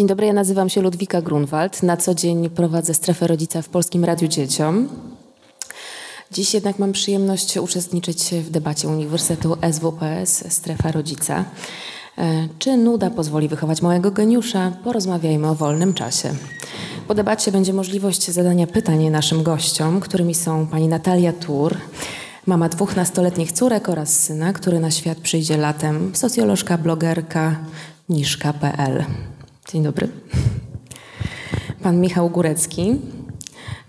Dzień dobry, ja nazywam się Ludwika Grunwald. Na co dzień prowadzę strefę rodzica w Polskim Radiu Dzieciom. Dziś jednak mam przyjemność uczestniczyć w debacie Uniwersytetu SWPS Strefa Rodzica. E, czy nuda pozwoli wychować małego geniusza? Porozmawiajmy o wolnym czasie. Po debacie będzie możliwość zadania pytań naszym gościom, którymi są pani Natalia Tur, mama dwóch nastoletnich córek oraz syna, który na świat przyjdzie latem, socjolożka, blogerka niszka.pl. Dzień dobry. Pan Michał Górecki,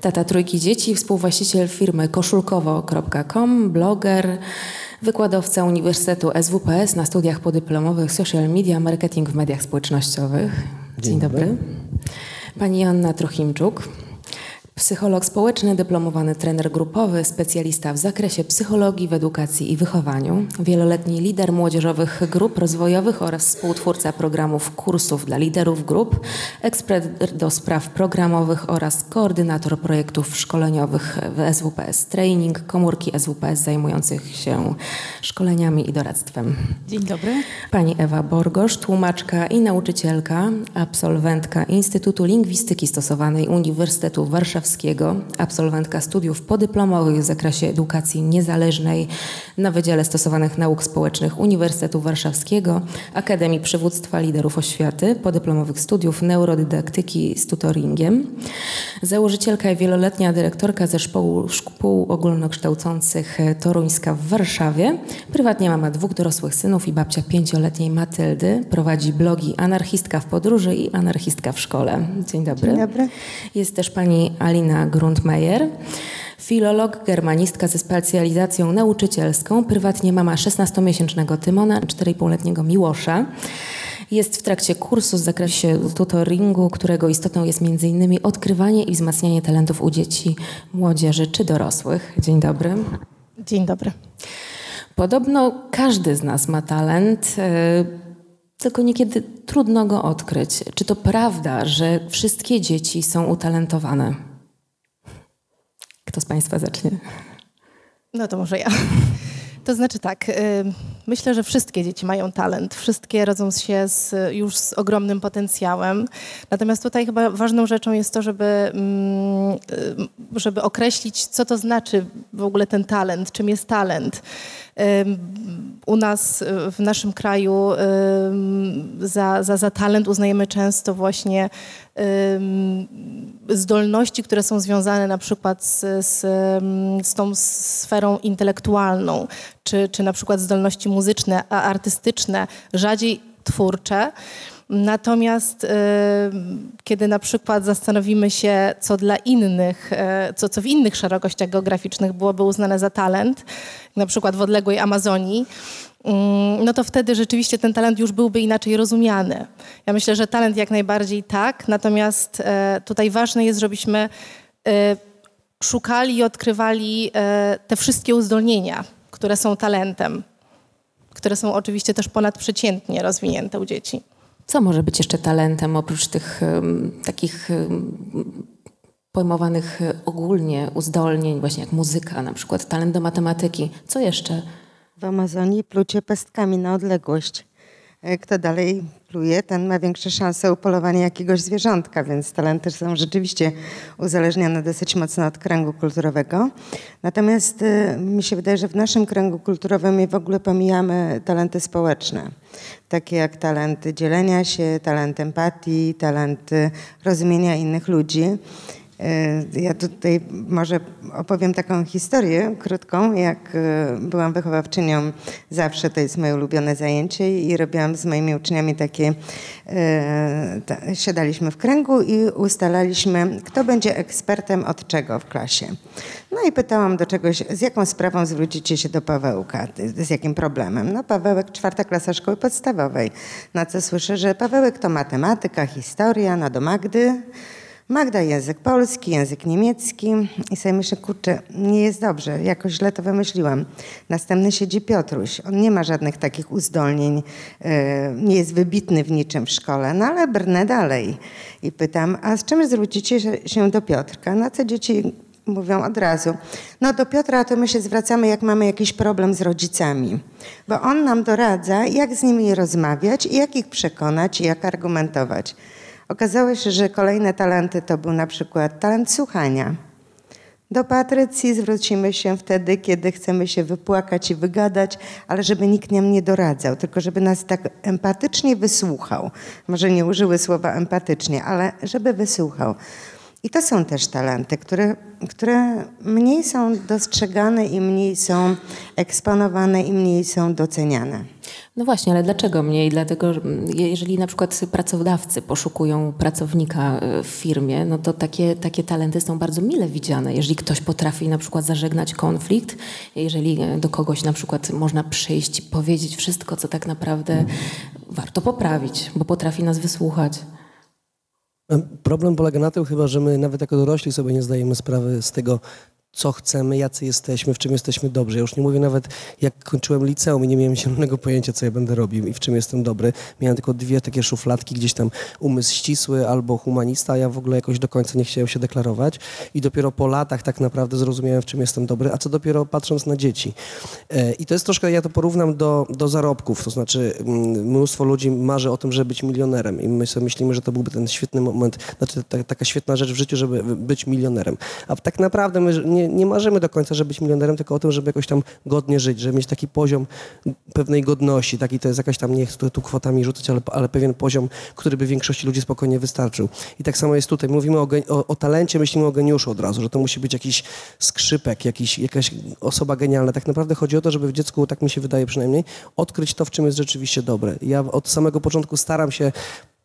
tata trójki dzieci, współwłaściciel firmy koszulkowo.com, bloger, wykładowca Uniwersytetu SWPS na studiach podyplomowych Social Media Marketing w mediach społecznościowych. Dzień, Dzień dobry. dobry. Pani Joanna Trochimczuk, Psycholog społeczny, dyplomowany trener grupowy, specjalista w zakresie psychologii w edukacji i wychowaniu, wieloletni lider młodzieżowych grup rozwojowych oraz współtwórca programów kursów dla liderów grup, ekspert do spraw programowych oraz koordynator projektów szkoleniowych w SWPS Training, komórki SWPS zajmujących się szkoleniami i doradztwem. Dzień dobry. Pani Ewa Borgosz, tłumaczka i nauczycielka, absolwentka Instytutu Lingwistyki Stosowanej Uniwersytetu Warszawskiego Warszawskiego, absolwentka studiów podyplomowych w zakresie edukacji niezależnej na Wydziale Stosowanych Nauk Społecznych Uniwersytetu Warszawskiego, Akademii Przywództwa Liderów Oświaty, podyplomowych studiów neurodydaktyki z tutoringiem, założycielka i wieloletnia dyrektorka zespołu szkół ogólnokształcących Toruńska w Warszawie, prywatnie mama dwóch dorosłych synów i babcia pięcioletniej Matyldy, prowadzi blogi Anarchistka w podróży i Anarchistka w szkole. Dzień dobry. Dzień dobry. Jest też pani Alina Grundmeyer. Filolog, germanistka ze specjalizacją nauczycielską, prywatnie mama 16-miesięcznego Tymona, 4,5-letniego Miłosza. Jest w trakcie kursu w zakresie tutoringu, którego istotą jest m.in. odkrywanie i wzmacnianie talentów u dzieci, młodzieży czy dorosłych. Dzień dobry. Dzień dobry. Podobno każdy z nas ma talent, e, tylko niekiedy trudno go odkryć. Czy to prawda, że wszystkie dzieci są utalentowane? Kto z Państwa zacznie? No to może ja. To znaczy tak, y, myślę, że wszystkie dzieci mają talent, wszystkie rodzą się z, już z ogromnym potencjałem. Natomiast tutaj chyba ważną rzeczą jest to, żeby, mm, y, żeby określić, co to znaczy w ogóle ten talent, czym jest talent. U nas, w naszym kraju, za, za, za talent uznajemy często właśnie zdolności, które są związane na przykład z, z, z tą sferą intelektualną, czy, czy na przykład zdolności muzyczne, artystyczne, rzadziej twórcze. Natomiast kiedy na przykład zastanowimy się, co dla innych, e, co, co w innych szerokościach geograficznych byłoby uznane za talent, na przykład w odległej Amazonii, mm, no to wtedy rzeczywiście ten talent już byłby inaczej rozumiany. Ja myślę, że talent jak najbardziej tak, natomiast e, tutaj ważne jest, żebyśmy szukali i odkrywali te wszystkie uzdolnienia, które są talentem, które są oczywiście też ponadprzeciętnie rozwinięte u dzieci. Co może być jeszcze talentem oprócz tych um, takich um, pojmowanych ogólnie uzdolnień, właśnie jak muzyka, na przykład talent do matematyki? Co jeszcze? W Amazonii plucie pestkami na odległość. E, kto dalej pluje, ten ma większe szanse upolowania jakiegoś zwierzątka, więc talenty są rzeczywiście uzależnione dosyć mocno od kręgu kulturowego. Natomiast y, mi się wydaje, że w naszym kręgu kulturowym w ogóle pomijamy talenty społeczne, takie jak talenty dzielenia się, talent empatii, talenty rozumienia innych ludzi. Y, ja tutaj może opowiem taką historię krótką, jak y, byłam wychowawczynią, zawsze to jest moje ulubione zajęcie i robiłam z moimi uczniami takie, y, siadaliśmy w kręgu i ustalaliśmy, kto będzie ekspertem od czego w klasie. No i pytałam do czegoś, z jaką sprawą zwrócicie się do Pawełka, z jakim problemem? No Pawełek, czwarta klasa szkoły podstawowej. Na co słyszę, że Pawełek to matematyka, historia, no do Magdy, Magda język polski, język niemiecki i sobie myślę, kurczę, nie jest dobrze, jakoś źle to wymyśliłam. Następny siedzi Piotruś. On nie ma żadnych takich uzdolnień, e, nie jest wybitny w niczym w szkole, no ale brnę dalej. I pytam, a z czym zwrócicie się do Piotrka? Na co dzieci mówią od razu. No do Piotra to my się zwracamy, jak mamy jakiś problem z rodzicami, bo on nam doradza, jak z nimi rozmawiać, jak ich przekonać, jak argumentować. Okazało się, że kolejne talenty to był na przykład talent słuchania. Do Patrycji zwrócimy się wtedy, kiedy chcemy się wypłakać i wygadać, ale żeby nikt nam nie doradzał, tylko żeby nas tak empatycznie wysłuchał. Może nie użyły słowa empatycznie, ale żeby wysłuchał. I to są też talenty, które, które mniej są dostrzegane i mniej są eksponowane i mniej są doceniane. No właśnie, ale dlaczego mniej? Dlatego, że jeżeli na przykład pracodawcy poszukują pracownika e, w firmie, no to takie, takie talenty są bardzo mile widziane. Jeżeli ktoś potrafi na przykład zażegnać konflikt, jeżeli e, do kogoś na przykład można przyjść i powiedzieć wszystko, co tak naprawdę warto poprawić, bo potrafi nas wysłuchać. Problem polega na tym chyba, że my nawet jako dorośli sobie nie zdajemy sprawy z tego, co chcemy, jacy jesteśmy, w czym jesteśmy dobrzy. Ja już nie mówię nawet, jak kończyłem liceum i nie miałem zielonego pojęcia, co ja będę robił i w czym jestem dobry. Miałem tylko dwie takie szufladki, gdzieś tam umysł ścisły albo humanista, a ja w ogóle jakoś do końca nie chciałem się deklarować. I dopiero po latach tak naprawdę zrozumiałem, w czym jestem dobry, a co dopiero patrząc na dzieci. E, I to jest troszkę, ja to porównam do, do zarobków, to znaczy mm, mnóstwo ludzi marzy o tym, żeby być milionerem i my sobie myślimy, że to byłby ten świetny moment, znaczy taka świetna rzecz w życiu, żeby być milionerem. A tak naprawdę my nie nie, nie marzymy do końca, żeby być milionerem, tylko o tym, żeby jakoś tam godnie żyć, żeby mieć taki poziom pewnej godności, taki to jest jakaś tam, nie chcę tu kwotami rzucać, ale, ale pewien poziom, który by większości ludzi spokojnie wystarczył. I tak samo jest tutaj. Mówimy o, o, o talencie, myślimy o geniuszu od razu, że to musi być jakiś skrzypek, jakiś, jakaś osoba genialna. Tak naprawdę chodzi o to, żeby w dziecku, tak mi się wydaje przynajmniej, odkryć to, w czym jest rzeczywiście dobre. Ja od samego początku staram się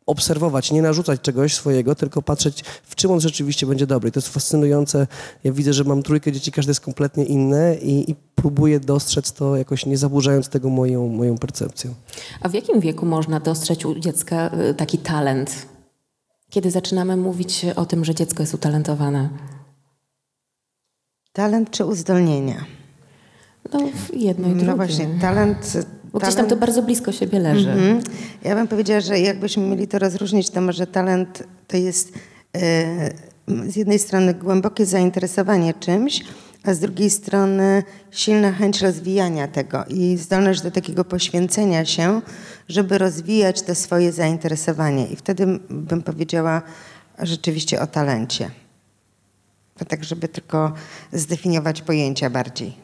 obserwować, nie narzucać czegoś swojego, tylko patrzeć, w czym on rzeczywiście będzie dobry. To jest fascynujące. Ja widzę, że mam trójkę dzieci, każde jest kompletnie inne i, i próbuję dostrzec to jakoś nie zaburzając tego moją, moją percepcją. A w jakim wieku można dostrzec u dziecka y, taki talent? Kiedy zaczynamy mówić o tym, że dziecko jest utalentowane? Talent czy uzdolnienia? No, jedno i drugie. No właśnie, talent bo gdzieś tam to bardzo blisko siebie leży. -hmm. Ja bym powiedziała, że jakbyśmy mieli to rozróżnić, to może talent to jest e, z jednej strony głębokie zainteresowanie czymś, a z drugiej strony silna chęć rozwijania tego i zdolność do takiego poświęcenia się, żeby rozwijać to swoje zainteresowanie. I wtedy bym powiedziała rzeczywiście o talencie. Tak, żeby tylko zdefiniować pojęcia bardziej.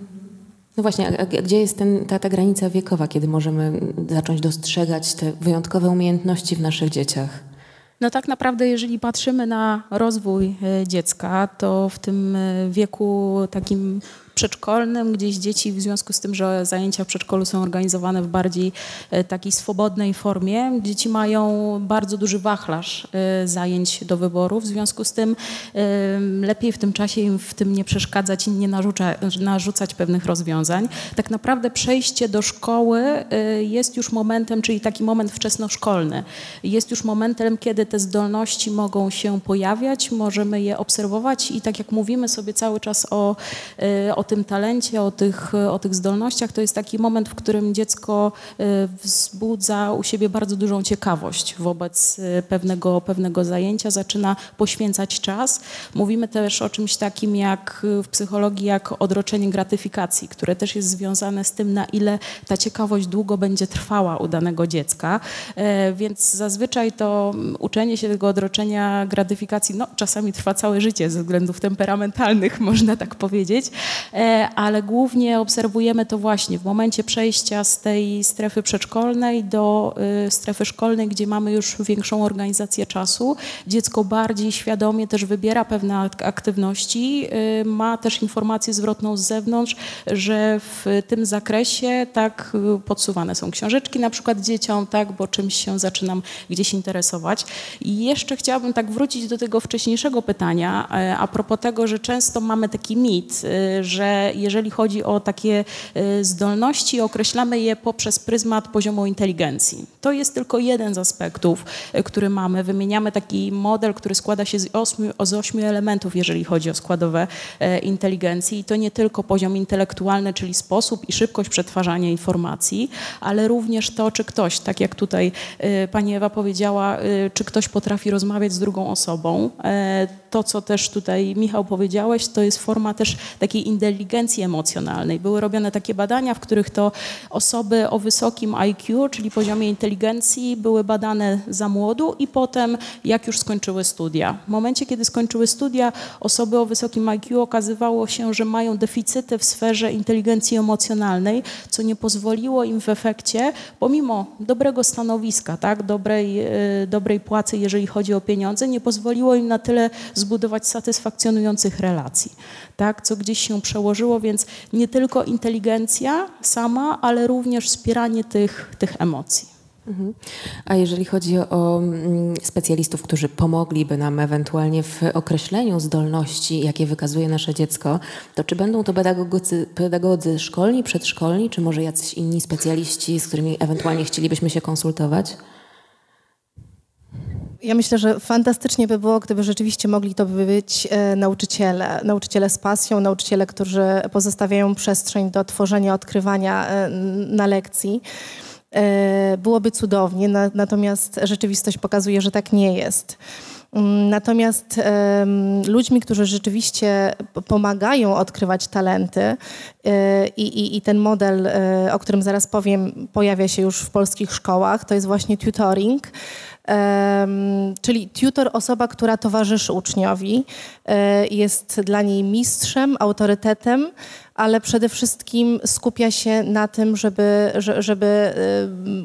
No właśnie, a, gdzie jest ten, ta, ta granica wiekowa, kiedy możemy zacząć dostrzegać te wyjątkowe umiejętności w naszych dzieciach? No tak naprawdę, jeżeli patrzymy na rozwój e, dziecka, to w tym e, wieku takim przedszkolnym, gdzieś dzieci w związku z tym, że zajęcia w przedszkolu są organizowane w bardziej e, takiej swobodnej formie, dzieci mają bardzo duży wachlarz e, zajęć do wyboru, w związku z tym e, lepiej w tym czasie im w tym nie przeszkadzać i nie narzuca, narzucać pewnych rozwiązań. Tak naprawdę przejście do szkoły jest już momentem, czyli taki moment wczesnoszkolny, jest już momentem, kiedy te zdolności mogą się pojawiać, możemy je obserwować i tak jak mówimy sobie cały czas o, o o tym talencie, o tych, o tych zdolnościach, to jest taki moment, w którym dziecko e, wzbudza u siebie bardzo dużą ciekawość wobec e, pewnego, pewnego zajęcia, zaczyna poświęcać czas. Mówimy też o czymś takim jak w psychologii, jak odroczenie gratyfikacji, które też jest związane z tym, na ile ta ciekawość długo będzie trwała u danego dziecka. E, więc zazwyczaj to uczenie się tego odroczenia gratyfikacji, no czasami trwa całe życie ze względów temperamentalnych, można tak powiedzieć, E, ale głównie obserwujemy to właśnie w momencie przejścia z tej strefy przedszkolnej do y, strefy szkolnej, gdzie mamy już większą organizację czasu. Dziecko bardziej świadomie też wybiera pewne aktywności, y, ma też informację zwrotną z zewnątrz, że w tym zakresie tak podsuwane są książeczki na przykład dzieciom, tak, bo czymś się zaczynam gdzieś interesować. I jeszcze chciałabym tak wrócić do tego wcześniejszego pytania e, a propos tego, że często mamy taki mit, że że jeżeli chodzi o takie y, zdolności, określamy je poprzez pryzmat poziomu inteligencji. To jest tylko jeden z aspektów, y, który mamy. Wymieniamy taki model, który składa się z ośmiu, z ośmiu elementów, jeżeli chodzi o składowe y, inteligencji. I to nie tylko poziom intelektualny, czyli sposób i szybkość przetwarzania informacji, ale również to, czy ktoś, tak jak tutaj pani Ewa powiedziała, czy ktoś potrafi rozmawiać z drugą osobą. To, co też tutaj Michał powiedziałeś, to jest forma też takiej inteligencji emocjonalnej. Były robione takie badania, w których to osoby o wysokim IQ, czyli poziomie inteligencji, były badane za młodu i potem jak już skończyły studia. W momencie, kiedy skończyły studia, osoby o wysokim IQ okazywało się, że mają deficyty w sferze inteligencji emocjonalnej, co nie pozwoliło im w efekcie, pomimo dobrego stanowiska, tak, dobrej, y, dobrej płacy, jeżeli chodzi o pieniądze, nie pozwoliło im na tyle zbudować satysfakcjonujących relacji, tak, co gdzieś się przełożyło, więc nie tylko inteligencja sama, ale również wspieranie tych, tych emocji. Mhm. A jeżeli chodzi o mm, specjalistów, którzy pomogliby nam ewentualnie w określeniu zdolności, jakie wykazuje nasze dziecko, to czy będą to pedagodzy, pedagodzy szkolni, przedszkolni, czy może jacyś inni specjaliści, z którymi ewentualnie chcielibyśmy się konsultować? Ja myślę, że fantastycznie by było, gdyby rzeczywiście mogli to być e, nauczyciele. Nauczyciele z pasją, nauczyciele, którzy pozostawiają przestrzeń do tworzenia, odkrywania e, na lekcji. E, byłoby cudownie, na, natomiast rzeczywistość pokazuje, że tak nie jest. Mm, natomiast ludźmi, którzy rzeczywiście pomagają odkrywać talenty i, i, i, ten model, o którym zaraz powiem, pojawia się już w polskich szkołach, to jest właśnie tutoring. Czyli tutor, osoba, która towarzyszy uczniowi, jest dla niej mistrzem, autorytetem, ale przede wszystkim skupia się na tym, żeby, żeby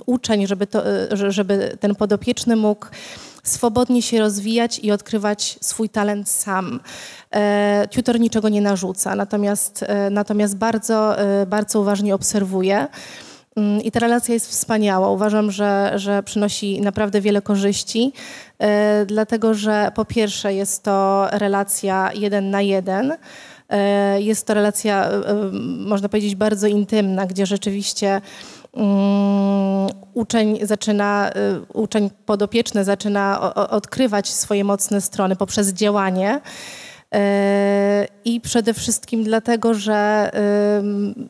uczeń, żeby, to, żeby ten podopieczny mógł swobodnie się rozwijać i odkrywać swój talent sam. E, tutor niczego nie narzuca, natomiast, e, natomiast bardzo, e, bardzo uważnie obserwuje. Mm, I ta relacja jest wspaniała. Uważam, że, że przynosi naprawdę wiele korzyści, dlatego że po pierwsze jest to relacja jeden na jeden. Jest to relacja, można powiedzieć, bardzo intymna, gdzie rzeczywiście Mm, uczeń zaczyna, uczeń podopieczny zaczyna odkrywać swoje mocne strony poprzez działanie. Y, I przede wszystkim dlatego, że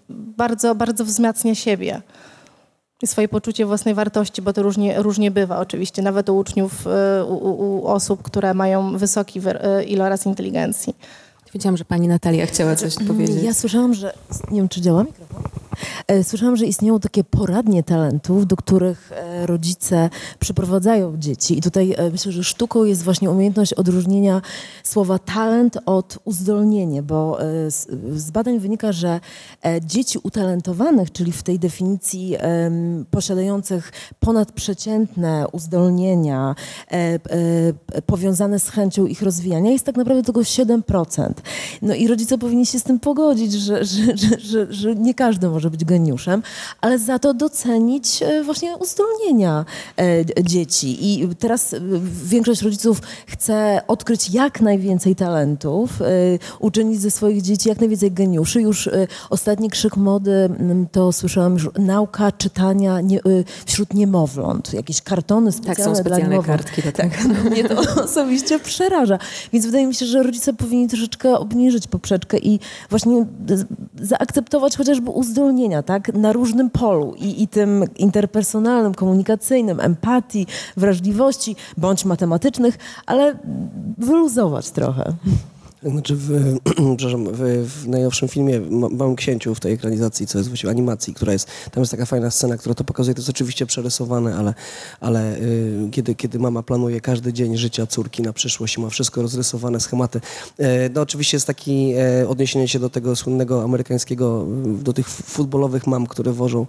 bardzo, bardzo wzmacnia siebie i swoje poczucie własnej wartości, bo to różnie, różnie bywa oczywiście, nawet u uczniów, y, u, u osób, które mają wysoki iloraz inteligencji. Wiedziałam, że pani Natalia chciała coś powiedzieć. Ja słyszałam, że... Nie wiem, czy działa mikrofon? E, słyszałam, że istnieją takie poradnie talentów, do których e, rodzice przyprowadzają dzieci. I tutaj e, myślę, że sztuką jest właśnie umiejętność odróżnienia słowa talent od uzdolnienie, bo z badań wynika, że dzieci utalentowanych, czyli w tej definicji posiadających ponadprzeciętne uzdolnienia powiązane z chęcią ich rozwijania, jest tak naprawdę tylko 7%. No i rodzice powinni się z tym pogodzić, że, że, że, że, że nie każdy może być geniuszem, ale za to docenić e, właśnie uzdolnienia e, dzieci. I teraz e, większość rodziców chce odkryć jak najwięcej talentów, uczynić ze swoich dzieci jak najwięcej geniuszy. Już ostatni krzyk mody, to słyszałam już, nauka czytania nie, wśród niemowląt. Jakieś kartony specjalne Tak, są specjalne dla kartki. Do tak, no, mnie to osobiście przeraża. Więc wydaje mi się, że rodzice powinni troszeczkę obniżyć poprzeczkę i właśnie zaakceptować chociażby tak, na różnym polu i, i tym interpersonalnym, komunikacyjnym, empatii, wrażliwości, bądź matematycznych, ale wyluzować trochę. Znaczy, w, przepraszam, w, w najnowszym filmie Małym Księciu, w tej ekranizacji, co jest właściwie animacji, która jest, tam jest taka fajna scena, która to pokazuje, to jest oczywiście przerysowane, ale, ale y, kiedy, kiedy mama planuje każdy dzień życia córki na przyszłość i ma wszystko rozrysowane, schematy, y, no oczywiście jest taki y, odniesienie się do tego słynnego amerykańskiego, do tych futbolowych mam, które wożą,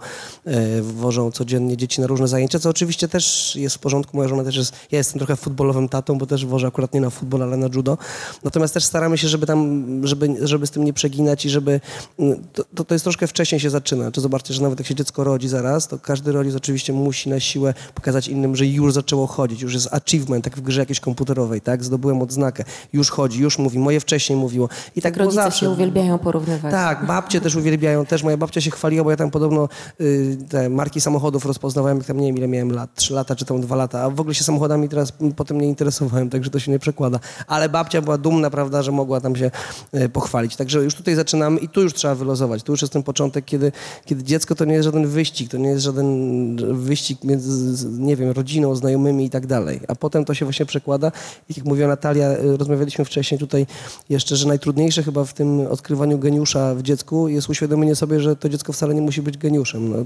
y, wożą codziennie dzieci na różne zajęcia, co oczywiście też jest w porządku, moja żona też jest, ja jestem trochę futbolowym tatą, bo też wożę akurat nie na futbol, ale na judo, natomiast też staramy się, żeby tam, żeby, żeby z tym nie przeginać i żeby, mm, to, to, to jest troszkę wcześniej się zaczyna. To zobaczcie, że nawet jak się dziecko rodzi zaraz, to każdy rodzic oczywiście musi na siłę pokazać innym, że już zaczęło chodzić, już jest achievement, tak w grze jakiejś komputerowej, tak? Zdobyłem odznakę, już chodzi, już mówi, moje wcześniej mówiło. I tak, tak rodzice zawsze. się uwielbiają porównywać. Tak, babcie też uwielbiają, też moja babcia się chwaliła, bo ja tam podobno y, te marki samochodów rozpoznawałem, jak tam nie wiem ile miałem lat, trzy lata czy tam dwa lata, a w ogóle się samochodami teraz potem nie interesowałem, także to się nie przekłada. Ale babcia była dumna, prawda, że że mogła tam się e, pochwalić. Także już tutaj zaczynamy i tu już trzeba wylozować. Tu już jest ten początek, kiedy, kiedy dziecko to nie jest żaden wyścig, to nie jest żaden wyścig między, nie wiem, rodziną, znajomymi i tak dalej. A potem to się właśnie przekłada. I jak mówiła Natalia, e, rozmawialiśmy wcześniej tutaj jeszcze, że najtrudniejsze chyba w tym odkrywaniu geniusza w dziecku jest uświadomienie sobie, że to dziecko wcale nie musi być geniuszem. No,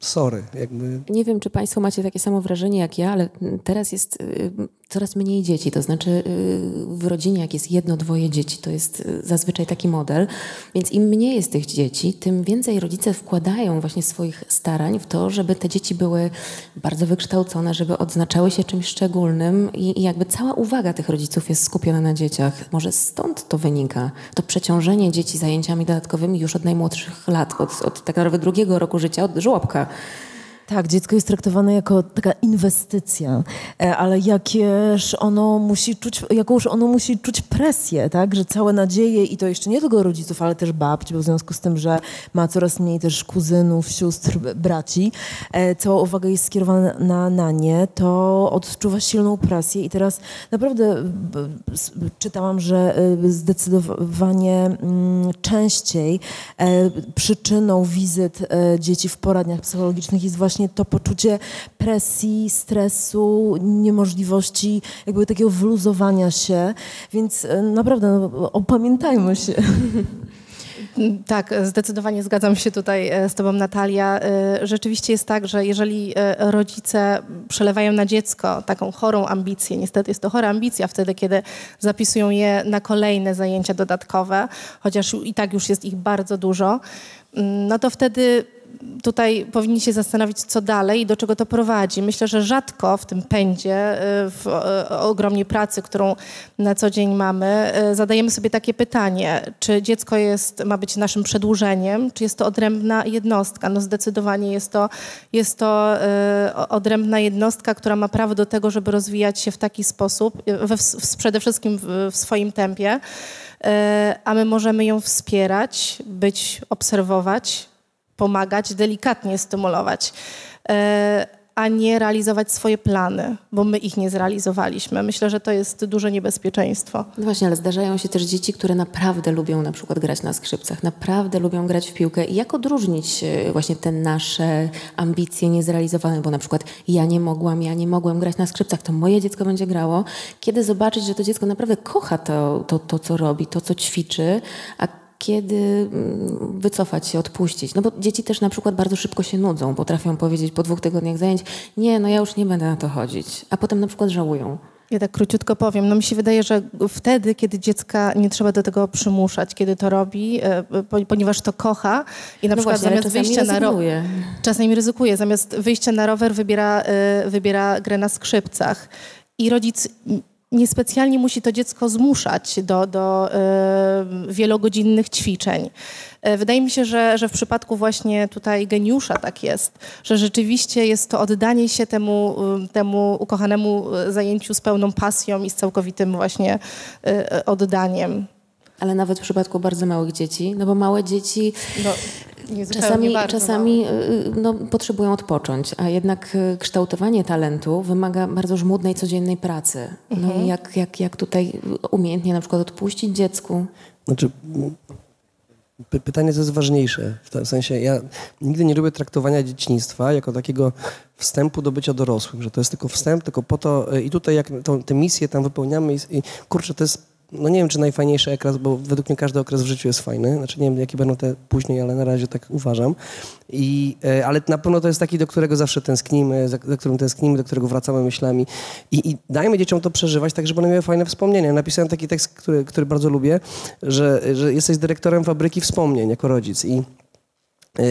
sorry. Jakby. Nie wiem, czy Państwo macie takie samo wrażenie jak ja, ale teraz jest y, coraz mniej dzieci. To znaczy y, w rodzinie, jak jest jedno, dwoje dzieci, to jest y, zazwyczaj taki model. Więc im mniej jest tych dzieci, tym więcej rodzice wkładają właśnie swoich starań w to, żeby te dzieci były bardzo wykształcone, żeby odznaczały się czymś szczególnym i, jakby cała uwaga tych rodziców jest skupiona na dzieciach. Może stąd to wynika. To przeciążenie dzieci zajęciami dodatkowymi już od najmłodszych lat, od, od tak naprawdę drugiego roku życia, od żłobka. Tak, dziecko jest traktowane jako taka inwestycja, e, ale jakież ono musi czuć, jakąż ono musi czuć presję, tak, że całe nadzieje i to jeszcze nie tylko rodziców, ale też babci, bo w związku z tym, że ma coraz mniej też kuzynów, sióstr, braci, e, cała uwaga jest skierowana na, na nie, to odczuwa silną presję. I teraz naprawdę czytałam, że e, zdecydowanie mm, częściej przyczyną wizyt dzieci w poradniach psychologicznych jest właśnie właśnie to poczucie presji, stresu, niemożliwości jakby takiego wyluzowania się, więc e, naprawdę no, opamiętajmy się. Tak, zdecydowanie zgadzam się tutaj e, z Tobą, Natalia. E, rzeczywiście jest tak, że jeżeli rodzice przelewają na dziecko taką chorą ambicję, niestety jest to chora ambicja wtedy, kiedy zapisują je na kolejne zajęcia dodatkowe, chociaż i tak już jest ich bardzo dużo, mm, no to wtedy tutaj powinni się zastanowić, co dalej i do czego to prowadzi. Myślę, że rzadko w tym pędzie, y, w ogromnej pracy, którą na co dzień mamy, y, zadajemy sobie takie pytanie, czy dziecko jest, ma być naszym przedłużeniem, czy jest to odrębna jednostka. No zdecydowanie jest to, jest to y, odrębna jednostka, która ma prawo do tego, żeby rozwijać się w taki sposób, we, w, przede wszystkim w, w swoim tempie, a my możemy ją wspierać, być, obserwować, pomagać, delikatnie stymulować, e, a nie realizować swoje plany, bo my ich nie zrealizowaliśmy. Myślę, że to jest duże niebezpieczeństwo. No właśnie, ale zdarzają się też dzieci, które naprawdę lubią na przykład grać na skrzypcach, naprawdę lubią grać w piłkę. I jak odróżnić e, właśnie te nasze ambicje niezrealizowane, bo na przykład ja nie mogłam, ja nie mogłem grać na skrzypcach, to moje dziecko będzie grało. Kiedy zobaczyć, że to dziecko naprawdę kocha to, to, to co robi, to, co ćwiczy, a kiedy mm, wycofać się, odpuścić. No bo dzieci też na przykład bardzo szybko się nudzą, potrafią powiedzieć po dwóch tygodniach zajęć, nie, no ja już nie będę na to chodzić, a potem na przykład żałują. Ja tak króciutko powiem. No mi się wydaje, że wtedy, kiedy dziecka nie trzeba do tego przymuszać, kiedy to robi, e, ponieważ to kocha i na no przykład właśnie, zamiast wyjścia na rower, czasami ryzykuje, zamiast wyjścia na rower wybiera, e, wybiera grę na skrzypcach. I rodzic niespecjalnie musi to dziecko zmuszać do, do y, wielogodzinnych ćwiczeń. E, wydaje mi się, że, że w przypadku właśnie tutaj geniusza tak jest, że rzeczywiście jest to oddanie się temu, temu ukochanemu zajęciu z pełną pasją i z całkowitym właśnie y, oddaniem. Ale nawet w przypadku bardzo małych dzieci, no bo małe dzieci no, czasami, czasami y, no, potrzebują odpocząć, a jednak y, kształtowanie talentu wymaga bardzo żmudnej, codziennej pracy. No mhm. jak, jak, jak tutaj umiejętnie na przykład odpuścić dziecku? Znaczy, pytanie, co jest ważniejsze. W sensie, ja nigdy nie lubię traktowania dzieciństwa jako takiego wstępu do bycia dorosłym, że to jest tylko wstęp, tylko po to, y, i tutaj jak to, te misje tam wypełniamy i, i kurczę, to jest no nie wiem, czy najfajniejszy okres, bo według mnie każdy okres w życiu jest fajny. Znaczy nie wiem, jakie będą te później, ale na razie tak uważam. I, e, ale na pewno to jest taki, do którego zawsze tęsknimy, do którym tęsknimy, do którego wracamy myślami. I, i dajmy dzieciom to przeżywać, tak żeby one miały fajne wspomnienia. Napisałem taki tekst, który, który bardzo lubię, że, że jesteś dyrektorem fabryki wspomnień jako rodzic. I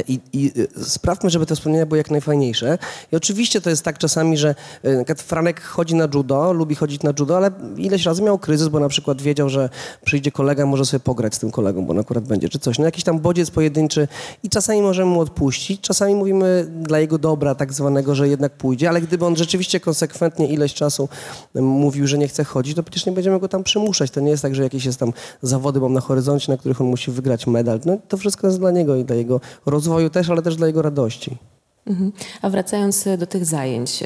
I, I, e, sprawmy, żeby te wspomnienia były jak najfajniejsze. I oczywiście to jest tak czasami, że e, Franek chodzi na judo, lubi chodzić na judo, ale ileś razy miał kryzys, bo na przykład wiedział, że przyjdzie kolega, może sobie pograć z tym kolegą, bo on akurat będzie, czy coś. No jakiś tam bodziec pojedynczy i czasami możemy mu odpuścić, czasami mówimy dla jego dobra tak zwanego, że jednak pójdzie, ale gdyby on rzeczywiście konsekwentnie ileś czasu mówił, że nie chce chodzić, to przecież nie będziemy go tam przymuszać. To nie jest tak, że jakieś jest tam zawody mam na horyzoncie, na których on musi wygrać medal. No to wszystko jest dla niego i dla jego też, ale też dla jego radości. Mhm. A wracając do tych zajęć,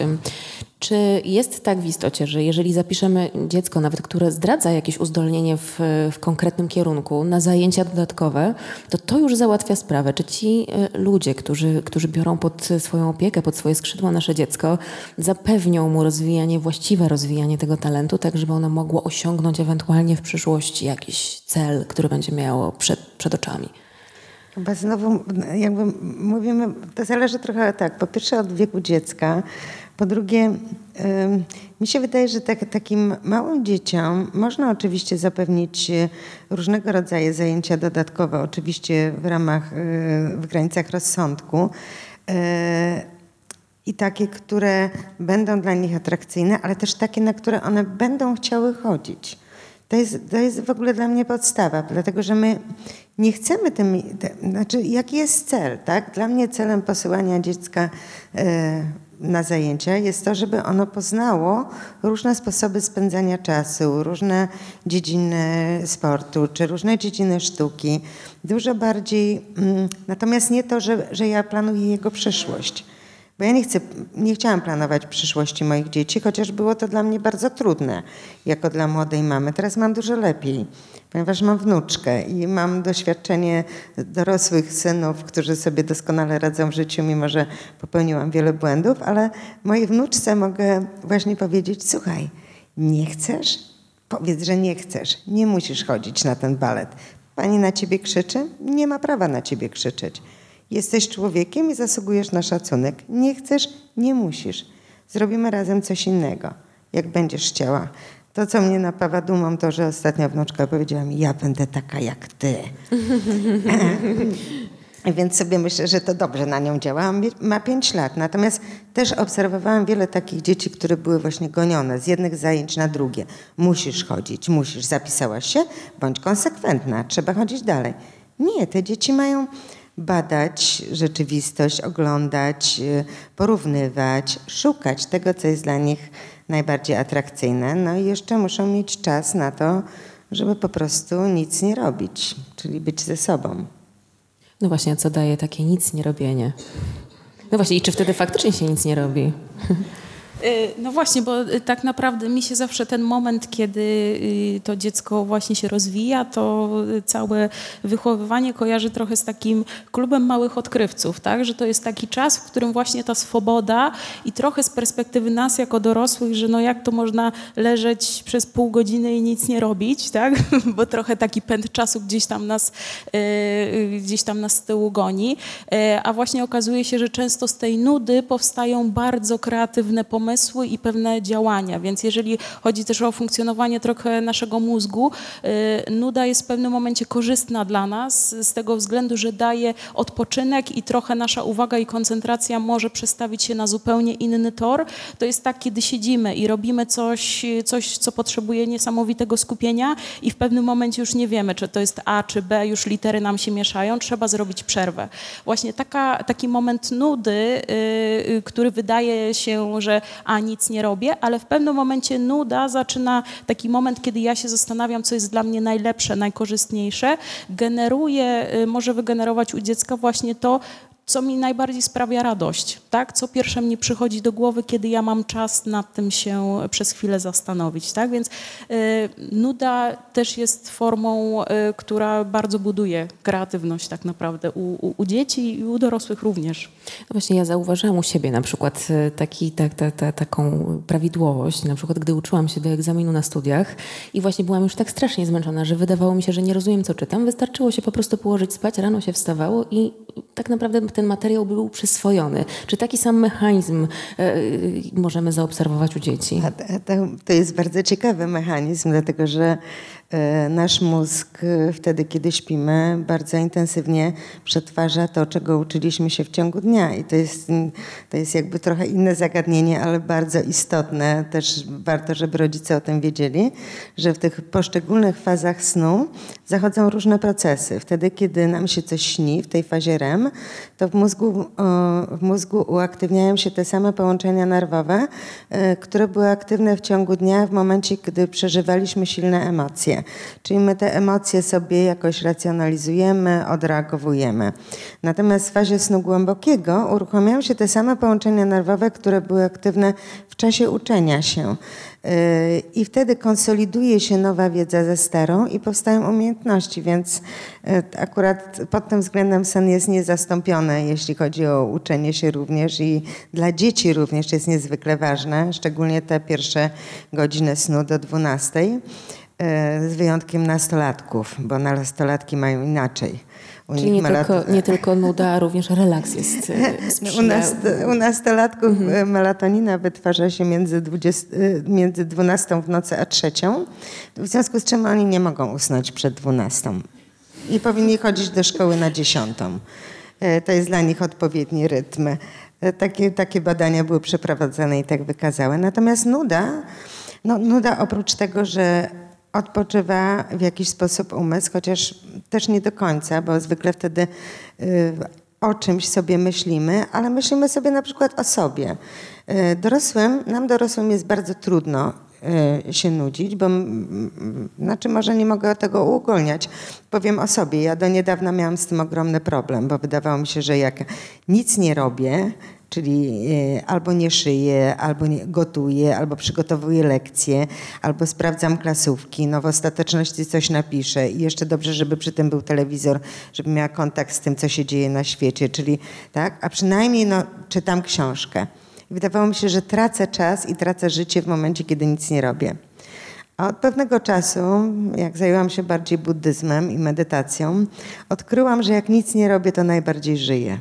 czy jest tak w istocie, że jeżeli zapiszemy dziecko, nawet które zdradza jakieś uzdolnienie w, w, konkretnym kierunku na zajęcia dodatkowe, to to już załatwia sprawę? Czy ci e, ludzie, którzy, którzy biorą pod swoją opiekę, pod swoje skrzydła nasze dziecko, zapewnią mu rozwijanie, właściwe rozwijanie tego talentu, tak żeby ono mogło osiągnąć ewentualnie w przyszłości jakiś cel, który będzie miało przed, przed oczami? Chyba znowu, jakby mówimy, to zależy trochę tak, po pierwsze od wieku dziecka, po drugie, mi się wydaje, że tak, takim małym dzieciom można oczywiście zapewnić e, różnego rodzaju zajęcia dodatkowe, oczywiście w ramach, e, w granicach rozsądku e, i takie, które będą dla nich atrakcyjne, ale też takie, na które one będą chciały chodzić. To jest, to jest w ogóle dla mnie podstawa, dlatego że my nie chcemy tym, znaczy jaki jest cel, tak? Dla mnie celem posyłania dziecka na zajęcia jest to, żeby ono poznało różne sposoby spędzania czasu, różne dziedziny sportu czy różne dziedziny sztuki. Dużo bardziej, mm, natomiast nie to, że, że ja planuję jego przyszłość. Bo ja nie, chcę, nie chciałam planować przyszłości moich dzieci, chociaż było to dla mnie bardzo trudne, jako dla młodej mamy. Teraz mam dużo lepiej ponieważ mam wnuczkę i mam doświadczenie dorosłych synów, którzy sobie doskonale radzą w życiu, mimo że popełniłam wiele błędów, ale mojej wnuczce mogę właśnie powiedzieć: Słuchaj, nie chcesz? Powiedz, że nie chcesz. Nie musisz chodzić na ten balet. Pani na ciebie krzyczy? Nie ma prawa na ciebie krzyczeć. Jesteś człowiekiem i zasługujesz na szacunek. Nie chcesz? Nie musisz. Zrobimy razem coś innego, jak będziesz chciała. To, co mnie napawa dumą, to, że ostatnia wnuczka powiedziała mi, ja będę taka jak ty. Więc sobie myślę, że to dobrze na nią działa. Ma pięć lat. Natomiast też obserwowałam wiele takich dzieci, które były właśnie gonione z jednych zajęć na drugie. Musisz chodzić, musisz. Zapisałaś się? Bądź konsekwentna. Trzeba chodzić dalej. Nie, te dzieci mają badać rzeczywistość, oglądać, y, porównywać, szukać tego, co jest dla nich najbardziej atrakcyjne. No i jeszcze muszą mieć czas na to, żeby po prostu nic nie robić, czyli być ze sobą. No właśnie, co daje takie nic nie robienie? No właśnie, i czy wtedy faktycznie się nic nie robi? Y, no właśnie, bo y, tak naprawdę mi się zawsze ten moment, kiedy y, to dziecko właśnie się rozwija, to całe wychowywanie kojarzy trochę z takim klubem małych odkrywców, tak? Że to jest taki czas, w którym właśnie ta swoboda i trochę z perspektywy nas jako dorosłych, że no jak to można leżeć przez pół godziny i nic nie robić, tak? Bo trochę taki pęd czasu gdzieś tam nas, gdzieś tam nas z tyłu goni. A właśnie okazuje się, że często z tej nudy powstają bardzo kreatywne pomysły, pomysły i pewne działania. Więc jeżeli chodzi też o funkcjonowanie trochę naszego mózgu, y, nuda jest w pewnym momencie korzystna dla nas z tego względu, że daje odpoczynek i trochę nasza uwaga i koncentracja może przestawić się na zupełnie inny tor. To jest tak, kiedy siedzimy i robimy coś, coś co potrzebuje niesamowitego skupienia i w pewnym momencie już nie wiemy, czy to jest A czy B, już litery nam się mieszają, trzeba zrobić przerwę. Właśnie taka, taki moment nudy, yy, który wydaje się, że a nic nie robię, ale w pewnym momencie nuda zaczyna taki moment, kiedy ja się zastanawiam, co jest dla mnie najlepsze, najkorzystniejsze, generuje, y, może wygenerować u dziecka właśnie to, co mi najbardziej sprawia radość, tak? Co pierwsze mi przychodzi do głowy, kiedy ja mam czas nad tym się przez chwilę zastanowić, tak? Więc y, nuda też jest formą, y, która bardzo buduje kreatywność tak naprawdę u, u, u, dzieci i u dorosłych również. No właśnie ja zauważyłam u siebie na przykład y, taki, ta, ta, ta, taką prawidłowość, na przykład gdy uczyłam się do egzaminu na studiach i właśnie byłam już tak strasznie zmęczona, że wydawało mi się, że nie rozumiem co czytam, wystarczyło się po prostu położyć spać, rano się wstawało i tak naprawdę ten materiał był przyswojony. Czy taki sam mechanizm e, możemy zaobserwować u dzieci? To jest bardzo ciekawy mechanizm, dlatego że nasz mózg e, wtedy, kiedy śpimy, bardzo intensywnie przetwarza to, czego uczyliśmy się w ciągu dnia. I to jest, to jest jakby trochę inne zagadnienie, ale bardzo istotne. Też warto, żeby rodzice o tym wiedzieli, że w tych poszczególnych fazach snu zachodzą różne procesy. Wtedy, kiedy nam się coś śni, w tej fazie REM, to w mózgu, w mózgu uaktywniają się te same połączenia nerwowe, e, które były aktywne w ciągu dnia w momencie, gdy przeżywaliśmy silne emocje. Czyli my te emocje sobie jakoś racjonalizujemy, odreagowujemy. Natomiast w fazie snu głębokiego uruchamiają się te same połączenia nerwowe, które były aktywne w czasie uczenia się. I wtedy konsoliduje się nowa wiedza ze starą i powstają umiejętności, więc e, akurat pod tym względem sen jest niezastąpiony, jeśli chodzi o uczenie się również i dla dzieci również jest niezwykle ważne, szczególnie te pierwsze godziny snu do 12, e, z wyjątkiem nastolatków, bo nastolatki mają inaczej. U Czyli nie, tylko, nie tylko nuda, a również relaks jest u, nas, u nastolatków mhm. E, melatonina wytwarza się między, 20, e, między 12 w nocy a trzecią, w związku z czym oni nie mogą usnąć przed 12 i powinni chodzić do szkoły na dziesiątą. E, to jest dla nich odpowiedni rytm. Takie, takie badania były przeprowadzone i tak wykazały. Natomiast nuda, no, nuda oprócz tego, że odpoczywa w jakiś sposób umysł, chociaż też nie do końca, bo zwykle wtedy y, o czymś sobie myślimy, ale myślimy sobie na przykład o sobie. Y, dorosłym, nam dorosłym jest bardzo trudno y, się nudzić, bo znaczy może nie mogę tego uogólniać. Powiem o sobie. Ja do niedawna miałam z tym ogromny problem, bo wydawało mi się, że jak nic nie robię, czyli e, albo nie szyję, albo nie gotuję, albo przygotowuję lekcje, albo sprawdzam klasówki, no w ostateczności coś napiszę i jeszcze dobrze, żeby przy tym był telewizor, żeby miała kontakt z tym, co się dzieje na świecie, czyli tak, a przynajmniej no, czytam książkę. Wydawało mi się, że tracę czas i tracę życie w momencie, kiedy nic nie robię. A od pewnego czasu, jak zajęłam się bardziej buddyzmem i medytacją, odkryłam, że jak nic nie robię, to najbardziej żyję.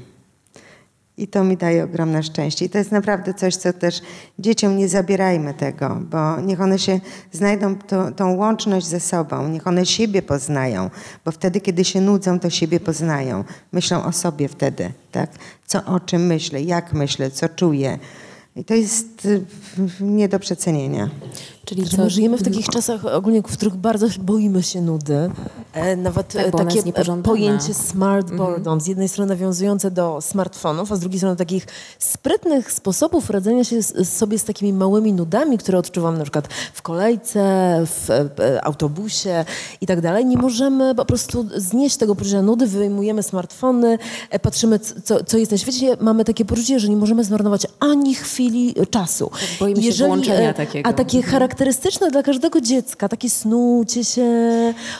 I to mi daje ogromne szczęście. I to jest naprawdę coś, co też dzieciom nie zabierajmy tego, bo niech one się znajdą to, tą łączność ze sobą, niech one siebie poznają, bo wtedy, kiedy się nudzą, to siebie poznają. Myślą o sobie wtedy, tak? Co o czym myślę, jak myślę, co czuję. I to jest y, nie do przecenienia. Czyli co? żyjemy w takich czasach ogólnie, w których bardzo boimy się nudy. E, nawet tak, takie e, pojęcie smart mhm. boredom, z jednej strony nawiązujące do smartfonów, a z drugiej strony takich sprytnych sposobów radzenia się z, sobie z takimi małymi nudami, które odczuwam na przykład w kolejce, w e, autobusie i tak dalej. Nie możemy po prostu znieść tego poczucia nudy, wyjmujemy smartfony, patrzymy co, co jest na świecie. Mamy takie poczucie, że nie możemy zmarnować ani chwili czasu. Tak, boimy Jeżeli, się włączenia takiego. A takie charakterystyczne dla każdego dziecka, takie snucie się,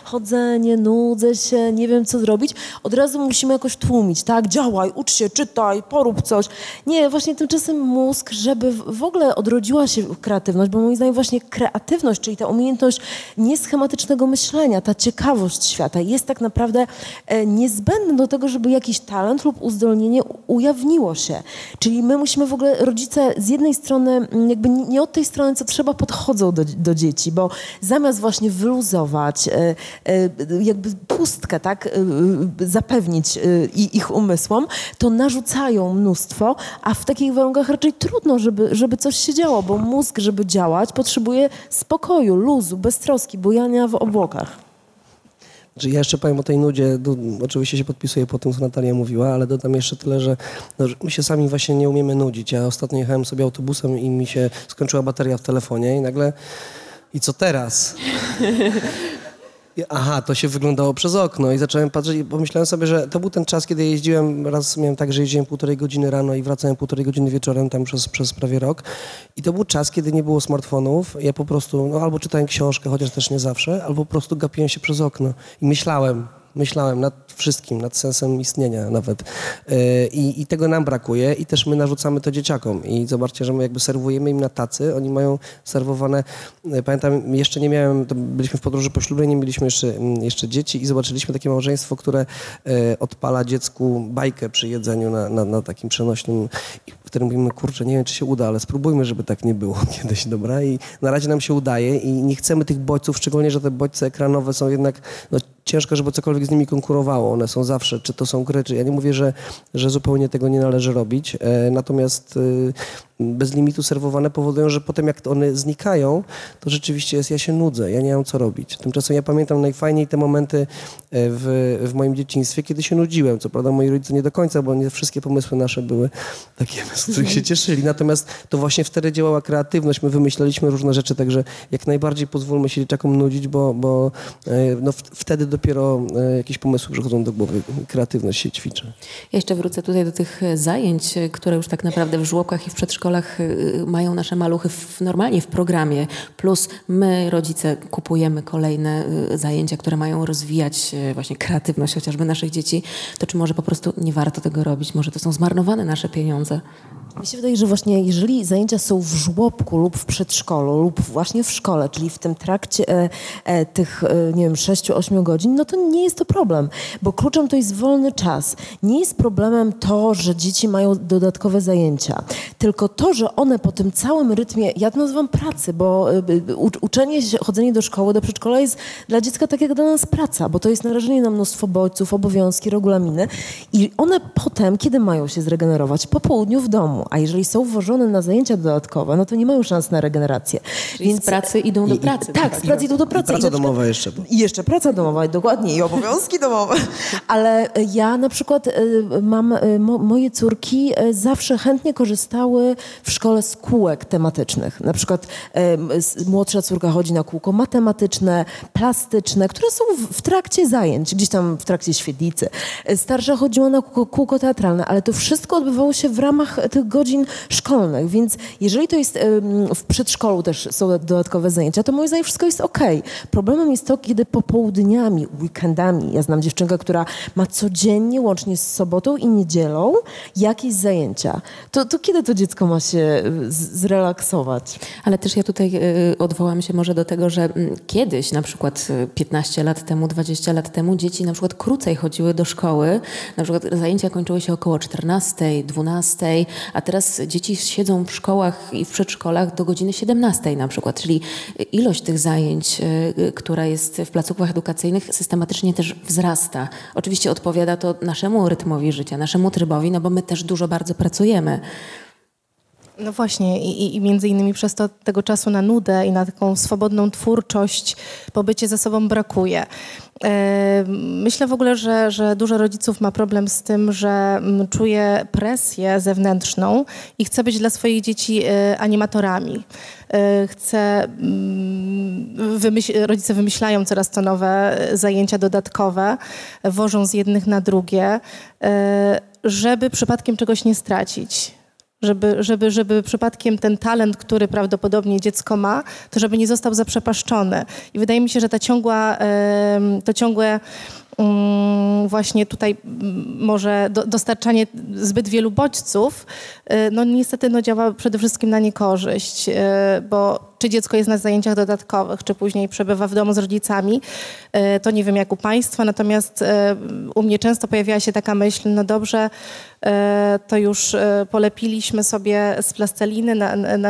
chodzenie, nudzę się, nie wiem co zrobić, od razu musimy jakoś tłumić, tak? Działaj, ucz się, czytaj, porób coś. Nie, właśnie tymczasem mózg, żeby w ogóle odrodziła się kreatywność, bo moim zdaniem właśnie kreatywność, czyli ta umiejętność nieschematycznego myślenia, ta ciekawość świata jest tak naprawdę e, niezbędna do tego, żeby jakiś talent lub uzdolnienie ujawniło się. Czyli my musimy w ogóle, rodzice z jednej strony, mm, jakby nie od tej strony, co trzeba, podchodzą do, do dzieci, bo zamiast właśnie wyluzować, e, e, jakby pustkę, tak, e, zapewnić ich umysłom, to narzucają mnóstwo, a w takich warunkach raczej trudno, żeby, żeby coś się działo, bo mózg, żeby działać, potrzebuje spokoju, luzu, beztroski, bujania w obłokach. Znaczy, ja jeszcze powiem o tej nudzie, oczywiście się podpisuję po tym, co Natalia mówiła, ale dodam jeszcze tyle, że, no, my się sami właśnie nie umiemy nudzić. Ja ostatnio jechałem sobie autobusem i mi się skończyła bateria w telefonie i nagle i co teraz? Aha, to się wyglądało przez okno i zacząłem patrzeć i pomyślałem sobie, że to był ten czas, kiedy jeździłem, raz miałem tak, że jeździłem półtorej godziny rano i wracałem półtorej godziny wieczorem tam przez, przez prawie rok. I to był czas, kiedy nie było smartfonów, ja po prostu no, albo czytałem książkę, chociaż też nie zawsze, albo po prostu gapiłem się przez okno i myślałem, myślałem nad wszystkim, nad sensem istnienia nawet. E, I, I, tego nam brakuje i też my narzucamy to dzieciakom. I zobaczcie, że my jakby serwujemy im na tacy, oni mają serwowane, e, pamiętam, jeszcze nie miałem, byliśmy w podróży poślubnej, nie mieliśmy jeszcze, mm, jeszcze dzieci i zobaczyliśmy takie małżeństwo, które e, odpala dziecku bajkę przy jedzeniu na, na, na takim przenośnym wtedy mówimy, kurczę, nie wiem, czy się uda, ale spróbujmy, żeby tak nie było kiedyś, dobra? I na razie nam się udaje i nie chcemy tych bodźców, szczególnie, że te bodźce ekranowe są jednak, no, ciężko, żeby cokolwiek z nimi konkurowało. One są zawsze, czy to są gry, czy ja nie mówię, że, że zupełnie tego nie należy robić, e, natomiast bez limitu serwowane powodują, że potem jak one znikają, to rzeczywiście jest, ja się nudzę, ja nie mam co robić. Tymczasem ja pamiętam najfajniej te momenty e, w, w moim dzieciństwie, kiedy się nudziłem. Co prawda moi rodzice nie do końca, bo nie wszystkie pomysły nasze były takie, z których się cieszyli. Natomiast to właśnie wtedy działała kreatywność, my wymyślaliśmy różne rzeczy, także jak najbardziej pozwólmy się dzieciakom nudzić, bo, bo e, no, wtedy dopiero e, jakieś pomysły przychodzą do głowy, kreatywność się ćwiczy. Ja jeszcze wrócę tutaj do tych zajęć, które już tak naprawdę w żłobkach i w przedszkolach y, mają nasze maluchy w, normalnie w programie, plus my, rodzice, kupujemy kolejne y, zajęcia, które mają rozwijać y, właśnie kreatywność chociażby naszych dzieci, to czy może po prostu nie warto tego robić? Może to są zmarnowane nasze pieniądze? Mi się wydaje, że właśnie jeżeli zajęcia są w żłobku lub w przedszkolu lub właśnie w szkole, czyli w tym trakcie e, e, tych, e, nie wiem, 6-8 godzin, no to nie jest to problem, bo kluczem to jest wolny czas. Nie jest problemem to, że dzieci mają dodatkowe zajęcia, tylko to, że one po tym całym rytmie, ja to nazywam pracy, bo e, uczenie się, chodzenie do szkoły, do przedszkola jest dla dziecka tak jak dla nas praca, bo to jest narażenie na mnóstwo bodźców, obowiązki, regulaminy i one potem, kiedy mają się zregenerować? Po południu w domu a jeżeli są włożone na zajęcia dodatkowe, no to nie mają szans na regenerację. Czyli Więc z pracy idą do pracy. I, tak, z pracy idą do pracy. I praca I domowa jeszcze. I jeszcze praca domowa, dokładnie, i obowiązki domowe. Ale ja na przykład y, mam, y, moje córki zawsze chętnie korzystały w szkole z kółek tematycznych. Na przykład młodsza córka chodzi na kółko matematyczne, plastyczne, które są w trakcie zajęć, gdzieś tam w trakcie świetlicy. Starsza chodziła na kółko, kółko teatralne, ale to wszystko odbywało się w ramach tych godzin szkolnych, więc jeżeli to jest w przedszkolu też są dodatkowe zajęcia, to moim zdaniem wszystko jest ok. Problemem jest to, kiedy popołudniami, weekendami, ja znam dziewczynkę, która ma codziennie, łącznie z sobotą i niedzielą, jakieś zajęcia. To, to kiedy to dziecko ma się zrelaksować? Ale też ja tutaj y, odwołam się może do tego, że mm, kiedyś, na przykład 15 y, lat temu, 20 lat temu, dzieci na przykład krócej chodziły do szkoły, na przykład zajęcia kończyły się około 14, 12, a teraz dzieci siedzą w szkołach i w przedszkolach do godziny 17 na przykład, czyli ilość tych zajęć, y, która jest w placówkach edukacyjnych systematycznie też wzrasta. Oczywiście odpowiada to naszemu rytmowi życia, naszemu trybowi, no bo my też dużo bardzo pracujemy. No właśnie i, i między innymi przez to tego czasu na nudę i na taką swobodną twórczość pobycie ze sobą brakuje. E, myślę w ogóle, że, że dużo rodziców ma problem z tym, że mm, czuje presję zewnętrzną i chce być dla swoich dzieci e, animatorami. E, chce, mm, wymyśl, rodzice wymyślają coraz to nowe zajęcia dodatkowe, wożą z jednych na drugie, żeby przypadkiem czegoś nie stracić żeby, żeby, żeby przypadkiem ten talent, który prawdopodobnie dziecko ma, to żeby nie został zaprzepaszczony. I wydaje mi się, że ta ciągła, to ciągłe mm, właśnie tutaj może dostarczanie zbyt wielu bodźców, y, no niestety no działa przede wszystkim na niekorzyść, y, bo czy dziecko jest na zajęciach dodatkowych, czy później przebywa w domu z rodzicami, y, to nie wiem jak u Państwa, natomiast u mnie często pojawiała się taka myśl, no dobrze, to już e, polepiliśmy sobie z plasteliny,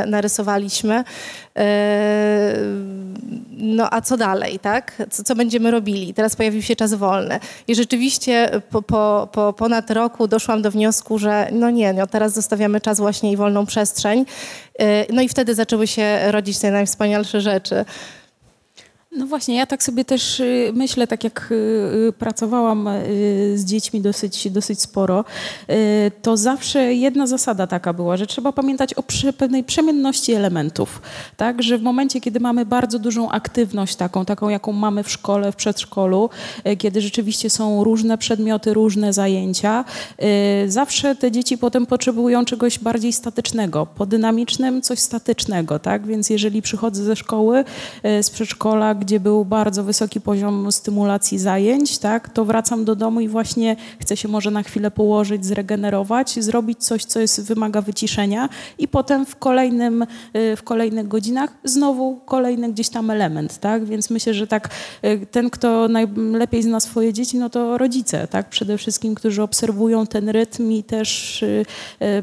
narysowaliśmy. E, no a co dalej, tak? Co, co, będziemy robili? Teraz pojawił się czas wolny. I rzeczywiście po, po, po ponad roku doszłam do wniosku, że no nie, no teraz zostawiamy czas właśnie i wolną przestrzeń. No i wtedy zaczęły się rodzić te najwspanialsze rzeczy. No właśnie, ja tak sobie też y, myślę, tak jak y, y, pracowałam z dziećmi dosyć, dosyć sporo, to zawsze jedna zasada taka była, że trzeba pamiętać o pewnej przemienności elementów. Tak, że w momencie, kiedy mamy bardzo dużą aktywność taką, taką jaką mamy w szkole, w przedszkolu, kiedy rzeczywiście są różne przedmioty, różne zajęcia, zawsze te dzieci potem potrzebują czegoś bardziej statycznego. Po dynamicznym coś statycznego, tak? Więc jeżeli przychodzę ze szkoły, z przedszkola, gdzie był bardzo wysoki poziom stymulacji zajęć, tak, to wracam do domu i właśnie chcę się może na chwilę położyć, zregenerować, zrobić coś, co jest, wymaga wyciszenia i potem w, kolejnym, y, w kolejnych godzinach znowu kolejny gdzieś tam element, tak, więc myślę, że tak y, ten, kto najlepiej zna swoje dzieci, no to rodzice, tak, przede wszystkim, którzy obserwują ten rytm i też y,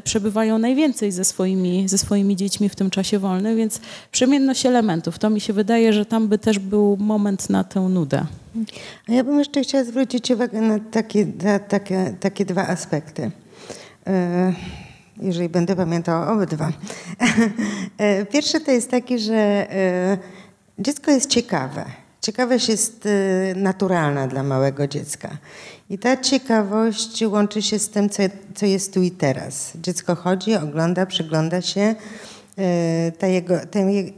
przebywają najwięcej ze swoimi, ze swoimi dziećmi w tym czasie wolnym, więc przemienność elementów, to mi się wydaje, że tam by też był moment na tę nudę. Ja bym jeszcze chciała zwrócić uwagę na takie, na takie, takie dwa aspekty. E, jeżeli będę pamiętała obydwa. E, pierwsze to jest takie, że e, dziecko jest ciekawe. Ciekawość jest naturalna dla małego dziecka. I ta ciekawość łączy się z tym, co, co jest tu i teraz. Dziecko chodzi, ogląda, przygląda się. Ta jego,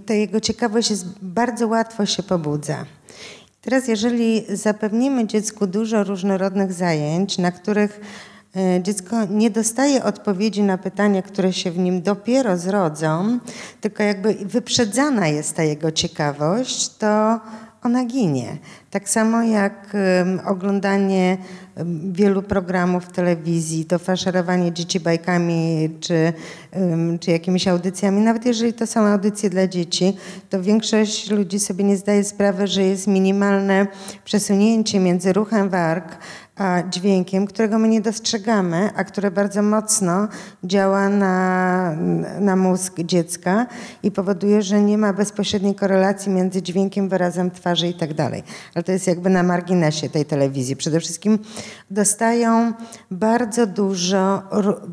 ta jego ciekawość jest bardzo łatwo się pobudza. Teraz, jeżeli zapewnimy dziecku dużo różnorodnych zajęć, na których E, dziecko nie dostaje odpowiedzi na pytania, które się w nim dopiero zrodzą, tylko jakby wyprzedzana jest ta jego ciekawość, to ona ginie. Tak samo jak oglądanie wielu programów telewizji, to faszerowanie dzieci bajkami czy, czy jakimiś audycjami, nawet jeżeli to są audycje dla dzieci, to większość ludzi sobie nie zdaje sprawy, że jest minimalne przesunięcie między ruchem warg dźwiękiem, którego my nie dostrzegamy, a które bardzo mocno działa na, na mózg dziecka i powoduje, że nie ma bezpośredniej korelacji między dźwiękiem, wyrazem twarzy i tak dalej. Ale to jest jakby na marginesie tej telewizji. Przede wszystkim dostają bardzo dużo,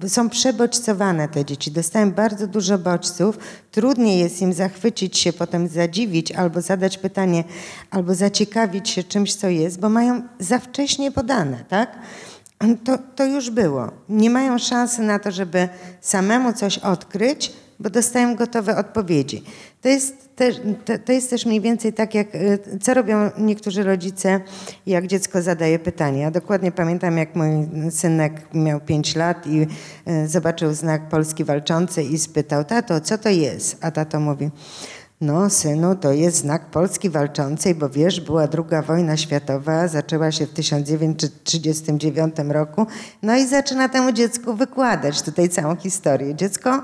są przebodźcowane te dzieci, dostają bardzo dużo bodźców. Trudniej jest im zachwycić się, potem zadziwić albo zadać pytanie, albo zaciekawić się czymś, co jest, bo mają za wcześnie podane, tak? To, to już było. Nie mają szansy na to, żeby samemu coś odkryć, bo dostają gotowe odpowiedzi. To jest, też, to, to jest też mniej więcej tak, jak y, co robią niektórzy rodzice, jak dziecko zadaje pytanie. Ja dokładnie pamiętam, jak mój synek miał 5 lat i y, zobaczył znak Polski Walczący i spytał, tato, co to jest? A tato mówi, no, synu, to jest znak Polski walczącej, bo wiesz, była druga wojna światowa, zaczęła się w 1939 roku. No i zaczyna temu dziecku wykładać tutaj całą historię. Dziecko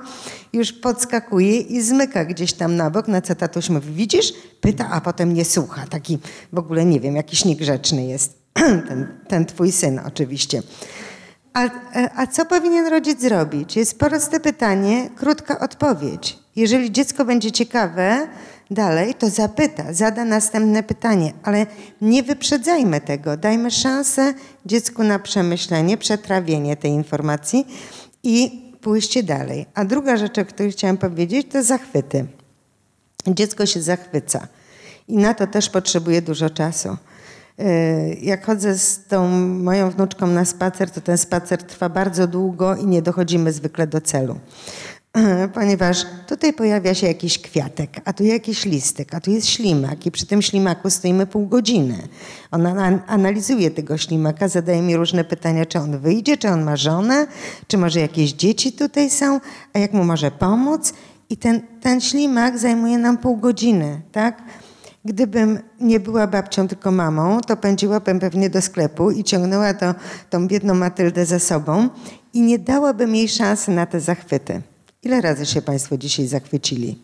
już podskakuje i zmyka gdzieś tam na bok, na co tatuś mówi, widzisz? Pyta, a potem nie słucha. Taki w ogóle, nie wiem, jakiś niegrzeczny jest ten, ten twój syn oczywiście. A, a co powinien rodzic zrobić? Jest proste pytanie, krótka odpowiedź. Jeżeli dziecko będzie ciekawe dalej, to zapyta, zada następne pytanie, ale nie wyprzedzajmy tego. Dajmy szansę dziecku na przemyślenie, przetrawienie tej informacji i pójście dalej. A druga rzecz, o której chciałam powiedzieć, to zachwyty. Dziecko się zachwyca i na to też potrzebuje dużo czasu. E, jak chodzę z tą moją wnuczką na spacer, to ten spacer trwa bardzo długo i nie dochodzimy zwykle do celu. Ponieważ tutaj pojawia się jakiś kwiatek, a tu jakiś listek, a tu jest ślimak i przy tym ślimaku stoimy pół godziny. Ona analizuje tego ślimaka, zadaje mi różne pytania, czy on wyjdzie, czy on ma żonę, czy może jakieś dzieci tutaj są, a jak mu może pomóc. I ten, ten ślimak zajmuje nam pół godziny, tak? Gdybym nie była babcią, tylko mamą, to pędziłabym pewnie do sklepu i ciągnęła to, tą biedną Matyldę za sobą i nie dałabym jej szansy na te zachwyty. Ile razy się Państwo dzisiaj zachwycili?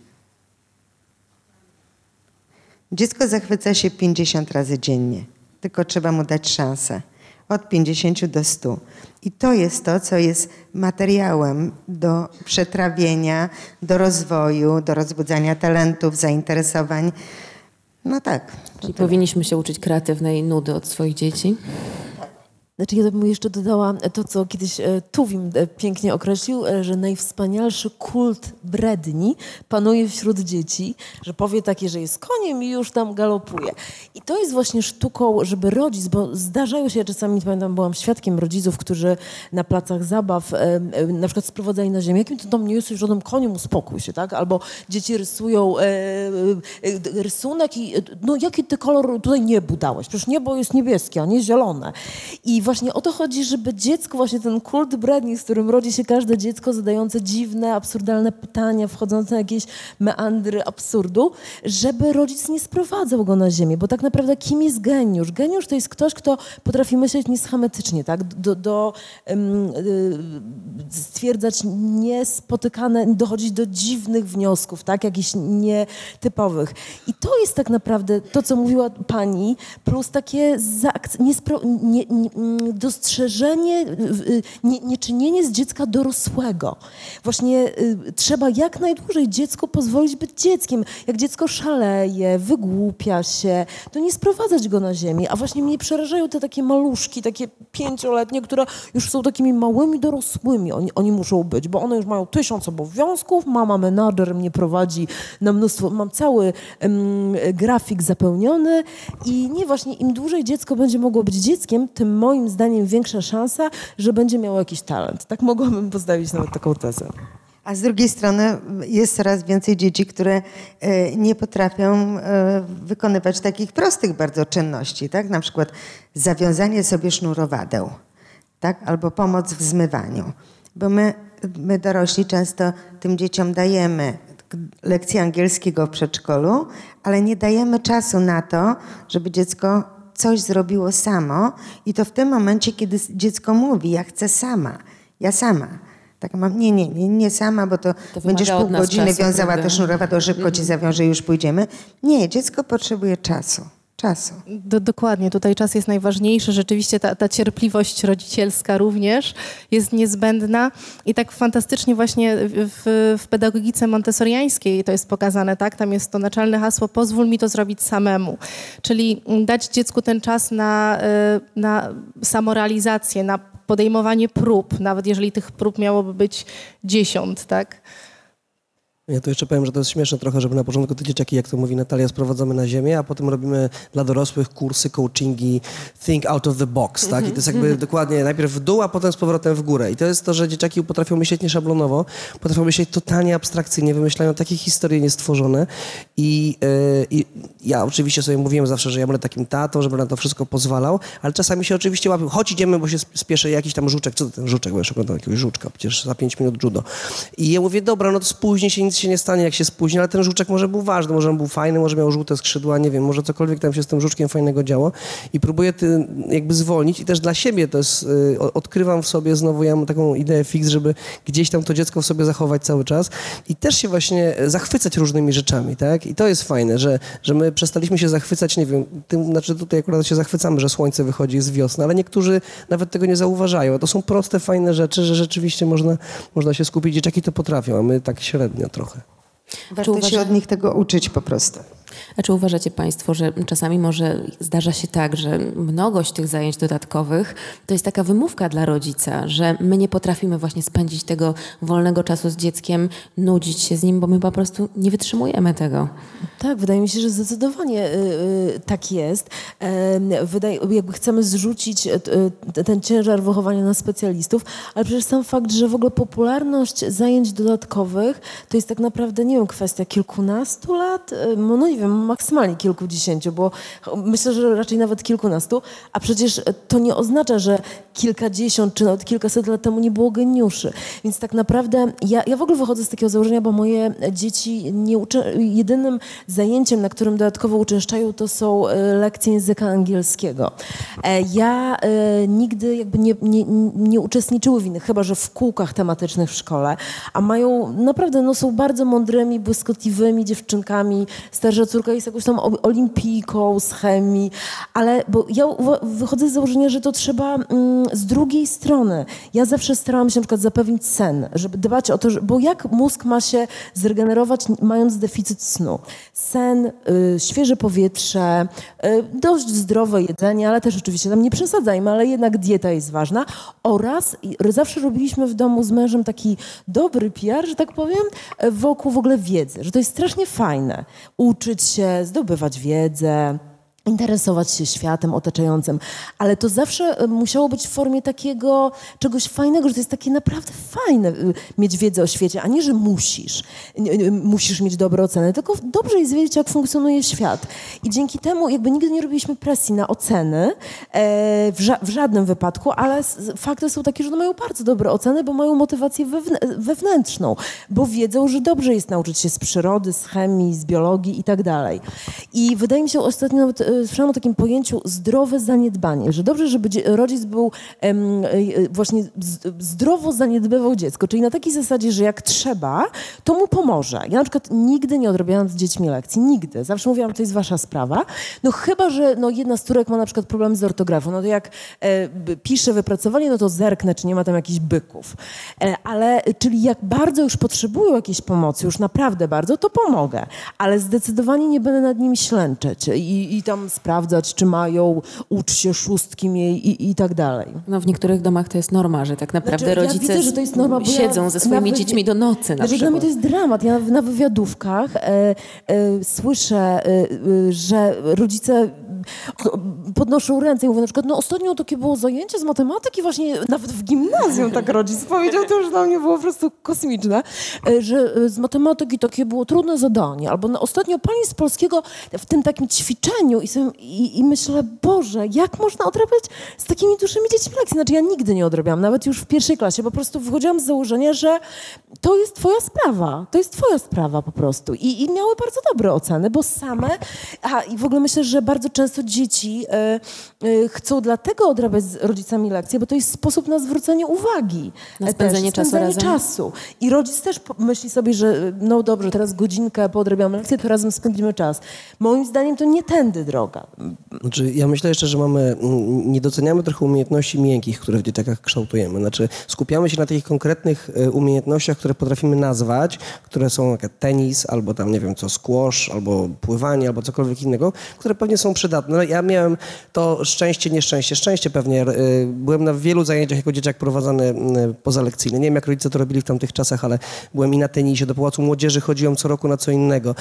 Dziecko zachwyca się 50 razy dziennie, tylko trzeba mu dać szansę. Od 50 do 100. I to jest to, co jest materiałem do przetrawienia, do rozwoju, do rozbudzania talentów, zainteresowań. No tak. Czyli powinniśmy się uczyć kreatywnej nudy od swoich dzieci? Znaczy ja bym jeszcze dodała to, co kiedyś e, Tuwim e, pięknie określił, e, że najwspanialszy kult bredni panuje wśród dzieci, że powie takie, że jest koniem i już tam galopuje. I to jest właśnie sztuką, żeby rodzic, bo zdarzają się, czasami pamiętam, byłam świadkiem rodziców, którzy na placach zabaw na przykład sprowadzali na ziemię, jakim to tam nie jesteś żadnym koniem, uspokój się, tak? Albo dzieci rysują rysunek i no jaki ty kolor tutaj niebu dałeś? Przecież niebo jest niebieskie, a nie zielone. I właśnie o to chodzi, żeby dziecko, właśnie ten kult bredni, z którym rodzi się każde dziecko zadające dziwne, absurdalne pytania, wchodzące na jakieś meandry absurdu, żeby rodzic nie sprowadzał go na ziemię, bo tak naprawdę kim jest geniusz? Geniusz to jest ktoś, kto potrafi myśleć nieschemetycznie, tak? Do, do um, stwierdzać niespotykane, dochodzić do dziwnych wniosków, tak? Jakichś nietypowych. I to jest tak naprawdę to, co mówiła pani, plus takie zaakc- nie, nie, dostrzeżenie, y, nie, nie czynienie z dziecka dorosłego. Właśnie y, trzeba jak najdłużej dziecku pozwolić być dzieckiem. Jak dziecko szaleje, wygłupia się, to nie sprowadzać go na ziemię. A właśnie mnie przerażają te takie maluszki, takie pięcioletnie, które już są takimi małymi dorosłymi. Oni, oni muszą być, bo one już mają tysiąc obowiązków, mama menadżer mnie prowadzi na mnóstwo, mam cały um, grafik zapełniony i nie właśnie im dłużej dziecko będzie mogło być dzieckiem, tym moim zdaniem większa szansa, że będzie miało jakiś talent. Tak mogłabym postawić nawet taką tezę. A z drugiej strony jest coraz więcej dzieci, które e, nie potrafią e, wykonywać takich prostych bardzo czynności, tak? Na przykład zawiązanie sobie sznurowadeł, tak? Albo pomoc w zmywaniu. Bo my, my dorośli często tym dzieciom dajemy lekcje angielskiego w przedszkolu, ale nie dajemy czasu na to, żeby dziecko coś zrobiło samo i to w tym momencie, kiedy dziecko mówi, ja chcę sama, ja sama. Tak mam, nie, nie, nie, nie sama, bo to, to będziesz pół godziny czasu, wiązała prawda? te sznurowa, to szybko ci mhm. zawiążę i już pójdziemy. Nie, dziecko potrzebuje czasu czasu. Do, dokładnie, tutaj czas jest najważniejszy. Rzeczywiście ta, ta, cierpliwość rodzicielska również jest niezbędna i tak fantastycznie właśnie w, w pedagogice montessoriańskiej to jest pokazane, tak? Tam jest to naczelne hasło pozwól mi to zrobić samemu. Czyli dać dziecku ten czas na, y, na samorealizację, na podejmowanie prób, nawet jeżeli tych prób miałoby być dziesiąt, tak? Ja tu jeszcze powiem, że to jest śmieszne trochę, żeby na początku te dzieciaki, jak to mówi Natalia, sprowadzamy na ziemię, a potem robimy dla dorosłych kursy, coachingi, think out of the box, tak? I to jest jakby mhm. dokładnie najpierw w dół, a potem z powrotem w górę. I to jest to, że dzieciaki potrafią myśleć nieszablonowo, potrafią myśleć totalnie abstrakcyjnie, wymyślają takie historie niestworzone i, yy, i ja oczywiście sobie mówiłem zawsze, że ja będę takim tatą, żeby na to wszystko pozwalał, ale czasami się oczywiście łapią, chodź idziemy, bo się spieszę, jakiś tam żuczek, co to ten żuczek, bo jeszcze oglądam jakiegoś żuczka, przecież za pięć minut judo. I ja mówię, dobra, no to spóźni się, nic się nie stanie, jak się spóźni, ale ten żuczek może był ważny, może on był fajny, może miał żółte skrzydła, nie wiem, może cokolwiek tam się z tym żuczkiem fajnego działo i próbuję ty, jakby zwolnić i też dla siebie to jest, y, odkrywam w sobie znowu, ja mam taką ideę fix, żeby gdzieś tam to dziecko w sobie zachować cały czas i też się właśnie zachwycać różnymi rzeczami, tak? I to jest fajne, że, że my przestaliśmy się zachwycać, nie wiem, tym, znaczy tutaj akurat się zachwycamy, że słońce wychodzi, z wiosny, ale niektórzy nawet tego nie zauważają. A to są proste, fajne rzeczy, że rzeczywiście można, można się skupić. Dzieciaki to potrafią, a my tak średnio trochę. Warto uważa... się od nich tego uczyć po prostu. A czy uważacie Państwo, że czasami może zdarza się tak, że mnogość tych zajęć dodatkowych to jest taka wymówka dla rodzica, że my nie potrafimy właśnie spędzić tego wolnego czasu z dzieckiem, nudzić się z nim, bo my po prostu nie wytrzymujemy tego. Tak, wydaje mi się, że zdecydowanie y, y, tak jest. Wydaje, jakby chcemy zrzucić y, ten ciężar wychowania na specjalistów, ale przecież sam fakt, że w ogóle popularność zajęć dodatkowych to jest tak naprawdę, nie wiem, kwestia kilkunastu lat, no nie wiem, maksymalnie kilkudziesięciu, bo myślę, że raczej nawet kilkunastu, a przecież to nie oznacza, że kilkadziesiąt czy nawet kilkaset lat temu nie było geniuszy. Więc tak naprawdę ja, ja w ogóle wychodzę z takiego założenia, bo moje dzieci nie uczę, jedynym zajęciem, na którym dodatkowo uczęszczają, to są e, lekcje języka angielskiego. E, ja e, nigdy jakby nie, nie, nie uczestniczyły w innych, chyba że w kółkach tematycznych w szkole, a mają naprawdę, no są bardzo mądrymi, błyskotliwymi dziewczynkami. Starsza córka jest jakąś tam olimpijką z chemii, ale bo ja wychodzę z założenia, że to trzeba mm, z drugiej strony. Ja zawsze starałam się na przykład zapewnić sen, żeby dbać o to, że, bo jak mózg ma się zregenerować mając deficyt snu? Sen, y, świeże powietrze, y, dość zdrowe jedzenie, ale też oczywiście tam nie przesadzajmy, ale jednak dieta jest ważna oraz zawsze robiliśmy w domu z mężem taki dobry PR, że tak powiem, wokół w ogóle wiedzy, że to jest strasznie fajne. Uczyć się, zdobywać wiedzę, interesować się światem otaczającym, ale to zawsze e, musiało być w formie takiego czegoś fajnego, że to jest takie naprawdę fajne y, mieć wiedzę o świecie, a nie, że musisz, musisz mieć dobre oceny, tylko dobrze jest wiedzieć, jak funkcjonuje świat. I dzięki temu jakby nigdy nie robiliśmy presji na oceny e, w, ża w żadnym wypadku, ale fakty są takie, że one mają bardzo dobre oceny, bo mają motywację wewn wewnętrzną, bo wiedzą, że dobrze jest nauczyć się z przyrody, z chemii, z biologii i tak dalej. I wydaje mi się ostatnio nawet e, słyszałam o takim pojęciu zdrowe zaniedbanie, że dobrze, żeby rodzic był em, właśnie zdrowo zaniedbywał dziecko, czyli na takiej zasadzie, że jak trzeba, to mu pomoże. Ja na przykład nigdy nie odrobiłam z dziećmi lekcji, nigdy. Zawsze mówiłam, to jest wasza sprawa. No chyba, że no, jedna z córek ma na przykład problem z ortografią, no to jak e, pisze wypracowanie, no to zerknę, czy nie ma tam jakichś byków. E, ale, czyli jak bardzo już potrzebują jakiejś pomocy, już naprawdę bardzo, to pomogę. Ale zdecydowanie nie będę nad nimi ślęczeć i, i tam sprawdzać, czy mają, ucz się szóstki jej i, i tak dalej. No w niektórych domach to jest norma, że tak naprawdę znaczy, rodzice ja widzę, jest norma, siedzą ja ze swoimi dziećmi do nocy na znaczy, Dla mnie to jest dramat. Ja na wywiadówkach e, e, słyszę, e, e że rodzice podnoszą ręce i mówią na przykład, no ostatnio takie było zajęcie z matematyki właśnie, nawet w gimnazjum tak rodzic powiedział, to już dla mnie było po prostu kosmiczne, e, że e, z matematyki takie było trudne zadanie, albo no, ostatnio pani z polskiego w tym takim ćwiczeniu i, sobie, i, i myślę, Boże, jak można odrabiać z takimi dużymi dziećmi lekcje? Znaczy ja nigdy nie odrabiałam, nawet już w pierwszej klasie, po prostu wychodziłam z założenia, że to jest twoja sprawa, to jest twoja sprawa po prostu. I, i miały bardzo dobre oceny, bo same, a i w ogóle myślę, że bardzo często dzieci y, y, chcą dlatego odrabiać z rodzicami lekcje, bo to jest sposób na zwrócenie uwagi. Na spędzenie, też, spędzenie czasu, czasu. I rodzic też myśli sobie, że no dobrze, teraz godzinkę poodrabiamy lekcję, to razem spędzimy czas. Moim zdaniem to nie tędy droga. Znaczy, ja myślę jeszcze, że mamy, nie doceniamy trochę umiejętności miękkich, które w dzieciakach kształtujemy. Znaczy, skupiamy się na takich konkretnych e, umiejętnościach, które potrafimy nazwać, które są jak tenis, albo tam, nie wiem co, squash, albo pływanie, albo cokolwiek innego, które pewnie są przydatne. No, ja miałem to szczęście, nieszczęście. Szczęście pewnie. E, byłem na wielu zajęciach jako dzieciak prowadzony pozalekcyjny. Nie wiem, jak rodzice to robili w tamtych czasach, ale byłem i na tenisie. Do Pałacu Młodzieży chodziłem co roku na co innego.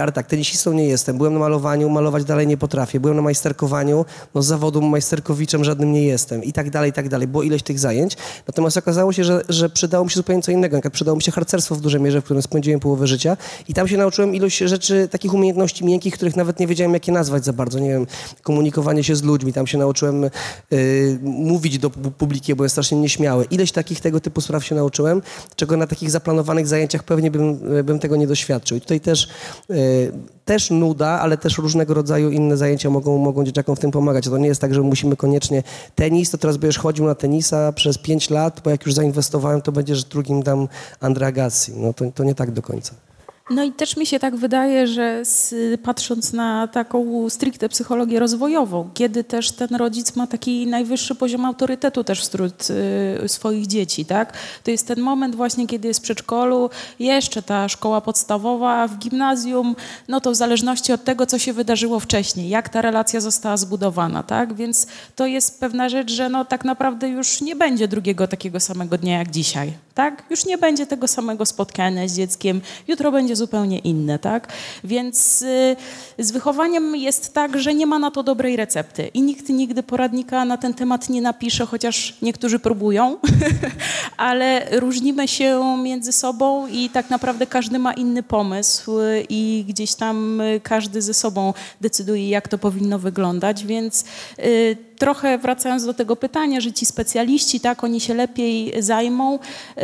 Ale tak, tenisistą nie jestem. Byłem na malowaniu, malować dalej nie potrafię. Byłem na majsterkowaniu, no z zawodu majsterkowiczem żadnym nie jestem. I tak dalej, i tak dalej. Było ileś tych zajęć. Natomiast okazało się, że, że przydało mi się zupełnie co innego. Przydało mi się harcerstwo w dużej mierze, w którym spędziłem połowę życia. I tam się nauczyłem ilość rzeczy, takich umiejętności miękkich, których nawet nie wiedziałem, jak je nazwać za bardzo. Nie wiem, komunikowanie się z ludźmi. Tam się nauczyłem y, mówić do publiki, bo byłem strasznie nieśmiały. Ileś takich tego typu spraw się nauczyłem, czego na takich zaplanowanych zajęciach pewnie bym, bym tego nie doświadczył. I tutaj też, y, też nuda, ale też różnego rodzaju inne zajęcia mogą, mogą dzieciakom w tym pomagać. To nie jest tak, że musimy koniecznie tenis, to teraz będziesz chodził na tenisa przez pięć lat, bo jak już zainwestowałem, to będziesz drugim tam Andrea Agassi. No to, to nie tak do końca. No i też mi się tak wydaje, że z, patrząc na taką stricte psychologię rozwojową, kiedy też ten rodzic ma taki najwyższy poziom autorytetu też wśród y, swoich dzieci, tak? To jest ten moment właśnie, kiedy jest w przedszkolu, jeszcze ta szkoła podstawowa, w gimnazjum, no to w zależności od tego, co się wydarzyło wcześniej, jak ta relacja została zbudowana, tak? Więc to jest pewna rzecz, że no tak naprawdę już nie będzie drugiego takiego samego dnia jak dzisiaj, tak? Już nie będzie tego samego spotkania z dzieckiem, jutro będzie zupełnie inne, tak? Więc y, z wychowaniem jest tak, że nie ma na to dobrej recepty i nikt nigdy poradnika na ten temat nie napisze, chociaż niektórzy próbują, ale różnimy się między sobą i tak naprawdę każdy ma inny pomysł i gdzieś tam każdy ze sobą decyduje, jak to powinno wyglądać, więc y, trochę wracając do tego pytania, że ci specjaliści, tak, oni się lepiej zajmą, y,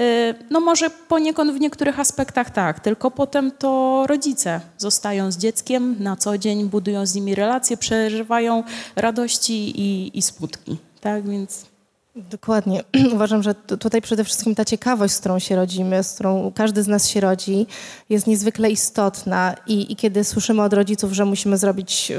no może poniekąd w niektórych aspektach tak, tylko potem to rodzice zostają z dzieckiem na co dzień, budują z nimi relacje, przeżywają radości i, i smutki, tak, więc... Dokładnie. Uważam, że tutaj przede wszystkim ta ciekawość, z którą się rodzimy, z którą każdy z nas się rodzi, jest niezwykle istotna. I, i kiedy słyszymy od rodziców, że musimy zrobić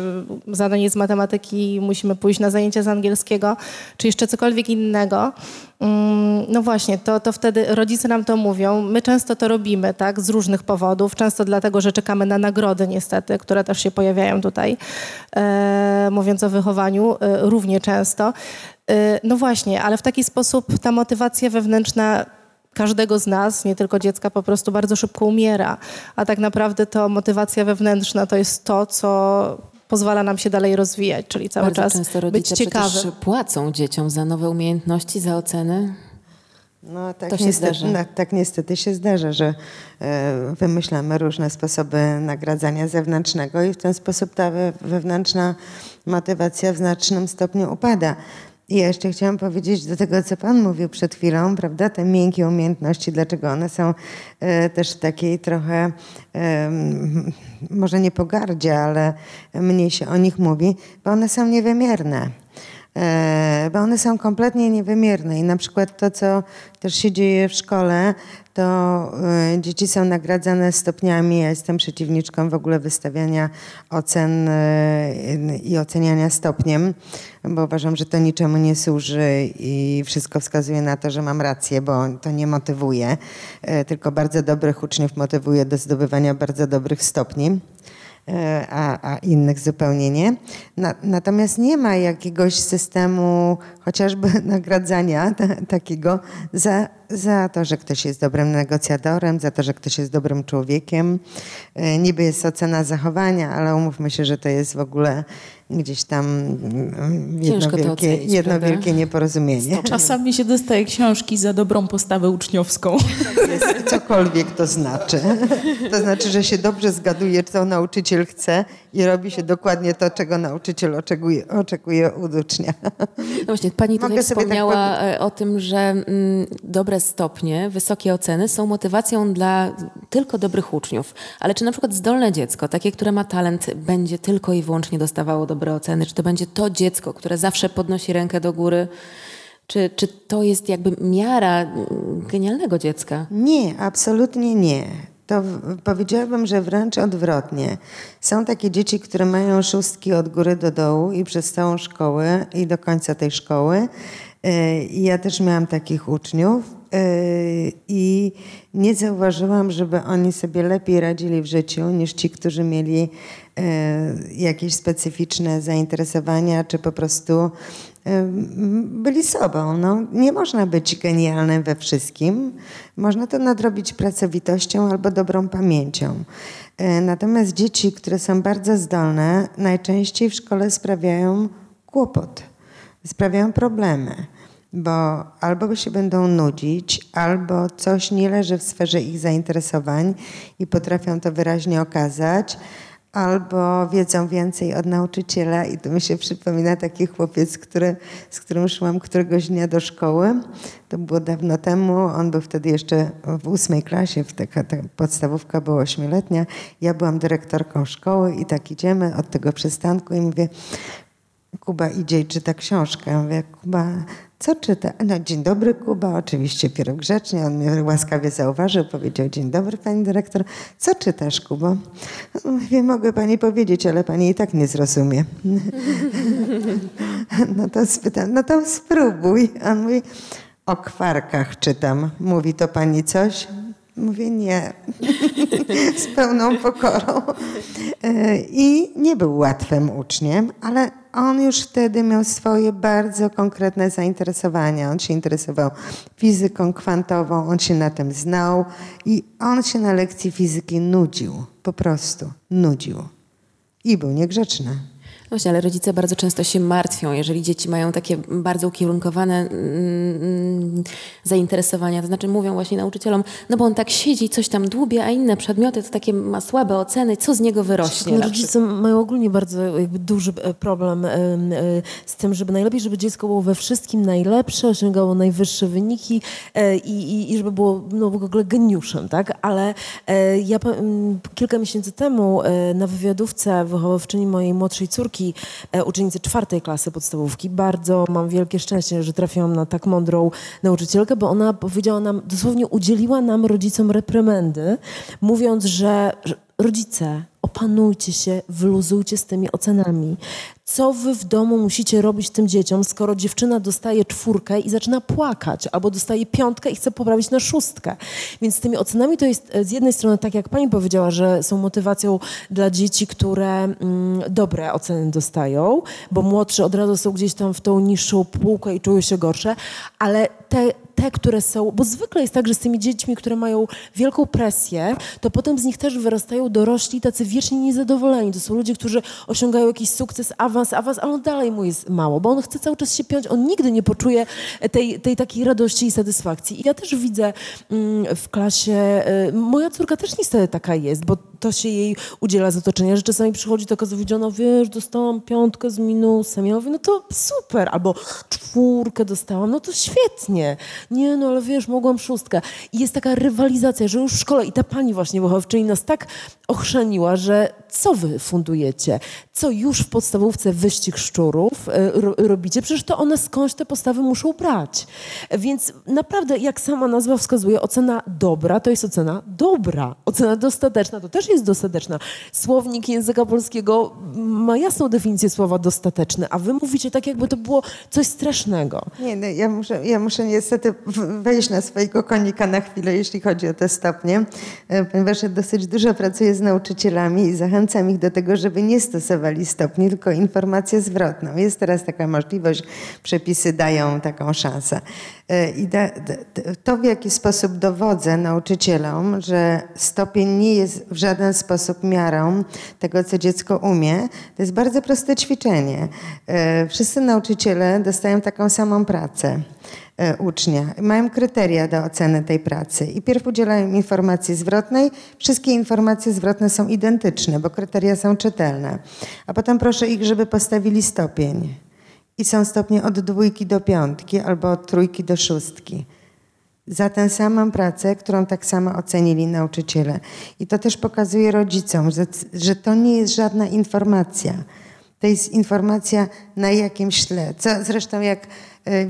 y, zadanie z matematyki, musimy pójść na zajęcia z angielskiego, czy jeszcze cokolwiek innego, mm, no właśnie, to, to wtedy rodzice nam to mówią. My często to robimy, tak, z różnych powodów. Często dlatego, że czekamy na nagrody, niestety, które też się pojawiają tutaj, e, mówiąc o wychowaniu, e, równie często. Y, no właśnie, ale w taki sposób ta motywacja wewnętrzna każdego z nas, nie tylko dziecka, po prostu bardzo szybko umiera. A tak naprawdę to motywacja wewnętrzna to jest to, co pozwala nam się dalej rozwijać, czyli cały bardzo czas często rodzice być ciekawy. płacą dzieciom za nowe umiejętności, za oceny. No, tak, to się niestety, zdarza. No, tak niestety się zdarza, że e, wymyślamy różne sposoby nagradzania zewnętrznego i w ten sposób ta wewnętrzna motywacja w znacznym stopniu upada. I jeszcze chciałam powiedzieć do tego, co Pan mówił przed chwilą, prawda? Te miękkie umiejętności, dlaczego one są e, też takiej trochę, e, może nie pogardzie, ale mniej się o nich mówi, bo one są niewymierne. E, bo one są kompletnie niewymierne i na przykład to, co też się dzieje w szkole, to e, dzieci są nagradzane stopniami. Ja jestem przeciwniczką w ogóle wystawiania ocen e, i oceniania stopniem, bo uważam, że to niczemu nie służy i wszystko wskazuje na to, że mam rację, bo to nie motywuje, tylko bardzo dobrych uczniów motywuje do zdobywania bardzo dobrych stopni. E, a, a innych zupełnie nie. Na, natomiast nie ma jakiegoś systemu chociażby nagradzania takiego za, za to, że ktoś jest dobrym negocjatorem, za to, że ktoś jest dobrym człowiekiem. E, niby jest ocena zachowania, ale umówmy się, że to jest w ogóle gdzieś tam mm, jedno, wielkie, ocenić, jedno wielkie nieporozumienie. Czasami się dostaje książki za dobrą postawę uczniowską. Tak cokolwiek to znaczy. To znaczy, że się dobrze zgaduje, co nauczyciel chce i robi się dokładnie to, czego nauczyciel oczekuje, oczekuje od ucznia. No właśnie, pani tutaj tak wspomniała tak o tym, że mm, dobre stopnie, wysokie oceny są motywacją dla tylko dobrych uczniów. Ale czy na przykład zdolne dziecko, takie, które ma talent, będzie tylko i wyłącznie dostawało dobre oceny? Czy to będzie to dziecko, które zawsze podnosi rękę do góry? Czy, czy to jest jakby miara genialnego dziecka? Nie, absolutnie nie to powiedziałabym, że wręcz odwrotnie. Są takie dzieci, które mają szóstki od góry do dołu i przez całą szkołę i do końca tej szkoły. E, ja też miałam takich uczniów e, i nie zauważyłam, żeby oni sobie lepiej radzili w życiu niż ci, którzy mieli e, jakieś specyficzne zainteresowania, czy po prostu byli sobą. No, nie można być genialnym we wszystkim. Można to nadrobić pracowitością albo dobrą pamięcią. Natomiast dzieci, które są bardzo zdolne, najczęściej w szkole sprawiają kłopot, sprawiają problemy, bo albo się będą nudzić, albo coś nie leży w sferze ich zainteresowań i potrafią to wyraźnie okazać albo wiedzą więcej od nauczyciela i to mi się przypomina taki chłopiec, który, z którym szłam któregoś dnia do szkoły. To było dawno temu, on był wtedy jeszcze w ósmej klasie, taka, ta podstawówka była ośmioletnia. Ja byłam dyrektorką szkoły i tak idziemy od tego przystanku i mówię, Kuba idzie i czyta książkę. Ja mówię, Kuba, co czyta? No, dzień dobry, Kuba. Oczywiście pierog grzecznie. On mnie łaskawie zauważył, powiedział, dzień dobry, pani dyrektor. Co czytasz, Kubo? Mówię, mogę pani powiedzieć, ale pani i tak nie zrozumie. no to spytam, no to spróbuj. On mówi, o kwarkach czytam. Mówi to pani coś? Mówię nie, z pełną pokorą. E, I nie był łatwym uczniem, ale on już wtedy miał swoje bardzo konkretne zainteresowania. On się interesował fizyką kwantową, on się na tym znał i on się na lekcji fizyki nudził, po prostu nudził. I był niegrzeczny. Właśnie, ale rodzice bardzo często się martwią, jeżeli dzieci mają takie bardzo ukierunkowane mm, zainteresowania. To znaczy mówią właśnie nauczycielom, no bo on tak siedzi, coś tam dłubie, a inne przedmioty to takie ma słabe oceny, co z niego wyrośnie? Rodzice mają ogólnie bardzo duży e, problem e, e, z tym, żeby najlepiej, żeby dziecko było we wszystkim najlepsze, osiągało najwyższe wyniki i, i, i żeby było no, w ogóle geniuszem, tak? Ale ja kilka miesięcy temu na wywiadówce wychowawczyni mojej młodszej córki córki, e, uczennicy czwartej klasy podstawówki. Bardzo mam wielkie szczęście, że trafiłam na tak mądrą nauczycielkę, bo ona powiedziała nam, dosłownie udzieliła nam rodzicom reprymendy, mówiąc, że rodzice, opanujcie się, wyluzujcie z tymi ocenami. Co wy w domu musicie robić tym dzieciom, skoro dziewczyna dostaje czwórkę i zaczyna płakać, albo dostaje piątkę i chce poprawić na szóstkę. Więc z tymi ocenami to jest e, z jednej strony, tak jak pani powiedziała, że są motywacją dla dzieci, które mm, dobre oceny dostają, bo młodsze od razu są gdzieś tam w tą niższą półkę i czują się gorsze, ale te te, które są, bo zwykle jest tak, że z tymi dziećmi, które mają wielką presję, to potem z nich też wyrastają dorośli tacy wiecznie niezadowoleni. To są ludzie, którzy osiągają jakiś sukces, awans, awans, ale on dalej mu jest mało, bo on chce cały czas się piąć, on nigdy nie poczuje tej, tej takiej radości i satysfakcji. I ja też widzę mm, w klasie, y, moja córka też niestety taka jest, bo to się jej udziela z otoczenia, że czasami przychodzi taka zawiedziona, wiesz, dostałam piątkę z minusem. Ja mówię, no to super, albo czwórkę dostałam, no to świetnie. Nie, no ale wiesz, mogłam szóstkę. I jest taka rywalizacja, że już w szkole i ta pani właśnie wychowawczyni nas tak ochrzaniła, że co wy fundujecie? Co już w podstawówce wyścig szczurów e, ro, robicie? Przecież to one skądś te postawy muszą brać. Więc naprawdę, jak sama nazwa wskazuje, ocena dobra to jest ocena dobra. Ocena dostateczna to też jest dostateczna. Słownik języka polskiego ma jasną definicję słowa dostateczne, a wy mówicie tak, jakby to było coś strasznego. Nie, no, ja, muszę, ja muszę niestety wejść na swojego konika na chwilę, jeśli chodzi o te stopnie, e, ponieważ ja dosyć dużo pracuję z nauczycielami i zachęcam ich do tego, żeby nie stosowali stopni, tylko informację zwrotną. Jest teraz taka możliwość, przepisy dają taką szansę. E, I to, w jaki sposób dowodzę nauczycielom, że stopień nie jest w żaden sposób miarą tego, co dziecko umie, to jest bardzo proste ćwiczenie. E, wszyscy nauczyciele dostają taką samą pracę ucznia. Mają kryteria do oceny tej pracy i pierw udzielają informacji zwrotnej. Wszystkie informacje zwrotne są identyczne, bo kryteria są czytelne. A potem proszę ich, żeby postawili stopień i są stopnie od dwójki do piątki albo od trójki do szóstki. Za tę samą pracę, którą tak samo ocenili nauczyciele. I to też pokazuje rodzicom, że, że to nie jest żadna informacja. To jest informacja na jakimś tle. Co, zresztą jak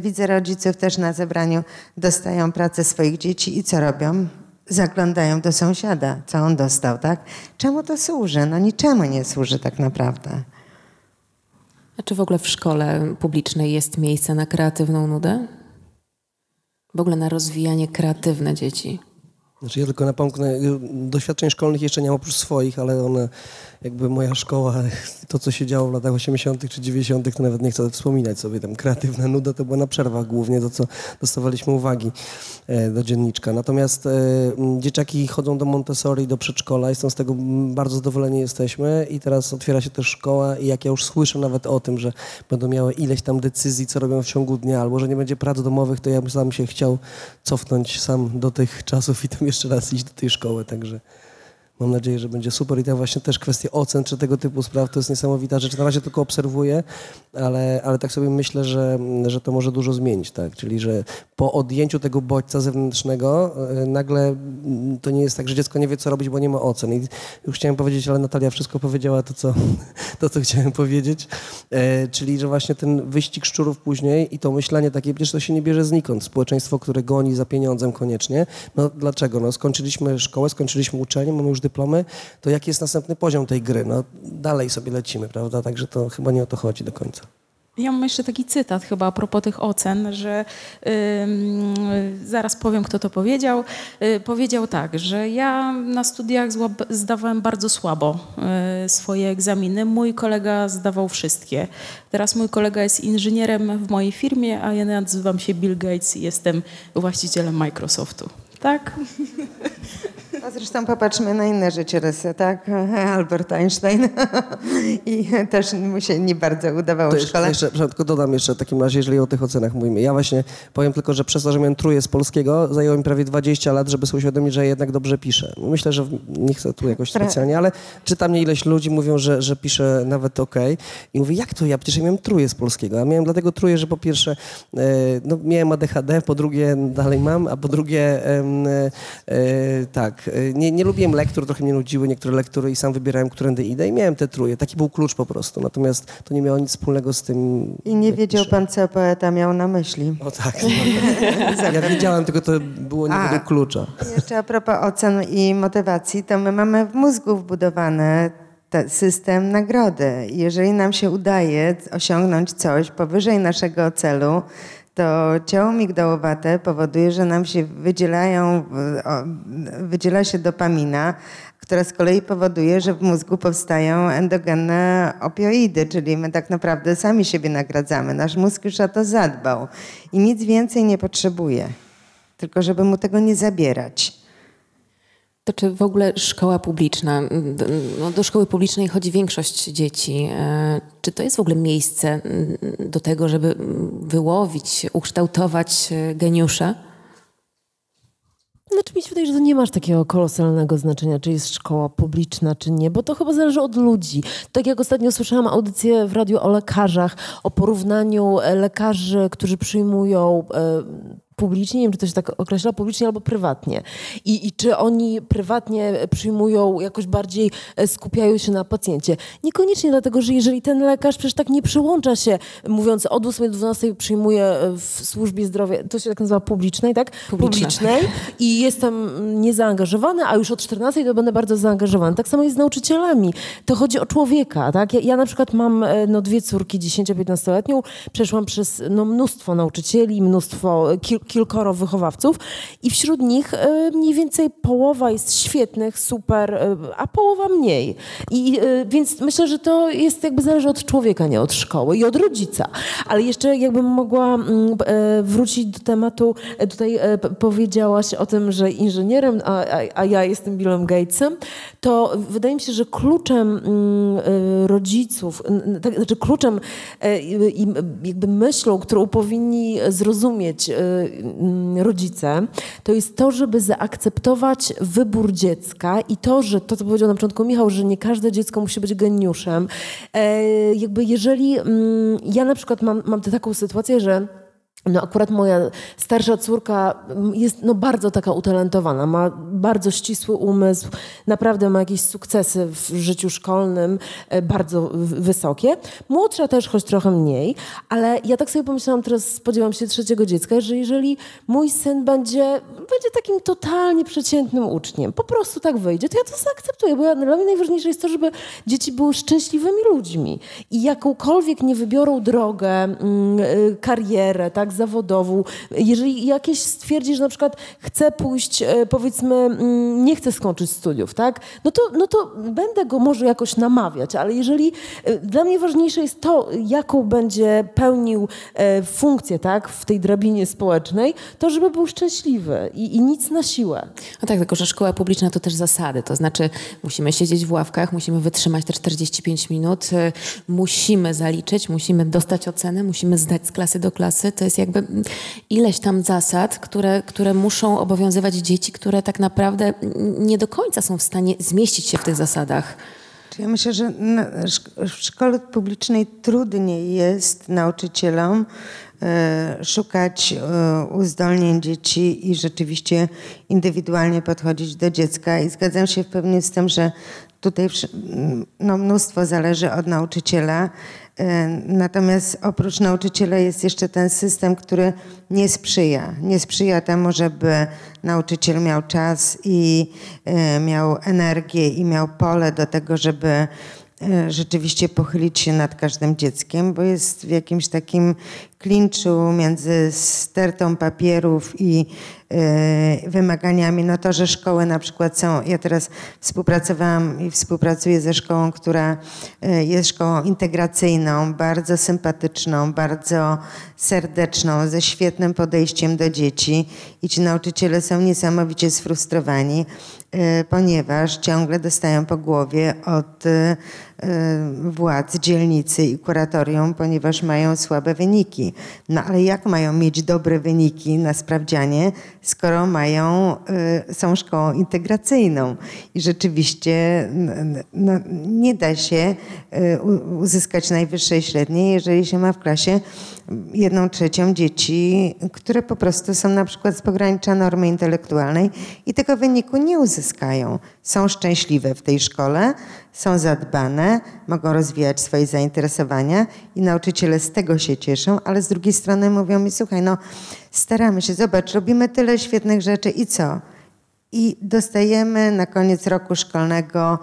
widzę rodziców też na zebraniu, dostają pracę swoich dzieci i co robią? Zaglądają do sąsiada, co on dostał, tak? Czemu to służy? No niczemu nie służy tak naprawdę. A czy w ogóle w szkole publicznej jest miejsce na kreatywną nudę? W ogóle na rozwijanie kreatywne dzieci? Znaczy ja tylko napomknę, doświadczeń szkolnych jeszcze nie mam oprócz swoich, ale one jakby moja szkoła, to co się działo w latach 80. czy 90., to nawet nie chcę wspominać sobie, tam kreatywna nuda to była na przerwach głównie, to co dostawaliśmy uwagi e, do dzienniczka. Natomiast e, dzieciaki chodzą do Montessori, do przedszkola i z tego bardzo zadowoleni jesteśmy i teraz otwiera się też szkoła i jak ja już słyszę nawet o tym, że będą miały ileś tam decyzji, co robią w ciągu dnia, albo że nie będzie prac domowych, to ja bym sam się chciał cofnąć sam do tych czasów i tam jeszcze raz iść do tej szkoły, także... Mam nadzieję, że będzie super i tam właśnie też kwestie ocen czy tego typu spraw to jest niesamowita rzecz. Na razie tylko obserwuję, ale, ale tak sobie myślę, że, że to może dużo zmienić, tak? Czyli, że po odjęciu tego bodźca zewnętrznego e, nagle mm, to nie jest tak, że dziecko nie wie, co robić, bo nie ma ocen. I już chciałem powiedzieć, ale Natalia wszystko powiedziała to, co, to, co chciałem powiedzieć. E, czyli, że właśnie ten wyścig szczurów później i to myślenie takie, przecież to się nie bierze znikąd. Społeczeństwo, które goni za pieniądzem koniecznie. No dlaczego? No skończyliśmy szkołę, skończyliśmy uczenie, mamy już dyplomy, to jaki jest następny poziom tej gry? No dalej sobie lecimy, prawda? Także to chyba nie o to chodzi do końca. Ja mam jeszcze taki cytat chyba a propos tych ocen, że zaraz powiem, kto to powiedział. Yy, powiedział tak, że ja na studiach zdawałem bardzo słabo yy, swoje egzaminy. Mój kolega zdawał wszystkie. Teraz mój kolega jest inżynierem w mojej firmie, a ja nazywam się Bill Gates i jestem właścicielem Microsoftu. Tak? A zresztą popatrzmy na inne życiorysy, tak? Albert Einstein. I też mu się nie bardzo udawało to w szkole. Jeszcze, tylko dodam jeszcze w takim razie, jeżeli o tych ocenach mówimy. Ja właśnie powiem tylko, że przez to, że miałem trójkę z polskiego, zajęło mi prawie 20 lat, żeby sobie uświadomić, że jednak dobrze piszę. Myślę, że nie chcę tu jakoś specjalnie, ale czytam mnie ileś ludzi, mówią, że, że piszę nawet ok. I mówię, jak to ja? Przecież ja miałem trójkę z polskiego. A miałem dlatego trójkę, że po pierwsze e, no, miałem ADHD, po drugie dalej mam, a po drugie tak, Y, nie, nie lubiłem lektur, trochę mnie nudziły niektóre lektury i sam wybierałem, którędy idę i miałem te truje. Taki był klucz po prostu. Natomiast to nie miało nic wspólnego z tym. I nie wiedział piszę. pan, co poeta miał na myśli. O tak. ja wiedziałem, tylko to było nie według klucza. Jeszcze a propos ocen i motywacji, to my mamy w mózgu wbudowane system nagrody. Jeżeli nam się udaje osiągnąć coś powyżej naszego celu, to ciało migdałowate powoduje, że nam się wydzielają, wydziela się dopamina, która z kolei powoduje, że w mózgu powstają endogenne opioidy, czyli my tak naprawdę sami siebie nagradzamy. Nasz mózg już o to zadbał i nic więcej nie potrzebuje, tylko żeby mu tego nie zabierać. To czy w ogóle szkoła publiczna, no do szkoły publicznej chodzi większość dzieci, e, czy to jest w ogóle miejsce do tego, żeby wyłowić, ukształtować e, geniusze? znaczy mi się wydaje, że to nie masz takiego kolosalnego znaczenia, czy jest szkoła publiczna, czy nie, bo to chyba zależy od ludzi. Tak jak ostatnio słyszałam audycję w radiu o lekarzach, o porównaniu e, lekarzy, którzy przyjmują publicznie, nie wiem, czy to się tak określa, publicznie albo prywatnie. I, I czy oni prywatnie przyjmują, jakoś bardziej e, skupiają się na pacjencie. Niekoniecznie dlatego, że jeżeli ten lekarz przecież tak nie przyłącza się, mówiąc od 8 do 12 przyjmuje e, w służbie zdrowia, to się tak nazywa publicznej, tak? Publicznej. I jestem niezaangażowany, a już od 14 to będę bardzo zaangażowany. Tak samo jest z nauczycielami. To chodzi o człowieka, tak? Ja, ja na przykład mam e, no, dwie córki, 10-15-letnią, przeszłam przez no, mnóstwo nauczycieli, mnóstwo, kil, kilkoro wychowawców i wśród nich e, mniej więcej połowa jest świetnych, super, e, a połowa mniej. I e, więc myślę, że to jest jakby zależy od człowieka, nie od szkoły i od rodzica. Ale jeszcze jakbym mogła mm, wrócić do tematu, tutaj powiedziałaś o tym, że inżynierem, a, a ja jestem Billem Gatesem, to wydaje mi się, że kluczem mm, rodziców, tak, znaczy kluczem i jakby myślą, którą powinni zrozumieć rodzice, to jest to, żeby zaakceptować wybór dziecka i to, że to, co powiedział na początku Michał, że nie każde dziecko musi być geniuszem. E, jakby jeżeli mm, ja na przykład mam, mam taką sytuację, że no akurat moja starsza córka jest no bardzo taka utalentowana, ma bardzo ścisły umysł, naprawdę ma jakieś sukcesy w życiu szkolnym, e, bardzo wysokie. Młodsza też, choć trochę mniej, ale ja tak sobie pomyślałam, teraz spodziewam się trzeciego dziecka, że jeżeli mój syn będzie, będzie takim totalnie przeciętnym uczniem, po prostu tak wyjdzie, to ja to zaakceptuję, bo ja, dla mnie najważniejsze jest to, żeby dzieci były szczęśliwymi ludźmi i jakąkolwiek nie wybiorą drogę, mm, e, karierę, tak, zawodową, jeżeli jakieś stwierdzi, że na przykład chce pójść, e, powiedzmy, mm, nie chce skończyć studiów, tak? No to, no to będę go może jakoś namawiać, ale jeżeli e, dla mnie ważniejsze jest to, jaką będzie pełnił e, funkcję, tak, w tej drabinie społecznej, to żeby był szczęśliwy i, i nic na siłę. No tak, tylko że szkoła publiczna to też zasady, to znaczy musimy siedzieć w ławkach, musimy wytrzymać te 45 minut, musimy zaliczyć, musimy dostać ocenę, musimy zdać z klasy do klasy, to jest jakby ileś tam zasad, które, które muszą obowiązywać dzieci, które tak naprawdę nie do końca są w stanie zmieścić się w tych zasadach. Ja myślę, że w szkole publicznej trudniej jest nauczycielom e, szukać e, uzdolnień dzieci i rzeczywiście indywidualnie podchodzić do dziecka. I zgadzam się pewnie z tym, że tutaj no, mnóstwo zależy od nauczyciela. E, natomiast oprócz nauczyciela jest jeszcze ten system, który nie sprzyja. Nie sprzyja temu, żeby nauczyciel miał czas i e, miał energię i miał pole do tego, żeby rzeczywiście pochylić się nad każdym dzieckiem, bo jest w jakimś takim klinczu między stertą papierów i y, wymaganiami, no to, że szkoły na przykład są, ja teraz współpracowałam i współpracuję ze szkołą, która y, jest szkołą integracyjną, bardzo sympatyczną, bardzo serdeczną, ze świetnym podejściem do dzieci i ci nauczyciele są niesamowicie sfrustrowani, y, ponieważ ciągle dostają po głowie od władz dzielnicy i kuratorium, ponieważ mają słabe wyniki. No ale jak mają mieć dobre wyniki na sprawdzianie, skoro mają, y, są szkołą integracyjną i rzeczywiście no, nie da się y, uzyskać najwyższej średniej, jeżeli się ma w klasie jedną trzecią dzieci, które po prostu są na przykład z pogranicza normy intelektualnej i tego wyniku nie uzyskają. Są szczęśliwe w tej szkole, są zadbane, mogą rozwijać swoje zainteresowania i nauczyciele z tego się cieszą, ale z drugiej strony mówią mi, słuchaj, no staramy się, zobacz, robimy tyle świetnych rzeczy i co? I dostajemy na koniec roku szkolnego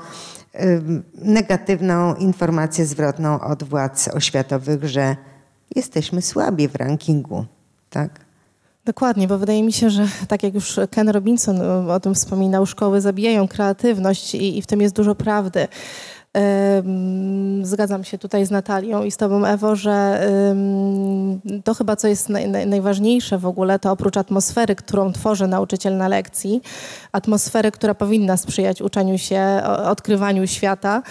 negatywną informację zwrotną od władz oświatowych, że jesteśmy słabi w rankingu, tak? Dokładnie, bo wydaje mi się, że tak jak już Ken Robinson o tym wspominał, szkoły zabijają kreatywność i, i w tym jest dużo prawdy. Zgadzam się tutaj z Natalią i z Tobą, Ewo, że to chyba co jest najważniejsze w ogóle, to oprócz atmosfery, którą tworzy nauczyciel na lekcji, atmosfery, która powinna sprzyjać uczeniu się, odkrywaniu świata,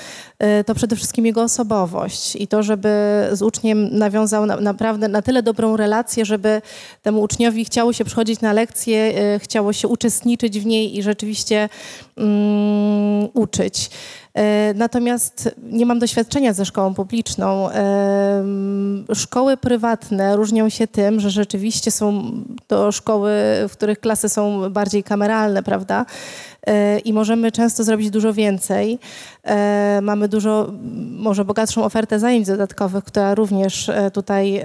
y, to przede wszystkim jego osobowość i to, żeby z uczniem nawiązał na, naprawdę na tyle dobrą relację, żeby temu uczniowi chciało się przychodzić na lekcję, y, chciało się uczestniczyć w niej i rzeczywiście um, uczyć. E, natomiast nie mam doświadczenia ze szkołą publiczną. E, szkoły prywatne różnią się tym, że rzeczywiście są to szkoły, w których klasy są bardziej kameralne, prawda? E, I możemy często zrobić dużo więcej. Mamy dużo, może bogatszą ofertę zajęć dodatkowych, która również tutaj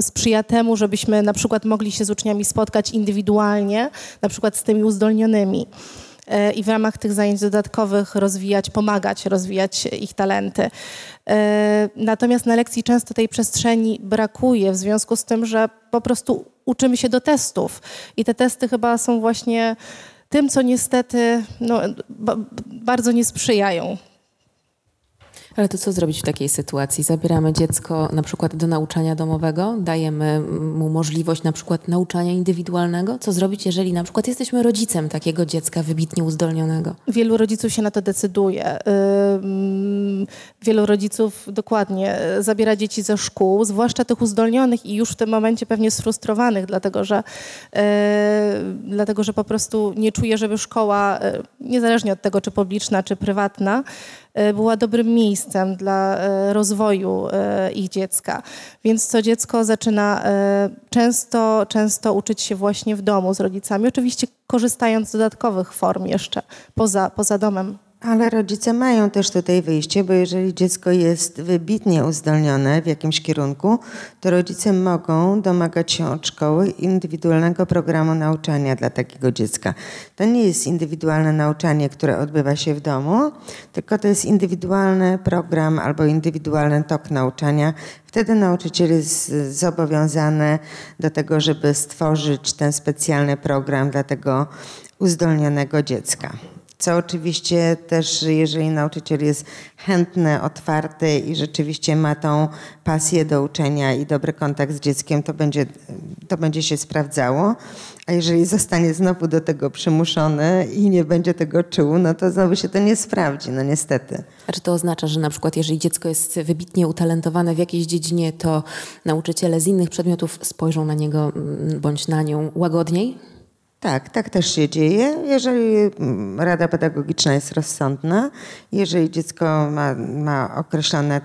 sprzyja temu, żebyśmy na przykład mogli się z uczniami spotkać indywidualnie, na przykład z tymi uzdolnionymi. E, i w ramach tych zajęć dodatkowych rozwijać, pomagać rozwijać ich talenty. E, natomiast na lekcji często tej przestrzeni brakuje w związku z tym, że po prostu uczymy się do testów i te testy chyba są właśnie tym, co niestety no, bardzo nie sprzyjają ale to co zrobić w takiej sytuacji? Zabieramy dziecko na przykład do nauczania domowego, dajemy mu możliwość na przykład nauczania indywidualnego. Co zrobić, jeżeli na przykład jesteśmy rodzicem takiego dziecka wybitnie uzdolnionego? Wielu rodziców się na to decyduje. Wielu rodziców dokładnie y, zabiera dzieci ze szkół, zwłaszcza tych uzdolnionych i już w tym momencie pewnie sfrustrowanych, dlatego że, y, dlatego, że po prostu nie czuje, żeby szkoła, y, niezależnie od tego, czy publiczna, czy prywatna, była dobrym miejscem dla e, rozwoju e, ich dziecka. Więc co dziecko zaczyna często, często uczyć się właśnie w domu z rodzicami, oczywiście korzystając z dodatkowych form jeszcze poza, poza domem. Ale rodzice mają też tutaj wyjście, bo jeżeli dziecko jest wybitnie uzdolnione w jakimś kierunku, to rodzice mogą domagać się od szkoły indywidualnego programu nauczania dla takiego dziecka. To nie jest indywidualne nauczanie, które odbywa się w domu, tylko to jest indywidualny program albo indywidualny tok nauczania. Wtedy nauczyciel jest zobowiązany do tego, żeby stworzyć ten specjalny program dla tego uzdolnionego dziecka. Co oczywiście też, jeżeli nauczyciel jest chętny, otwarty i rzeczywiście ma tą pasję do uczenia i dobry kontakt z dzieckiem, to będzie, to będzie się sprawdzało. A jeżeli zostanie znowu do tego przymuszony i nie będzie tego czuł, no to znowu się to nie sprawdzi, no niestety. A czy to oznacza, że na przykład jeżeli dziecko jest wybitnie utalentowane w jakiejś dziedzinie, to nauczyciele z innych przedmiotów spojrzą na niego mm, bądź na nią łagodniej? Tak, tak też się dzieje. Jeżeli mm, Rada Pedagogiczna jest rozsądna, jeżeli dziecko ma, ma określone,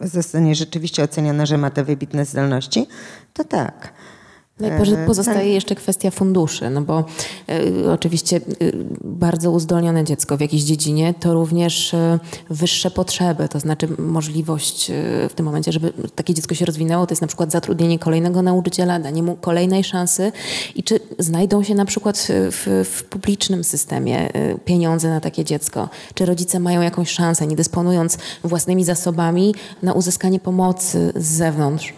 zostanie rzeczywiście ocenione, że ma te wybitne zdolności, to tak. No pozostaje jeszcze kwestia funduszy, no bo y, oczywiście y, bardzo uzdolnione dziecko w jakiejś dziedzinie to również y, wyższe potrzeby, to znaczy możliwość w tym momencie, żeby takie dziecko się rozwinęło, to jest na przykład zatrudnienie kolejnego nauczyciela, danie mu kolejnej szansy. I czy znajdą się na przykład w, w publicznym systemie pieniądze na takie dziecko, czy rodzice mają jakąś szansę, nie dysponując własnymi zasobami na uzyskanie pomocy z zewnątrz?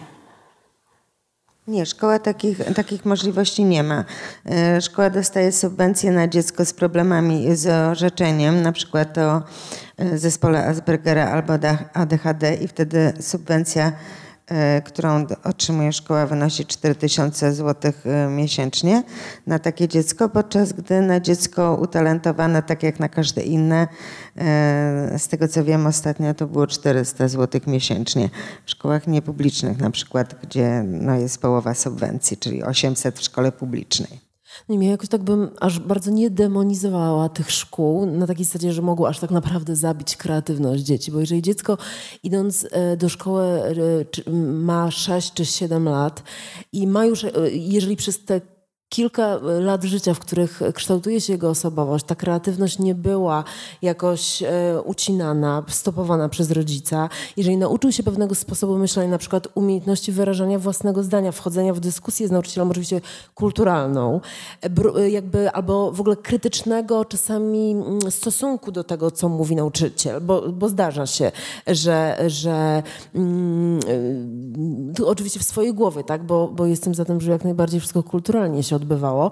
Nie, szkoła takich, takich możliwości nie ma. E, szkoła dostaje subwencje na dziecko z problemami z orzeczeniem, na przykład o e, zespole Aspergera albo ADHD i wtedy subwencja E, którą otrzymuje szkoła, wynosi 4000 zł e, miesięcznie na takie dziecko, podczas gdy na dziecko utalentowane, tak jak na każde inne, e, z tego co wiem ostatnio to było 400 zł miesięcznie. W szkołach niepublicznych na przykład, gdzie no, jest połowa subwencji, czyli 800 w szkole publicznej. Nie wiem, jakoś tak bym aż bardzo nie demonizowała tych szkół na takiej zasadzie, że mogło aż tak naprawdę zabić kreatywność dzieci. Bo jeżeli dziecko idąc e, do szkoły e, ma 6 czy 7 lat i ma już, e, jeżeli przez te kilka lat życia, w których kształtuje się jego osobowość, ta kreatywność nie była jakoś e, ucinana, stopowana przez rodzica. Jeżeli nauczył się pewnego sposobu myślenia, na przykład umiejętności wyrażania własnego zdania, wchodzenia w dyskusję z nauczycielem, oczywiście kulturalną, e, e, jakby albo w ogóle krytycznego czasami mm, stosunku do tego, co mówi nauczyciel, bo, bo zdarza się, że, że mm, oczywiście w swojej głowie, tak, bo, bo jestem za tym, że jak najbardziej wszystko kulturalnie się odbywało,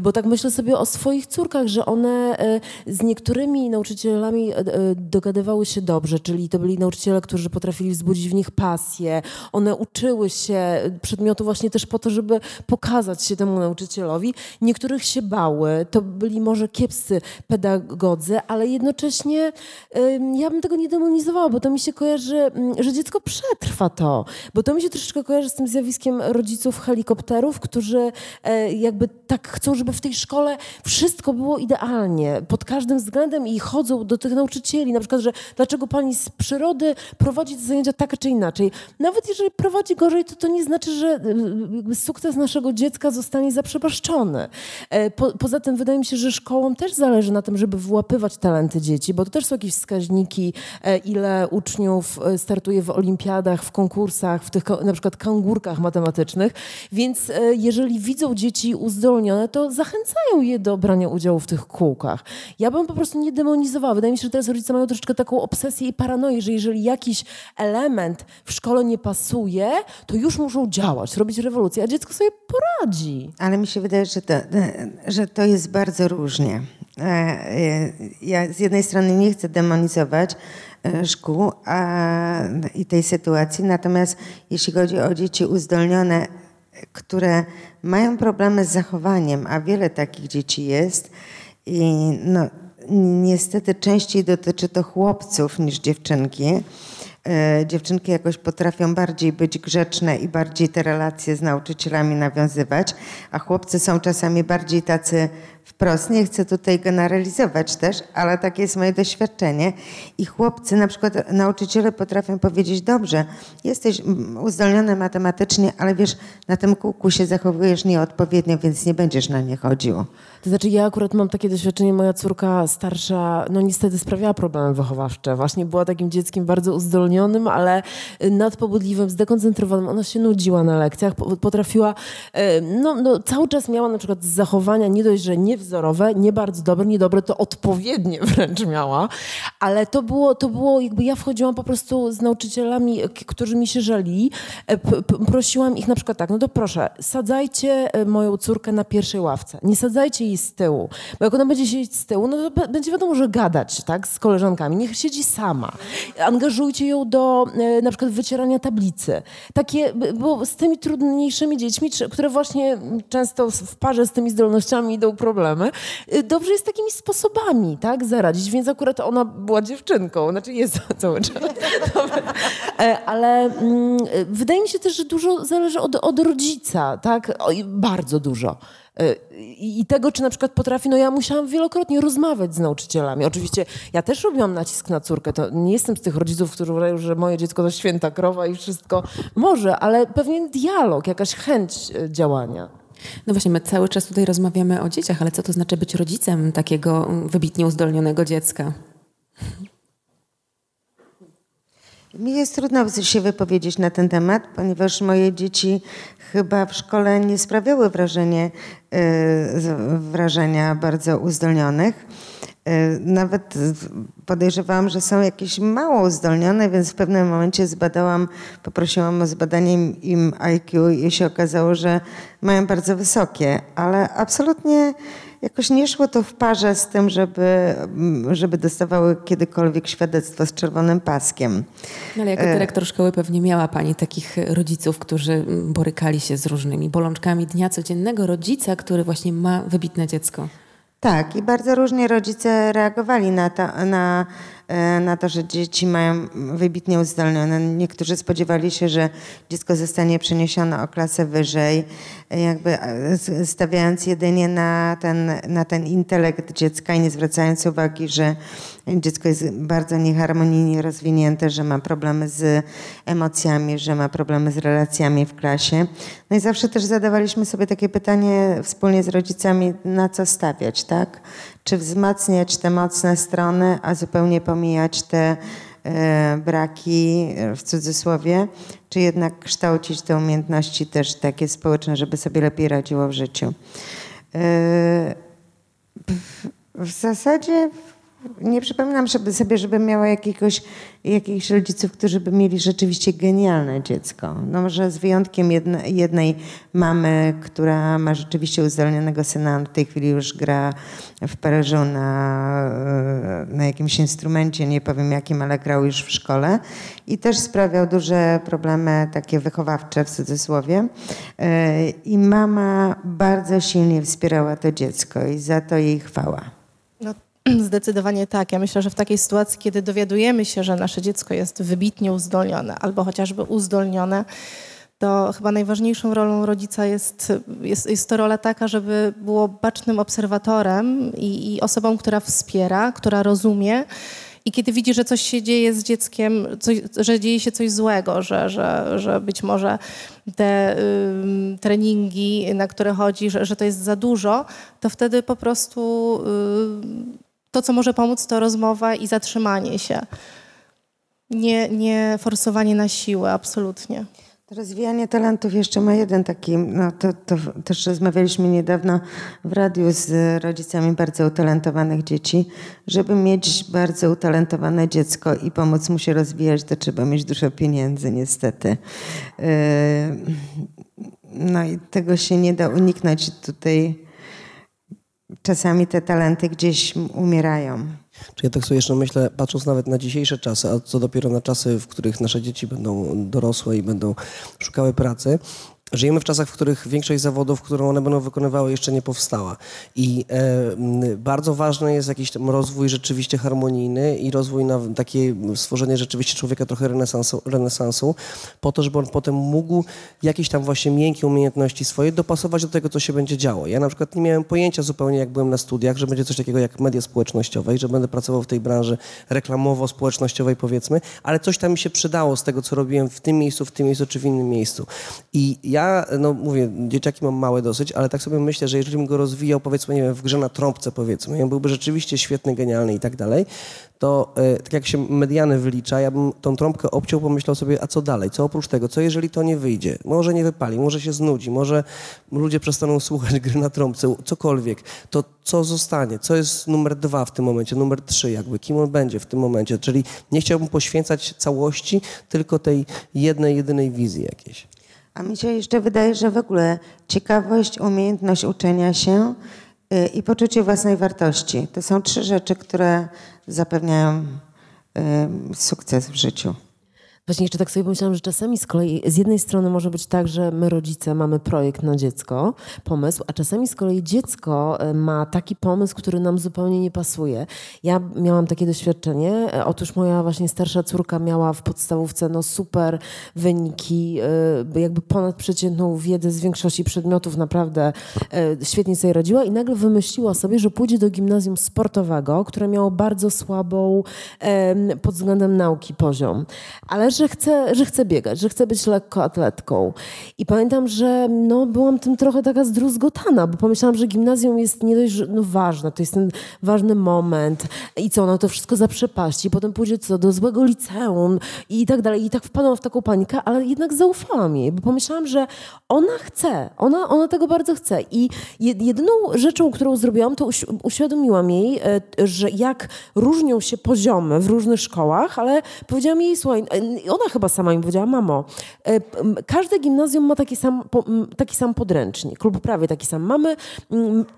bo tak myślę sobie o swoich córkach, że one e, z niektórymi nauczycielami e, e, dogadywały się dobrze, czyli to byli nauczyciele, którzy potrafili wzbudzić w nich pasję, one uczyły się przedmiotu właśnie też po to, żeby pokazać się temu nauczycielowi. Niektórych się bały, to byli może kiepscy pedagodzy, ale jednocześnie ja bym tego nie demonizowała, bo to mi się kojarzy, mm, że dziecko przetrwa to, bo to mi się troszeczkę kojarzy z tym zjawiskiem rodziców helikopterów, którzy jakby tak chcą, żeby w tej szkole wszystko było idealnie, pod każdym względem i chodzą do tych nauczycieli, na przykład, że dlaczego pani z przyrody prowadzi zajęcia tak czy inaczej. Nawet jeżeli prowadzi gorzej, to to nie znaczy, że e, sukces naszego dziecka zostanie zaprzepaszczony. E, po, poza tym wydaje mi się, że szkołom też zależy na tym, żeby wyłapywać talenty dzieci, bo to też są jakieś wskaźniki, ile uczniów startuje w olimpiadach, w konkursach, w tych na przykład kangurkach matematycznych, więc e, jeżeli widzą dzieci uzdolnione, to zachęcają je do brania udziału w tych kółkach. Ja bym po prostu nie demonizowała. Wydaje mi się, że teraz rodzice mają troszeczkę taką obsesję i paranoję, że jeżeli jakiś element w szkole nie pasuje, to już muszą działać, robić rewolucję, a dziecko sobie poradzi. Ale mi się wydaje, że to, że to jest bardzo różnie. E, e, ja z jednej strony nie chcę demonizować, E, szkół a, i tej sytuacji. Natomiast jeśli chodzi o dzieci uzdolnione, które mają problemy z zachowaniem, a wiele takich dzieci jest i no, niestety częściej dotyczy to chłopców niż dziewczynki. E, dziewczynki jakoś potrafią bardziej być grzeczne i bardziej te relacje z nauczycielami nawiązywać, a chłopcy są czasami bardziej tacy wprost. Nie chcę tutaj generalizować też, ale takie jest moje doświadczenie. I chłopcy, na przykład nauczyciele potrafią powiedzieć, dobrze, jesteś uzdolniony matematycznie, ale wiesz, na tym kółku się zachowujesz nieodpowiednio, więc nie będziesz na nie chodził. To znaczy ja akurat mam takie doświadczenie, moja córka starsza, no niestety sprawiała problemy wychowawcze. Właśnie była takim dzieckiem bardzo uzdolnionym, ale nadpobudliwym, zdekoncentrowanym. Ona się nudziła na lekcjach, potrafiła, e, no, no cały czas miała na przykład zachowania nie dość, że niewzorowe, nie bardzo dobre, niedobre, to odpowiednie wręcz miała, ale to było, to było jakby ja wchodziłam po prostu z nauczycielami, którzy mi się żali, e, prosiłam ich na przykład tak, no to proszę, sadzajcie e, moją córkę na pierwszej ławce, nie sadzajcie jej z tyłu. Bo jak ona będzie siedzieć z tyłu, no to będzie wiadomo, że gadać tak, z koleżankami. Niech siedzi sama. Angażujcie ją do e, na przykład wycierania tablicy. Takie, bo z tymi trudniejszymi dziećmi, które właśnie często w parze z tymi zdolnościami idą problemy, e, dobrze jest takimi sposobami tak, zaradzić. Więc akurat ona była dziewczynką, znaczy jest cały czas. E, ale mm, wydaje mi się też, że dużo zależy od, od rodzica, tak? bardzo dużo. I tego, czy na przykład potrafi, no ja musiałam wielokrotnie rozmawiać z nauczycielami. Oczywiście ja też robiłam nacisk na córkę. To nie jestem z tych rodziców, którzy uważają, że moje dziecko to święta krowa i wszystko może, ale pewien dialog, jakaś chęć działania. No właśnie, my cały czas tutaj rozmawiamy o dzieciach, ale co to znaczy być rodzicem takiego wybitnie uzdolnionego dziecka? Mi jest trudno się wypowiedzieć na ten temat, ponieważ moje dzieci chyba w szkole nie sprawiały wrażenie, y, wrażenia bardzo uzdolnionych. Y, nawet podejrzewałam, że są jakieś mało uzdolnione, więc w pewnym momencie zbadałam, poprosiłam o zbadanie im IQ i się okazało, że mają bardzo wysokie, ale absolutnie jakoś nie szło to w parze z tym, żeby, żeby dostawały kiedykolwiek świadectwo z czerwonym paskiem. No ale jako e, dyrektor szkoły pewnie miała Pani takich rodziców, którzy borykali się z różnymi bolączkami dnia codziennego. Rodzica, który właśnie ma wybitne dziecko. Tak, i bardzo różnie rodzice reagowali na to, na, e, na to, że dzieci mają wybitnie uzdolnione. Niektórzy spodziewali się, że dziecko zostanie przeniesione o klasę wyżej, jakby e, stawiając jedynie na ten, na ten intelekt dziecka i nie zwracając uwagi, że dziecko jest bardzo nieharmonijnie rozwinięte, że ma problemy z emocjami, że ma problemy z relacjami w klasie. No i zawsze też zadawaliśmy sobie takie pytanie wspólnie z rodzicami, na co stawiać, tak? Czy wzmacniać te mocne strony, a zupełnie pomijać te e, braki w cudzysłowie, czy jednak kształcić te umiejętności też takie społeczne, żeby sobie lepiej radziło w życiu. E, w zasadzie nie przypominam żeby sobie, żebym miała jakiegoś, jakichś rodziców, którzy by mieli rzeczywiście genialne dziecko. No może z wyjątkiem jedne, jednej mamy, która ma rzeczywiście uzdolnionego syna, w tej chwili już gra w Paryżu na, na jakimś instrumencie, nie powiem jakim, ale grał już w szkole i też sprawiał duże problemy takie wychowawcze w cudzysłowie. E, I mama bardzo silnie wspierała to dziecko i za to jej chwała. Zdecydowanie tak. Ja myślę, że w takiej sytuacji, kiedy dowiadujemy się, że nasze dziecko jest wybitnie uzdolnione albo chociażby uzdolnione, to chyba najważniejszą rolą rodzica jest, jest, jest to rola taka, żeby było bacznym obserwatorem i, i osobą, która wspiera, która rozumie. I kiedy widzi, że coś się dzieje z dzieckiem, coś, że dzieje się coś złego, że, że, że być może te y, treningi, na które chodzi, że, że to jest za dużo, to wtedy po prostu y, to, co może pomóc, to rozmowa i zatrzymanie się. Nie, nie forsowanie na siłę, absolutnie. Rozwijanie talentów jeszcze ma jeden taki, no to, to też rozmawialiśmy niedawno w radiu z rodzicami bardzo utalentowanych dzieci. Żeby mieć bardzo utalentowane dziecko i pomóc mu się rozwijać, to trzeba mieć dużo pieniędzy, niestety. Yy, no i tego się nie da uniknąć tutaj czasami te talenty gdzieś umierają. Czy ja tak sobie jeszcze myślę, patrząc nawet na dzisiejsze czasy, a co dopiero na czasy, w których nasze dzieci będą dorosłe i będą szukały pracy, Żyjemy w czasach, w których większość zawodów, którą one będą wykonywały, jeszcze nie powstała. I e, bardzo ważny jest jakiś tam rozwój rzeczywiście harmonijny i rozwój na takie stworzenie rzeczywiście człowieka trochę renesansu, renesansu, po to, żeby on potem mógł jakieś tam właśnie miękkie umiejętności swoje dopasować do tego, co się będzie działo. Ja na przykład nie miałem pojęcia zupełnie, jak byłem na studiach, że będzie coś takiego jak media społecznościowe i że będę pracował w tej branży reklamowo-społecznościowej powiedzmy, ale coś tam mi się przydało z tego, co robiłem w tym miejscu, w tym miejscu czy w innym miejscu. I ja, no mówię, dzieciaki mam małe dosyć, ale tak sobie myślę, że jeżeli bym go rozwijał, powiedzmy, nie wiem, w grze na trąbce, powiedzmy, on byłby rzeczywiście świetny, genialny i tak dalej, to e, tak jak się mediany wylicza, ja bym tą trąbkę obciął, pomyślał sobie, a co dalej, co oprócz tego, co jeżeli to nie wyjdzie, może nie wypali, może się znudzi, może ludzie przestaną słuchać gry na trąbce, cokolwiek, to co zostanie, co jest numer dwa w tym momencie, numer trzy jakby, kim on będzie w tym momencie, czyli nie chciałbym poświęcać całości, tylko tej jednej, jedynej wizji jakiejś. A mi się jeszcze wydaje, że w ogóle ciekawość, umiejętność uczenia się y, i poczucie własnej wartości to są trzy rzeczy, które zapewniają y, sukces w życiu. Właśnie jeszcze tak sobie pomyślałam, że czasami z kolei z jednej strony może być tak, że my rodzice mamy projekt na dziecko, pomysł, a czasami z kolei dziecko e, ma taki pomysł, który nam zupełnie nie pasuje. Ja miałam takie doświadczenie. E, otóż moja właśnie starsza córka miała w podstawówce no super wyniki, e, jakby ponadprzeciętną wiedzę z większości przedmiotów, naprawdę świetnie sobie radziła i nagle wymyśliła sobie, że pójdzie do gimnazjum sportowego, które miało bardzo słabą pod względem nauki poziom. Ale że chcę, że chcę biegać, że chcę być lekkoatletką. I pamiętam, że no, byłam tym trochę taka zdruzgotana, bo pomyślałam, że gimnazjum jest nie dość no, ważne, to jest ten ważny moment i co, ona to wszystko zaprzepaści, potem pójdzie co, do złego liceum i tak dalej. I tak wpadłam w taką panikę, ale jednak zaufałam jej, bo pomyślałam, że ona chce, ona, ona tego bardzo chce. I jedyną rzeczą, którą zrobiłam, to uświadomiłam jej, e, że jak różnią się poziomy w różnych szkołach, ale powiedziałam jej, słuchaj, i ona chyba sama mi powiedziała, mamo, e, każde gimnazjum ma taki sam, taki sam podręcznik lub prawie taki sam. Mamy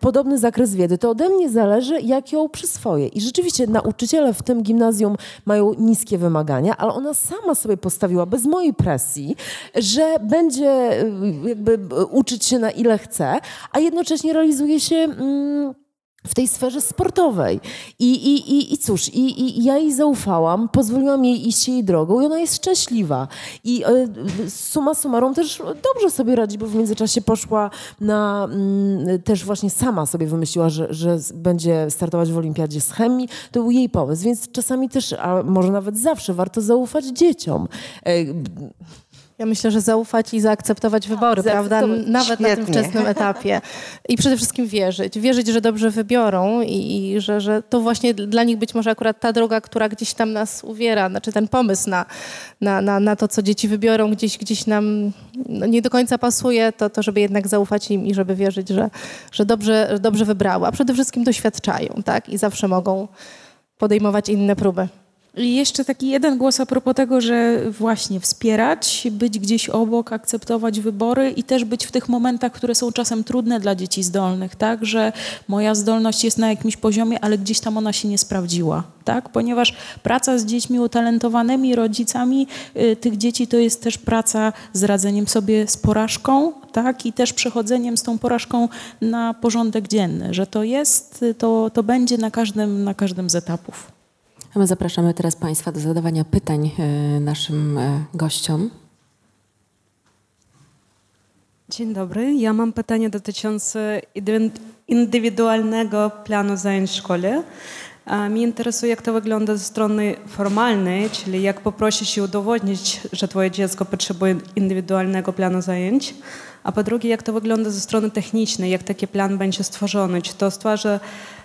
podobny zakres wiedzy. To ode mnie zależy, jak ją przyswoję. I rzeczywiście nauczyciele w tym gimnazjum mają niskie wymagania, ale ona sama sobie postawiła, bez mojej presji, że będzie e, jakby e, uczyć się na ile chce, a jednocześnie realizuje się... Mm, w tej sferze sportowej. I, i, i, i cóż, i, i ja jej zaufałam, pozwoliłam jej iść jej drogą i ona jest szczęśliwa. I y, suma summarum też dobrze sobie radzi, bo w międzyczasie poszła na, y, też właśnie sama sobie wymyśliła, że, że będzie startować w olimpiadzie z chemii. To był jej pomysł, więc czasami też, a może nawet zawsze warto zaufać dzieciom. Y, ja myślę, że zaufać i zaakceptować tak, wybory, prawda? Nawet Świetnie. na tym wczesnym etapie. I przede wszystkim wierzyć. Wierzyć, że dobrze wybiorą i, i, że, że to właśnie dla nich być może akurat ta droga, która gdzieś tam nas uwiera, znaczy ten pomysł na, na, na, na to, co dzieci wybiorą, gdzieś, gdzieś nam no, nie do końca pasuje, to, to żeby jednak zaufać im i żeby wierzyć, że, że dobrze, dobrze wybrały. A przede wszystkim doświadczają, tak? I zawsze mogą podejmować inne próby. I jeszcze taki jeden głos a propos tego, że właśnie wspierać, być gdzieś obok, akceptować wybory i też być w tych momentach, które są czasem trudne dla dzieci zdolnych, tak, że moja zdolność jest na jakimś poziomie, ale gdzieś tam ona się nie sprawdziła, tak, ponieważ praca z dziećmi utalentowanymi, rodzicami y, tych dzieci to jest też praca z radzeniem sobie z porażką, tak, i też przechodzeniem z tą porażką na porządek dzienny, że to jest, to, to będzie na każdym, na każdym z etapów. My zapraszamy teraz Państwa do zadawania pytań e, naszym e, gościom. Dzień dobry. Ja mam pytanie dotyczące indywidualnego planu zajęć w szkole. Mnie interesuje, jak to wygląda ze strony formalnej, czyli jak poprosić i udowodnić, że Twoje dziecko potrzebuje indywidualnego planu zajęć. A po drugie, jak to wygląda ze strony technicznej, jak taki plan będzie stworzony. Czy to stwarza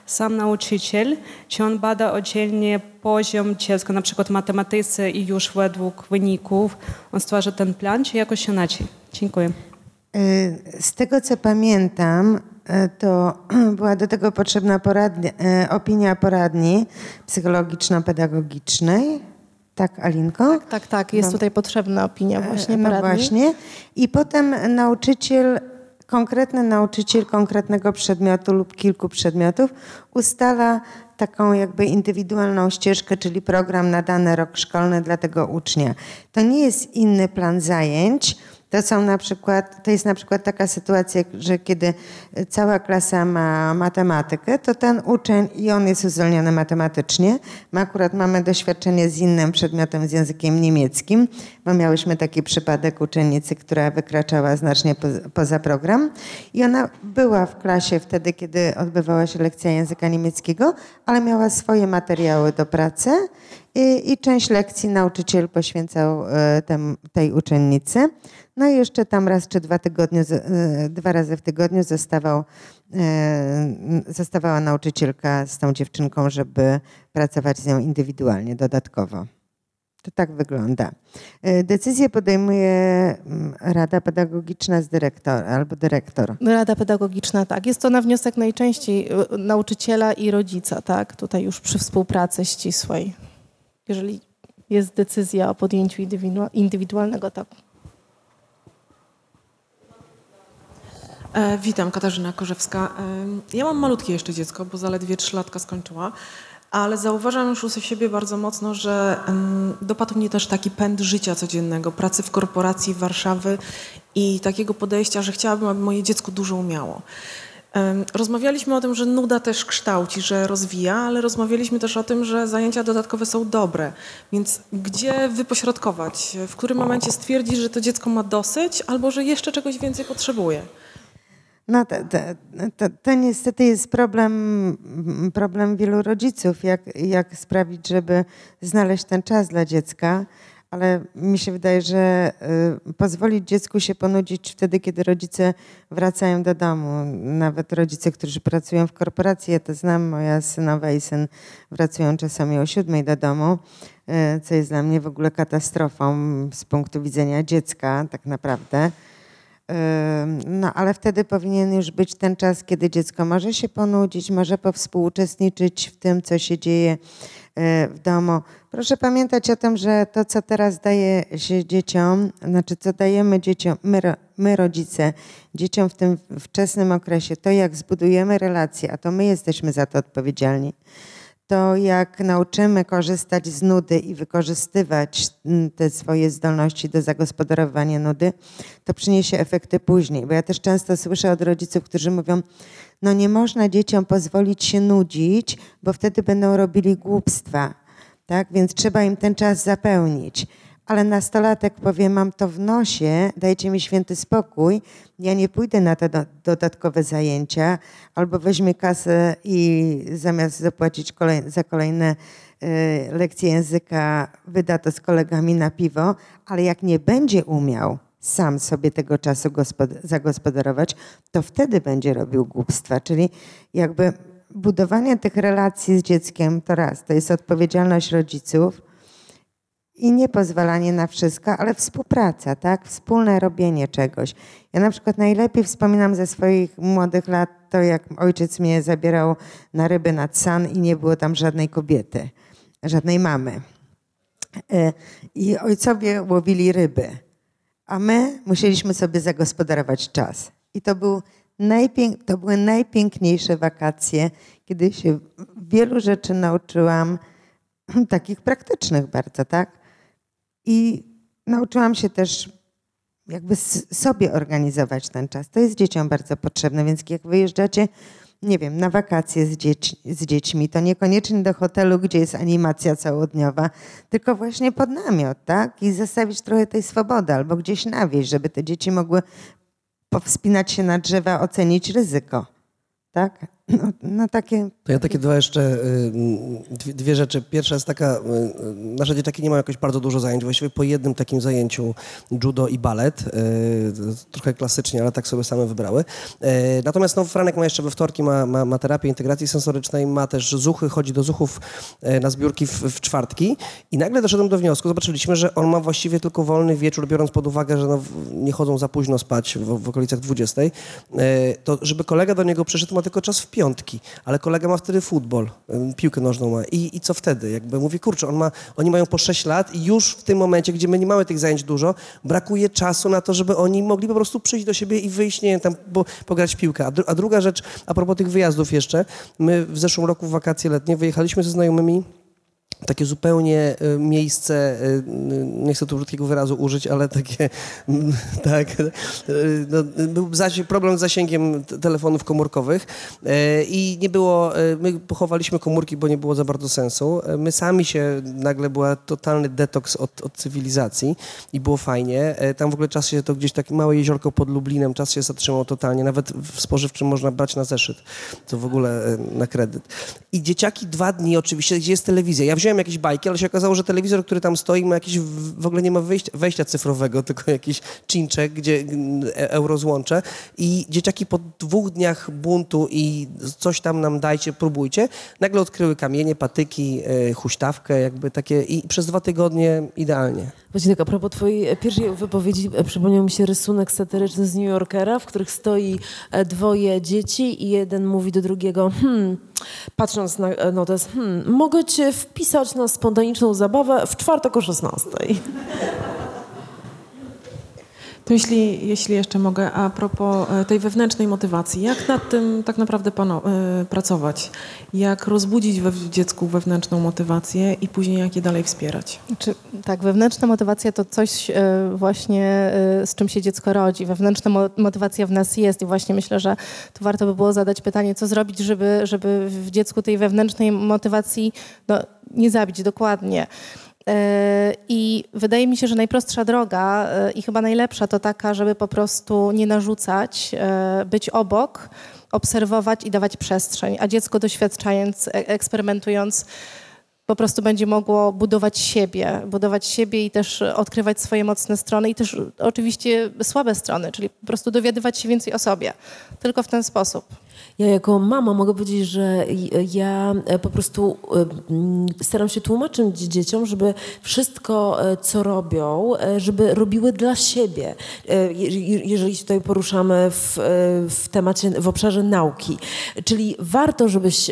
sam nauczyciel, czy on bada oddzielnie poziom dziecka, na przykład w matematyce i już według wyników on stwarza ten plan, czy jakoś inaczej? Dziękuję. Y, z tego co pamiętam, y, to była do tego potrzebna poradnia, y, opinia poradni psychologiczno-pedagogicznej. Tak, Alinko? Tak, tak, tak. Jest no. tutaj potrzebna opinia właśnie No poradni. właśnie. I potem nauczyciel konkretny nauczyciel konkretnego przedmiotu lub kilku przedmiotów ustala taką jakby indywidualną ścieżkę, czyli program na dany rok szkolny dla tego ucznia. To nie jest inny plan zajęć, to są na przykład, to jest na przykład taka sytuacja, że kiedy cała klasa ma matematykę, to ten uczeń i on jest uzdolniony matematycznie. My akurat mamy doświadczenie z innym przedmiotem, z językiem niemieckim, bo miałyśmy taki przypadek uczennicy, która wykraczała znacznie poza program i ona była w klasie wtedy, kiedy odbywała się lekcja języka niemieckiego, ale miała swoje materiały do pracy i, i część lekcji nauczyciel poświęcał e, tem, tej uczennicy. No i jeszcze tam raz czy dwa, tygodnie, e, dwa razy w tygodniu zostawał, e, zostawała nauczycielka z tą dziewczynką, żeby pracować z nią indywidualnie, dodatkowo. To tak wygląda. Decyzję podejmuje mm, Rada Pedagogiczna z dyrektora albo dyrektor. Rada Pedagogiczna, tak. Jest to na wniosek najczęściej nauczyciela i rodzica, tak. Tutaj już przy współpracy ścisłej jeżeli jest decyzja o podjęciu indywidualnego. E, witam, Katarzyna Korzewska. E, ja mam malutkie jeszcze dziecko, bo zaledwie trzy latka skończyła, ale zauważam już u siebie bardzo mocno, że dopadł mnie też taki pęd życia codziennego, pracy w korporacji Warszawy i takiego podejścia, że chciałabym, aby moje dziecko dużo umiało. Rozmawialiśmy o tym, że nuda też kształci, że rozwija, ale rozmawialiśmy też o tym, że zajęcia dodatkowe są dobre. Więc gdzie wypośrodkować? W którym momencie stwierdzić, że to dziecko ma dosyć, albo że jeszcze czegoś więcej potrzebuje? No to, to, to, to, niestety jest problem, problem wielu rodziców, jak, jak sprawić, żeby znaleźć ten czas dla dziecka ale mi się wydaje, że y, pozwolić dziecku się ponudzić wtedy, kiedy rodzice wracają do domu. Nawet rodzice, którzy pracują w korporacji, ja to znam, moja synowa i syn wracają czasami o siódmej do domu, y, co jest dla mnie w ogóle katastrofą z punktu widzenia dziecka tak naprawdę. Y, no, ale wtedy powinien już być ten czas, kiedy dziecko może się ponudzić, może powspółuczestniczyć w tym, co się dzieje w domu. Proszę pamiętać o tym, że to, co teraz daje się dzieciom, znaczy co dajemy dzieciom, my, my rodzice, dzieciom w tym wczesnym okresie, to jak zbudujemy relacje, a to my jesteśmy za to odpowiedzialni, to jak nauczymy korzystać z nudy i wykorzystywać mm, te swoje zdolności do zagospodarowania nudy, to przyniesie efekty później. Bo ja też często słyszę od rodziców, którzy mówią, no nie można dzieciom pozwolić się nudzić, bo wtedy będą robili głupstwa tak? Więc trzeba im ten czas zapełnić. Ale nastolatek powie, mam to w nosie, dajcie mi święty spokój, ja nie pójdę na te do, dodatkowe zajęcia, albo weźmie kasę i zamiast zapłacić kolej, za kolejne y, lekcje języka, wyda to z kolegami na piwo, ale jak nie będzie umiał sam sobie tego czasu zagospodarować, to wtedy będzie robił głupstwa. Czyli jakby budowanie tych relacji z dzieckiem to raz, to jest odpowiedzialność rodziców, i nie pozwalanie na wszystko, ale współpraca, tak? Wspólne robienie czegoś. Ja na przykład najlepiej wspominam ze swoich młodych lat to, jak ojciec mnie zabierał na ryby nad San i nie było tam żadnej kobiety, żadnej mamy. E, I ojcowie łowili ryby, a my musieliśmy sobie zagospodarować czas. I to, był najpięk- to były najpiękniejsze wakacje, kiedy się wielu rzeczy nauczyłam, takich praktycznych bardzo, tak? I nauczyłam się też jakby sobie organizować ten czas. To jest dzieciom bardzo potrzebne, więc jak wyjeżdżacie, nie wiem, na wakacje z, dzieć, z dziećmi, to niekoniecznie do hotelu, gdzie jest animacja całodniowa, tylko właśnie pod namiot, tak? I zostawić trochę tej swobody albo gdzieś na wieś, żeby te dzieci mogły powspinać się na drzewa, ocenić ryzyko, tak? No, takie... To ja takie dwa jeszcze, y, dwie, dwie, rzeczy. Pierwsza jest taka, y, nasze dzieciaki nie mają jakoś bardzo dużo zajęć, właściwie po jednym takim zajęciu judo i balet, y, trochę klasycznie, ale tak sobie same wybrały. Natomiast no, Franek ma jeszcze we wtorki, ma, ma, ma terapię integracji sensorycznej, ma też zuchy, chodzi do zuchów na zbiórki w, w czwartki i nagle doszedłem do wniosku, zobaczyliśmy, że on ma właściwie tylko wolny wieczór, biorąc pod uwagę, że no, nie chodzą za późno spać w, w okolicach 20, to żeby kolega do niego przyszedł, ma tylko czas w piątki, ale kolega ma wtedy futbol, piłkę nożną ma. I, i co wtedy? Jakby mówię, kurczę, on ma, oni mają po 6 lat i już w tym momencie, gdzie my nie mamy tych zajęć dużo, brakuje czasu na to, żeby oni mogli po prostu przyjść do siebie i wyjść, nie wiem, tam bo, pograć piłkę. A, dru, a druga rzecz, a propos tych wyjazdów jeszcze, my w zeszłym roku w wakacje letnie wyjechaliśmy ze znajomymi takie zupełnie e, miejsce, e, nie chcę tu brzydkiego wyrazu użyć, ale takie, tak, e, no, był problem z zasięgiem telefonów komórkowych i nie było, my pochowaliśmy komórki, bo nie było za bardzo sensu. My sami się, nagle była totalny detoks od, od cywilizacji i było fajnie. Tam w ogóle czas się, to gdzieś takie małe jeziorko pod Lublinem, czas się zatrzymał totalnie, nawet w spożywczym można brać na zeszyt, to w ogóle na kredyt. I dzieciaki dwa dni oczywiście, gdzie jest telewizja. Ja wziąłem jakieś bajki, ale się okazało, że telewizor, który tam stoi, ma jakiś, w ogóle nie ma wejścia, wejścia cyfrowego, tylko jakiś czynczek, gdzie e, euro złącze i dzieciaki po dwóch dniach buntu i coś tam nam dajcie, próbujcie, nagle odkryły kamienie, patyki, e, huśtawkę, jakby takie i przez dwa tygodnie idealnie. Właśnie tak, a propos twojej pierwszej wypowiedzi, e, przypomniał mi się rysunek satyryczny z New Yorkera, w których stoi dwoje dzieci i jeden mówi do drugiego, hmm, patrząc na notes, hmm, mogę cię wpisać na spontaniczną zabawę w czwartek o 16. To jeśli, jeśli jeszcze mogę, a propos e, tej wewnętrznej motywacji, jak nad tym tak naprawdę pano, y, pracować? Jak rozbudzić we, w dziecku wewnętrzną motywację i później jak je dalej wspierać? Czy, tak, wewnętrzna motywacja to coś y, właśnie z czym się dziecko rodzi. Wewnętrzna mo motywacja w nas jest i właśnie myślę, że tu warto by było zadać pytanie, co zrobić, żeby, żeby w dziecku tej wewnętrznej motywacji no, nie zabić dokładnie. E, I wydaje mi się, że najprostsza droga e, i chyba najlepsza to taka, żeby po prostu nie narzucać, e, być obok, obserwować i dawać przestrzeń, a dziecko doświadczając, eksperymentując, po prostu będzie mogło budować siebie, budować siebie i też odkrywać swoje mocne strony i też oczywiście słabe strony, czyli po prostu dowiadywać się więcej o sobie. Tylko w ten sposób. Ja jako mama mogę powiedzieć, że ja e, po prostu e, staram się tłumaczyć dzieciom, żeby wszystko, e, co robią, żeby robiły dla siebie. Jeżeli się tutaj poruszamy w, w temacie, w obszarze nauki. Czyli warto, żebyś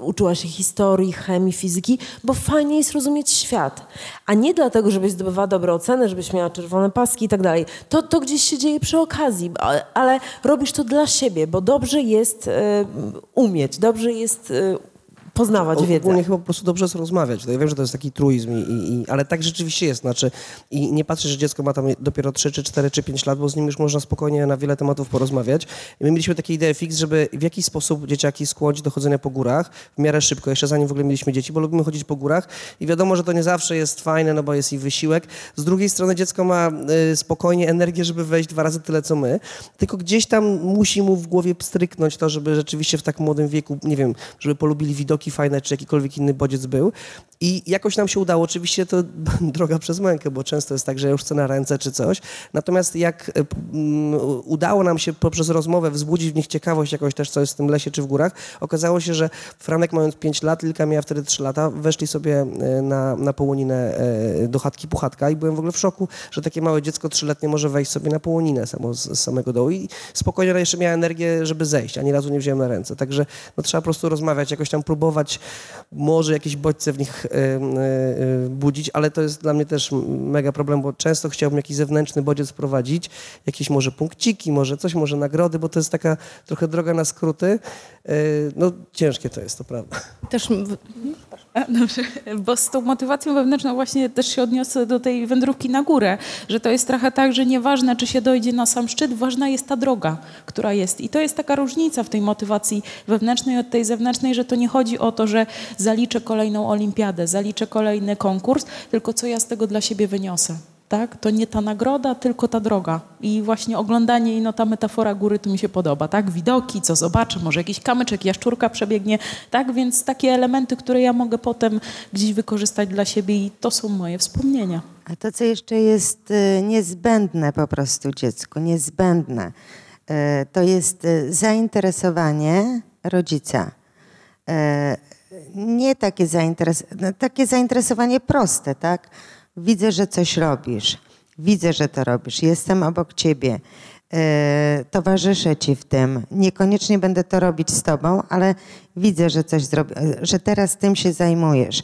uczyła się historii, chemii, fizyki, bo fajnie jest rozumieć świat. A nie dlatego, żebyś zdobywała dobre oceny, żebyś miała czerwone paski i tak dalej. To, to gdzieś się dzieje przy okazji, ale robisz to dla siebie, bo dobrze jest e, umieć, dobrze jest poznawać wiedzę. Ogólnie chyba po prostu dobrze jest rozmawiać. Ja wiem, że to jest taki truizm, i, i, ale tak rzeczywiście jest. Znaczy, I nie patrzę, że dziecko ma tam dopiero 3, czy 4, czy 5 lat, bo z nim już można spokojnie na wiele tematów porozmawiać. I my mieliśmy takie ideę fix, żeby w jakiś sposób dzieciaki skłonić do chodzenia po górach w miarę szybko, jeszcze zanim w ogóle mieliśmy dzieci, bo lubimy chodzić po górach i wiadomo, że to nie zawsze jest fajne, no bo jest i wysiłek. Z drugiej strony dziecko ma y, spokojnie energię, żeby wejść dwa razy tyle, co my, tylko gdzieś tam musi mu w głowie pstryknąć to, żeby rzeczywiście w tak młodym wieku, nie wiem, żeby polubili widoki widoki fajne, czy jakikolwiek inny bodziec był. I jakoś nam się udało, oczywiście to droga przez mękę, bo często jest tak, że już chcę na ręce czy coś. Natomiast jak e, mm, udało nam się poprzez rozmowę wzbudzić w nich ciekawość jakoś też, co jest w tym lesie czy w górach, okazało się, że Franek mając 5 lat, Lilka miała wtedy 3 lata, weszli sobie e, na, na połoninę e, do chatki Puchatka i byłem w ogóle w szoku, że takie małe dziecko trzyletnie może wejść sobie na połoninę samo, z, z samego dołu i spokojnie jeszcze miała energię, żeby zejść, ani razu nie wziąłem na ręce. Także no, trzeba po prostu rozmawiać, jakoś tam próbować, może jakieś bodźce w nich y, y, budzić, ale to jest dla mnie też mega problem, bo często chciałbym jakiś zewnętrzny bodziec wprowadzić, jakieś może punkciki, może coś, może nagrody, bo to jest taka trochę droga na skróty. No ciężkie to jest, to prawda. Też Dobrze, bo z tą motywacją wewnętrzną właśnie też się odniosę do tej wędrówki na górę, że to jest trochę tak, że nieważne, czy się dojdzie na sam szczyt, ważna jest ta droga, która jest. I to jest taka różnica w tej motywacji wewnętrznej od tej zewnętrznej, że to nie chodzi o to, że zaliczę kolejną olimpiadę, zaliczę kolejny konkurs, tylko co ja z tego dla siebie wyniosę tak? To nie ta nagroda, tylko ta droga. I właśnie oglądanie i no ta metafora góry to mi się podoba, tak? Widoki, co zobaczę, może jakiś kamyczek, jaszczurka przebiegnie, tak? Więc takie elementy, które ja mogę potem gdzieś wykorzystać dla siebie i to są moje wspomnienia. A to, co jeszcze jest y, niezbędne po prostu dziecku, niezbędne, y, to jest y, zainteresowanie rodzica. Nie takie, no, takie zainteresowanie proste, tak? widzę, że coś robisz, widzę, że to robisz, jestem obok ciebie, e, towarzyszę ci w tym. Niekoniecznie będę to robić z tobą, ale widzę, że coś zrobisz, że teraz tym się zajmujesz.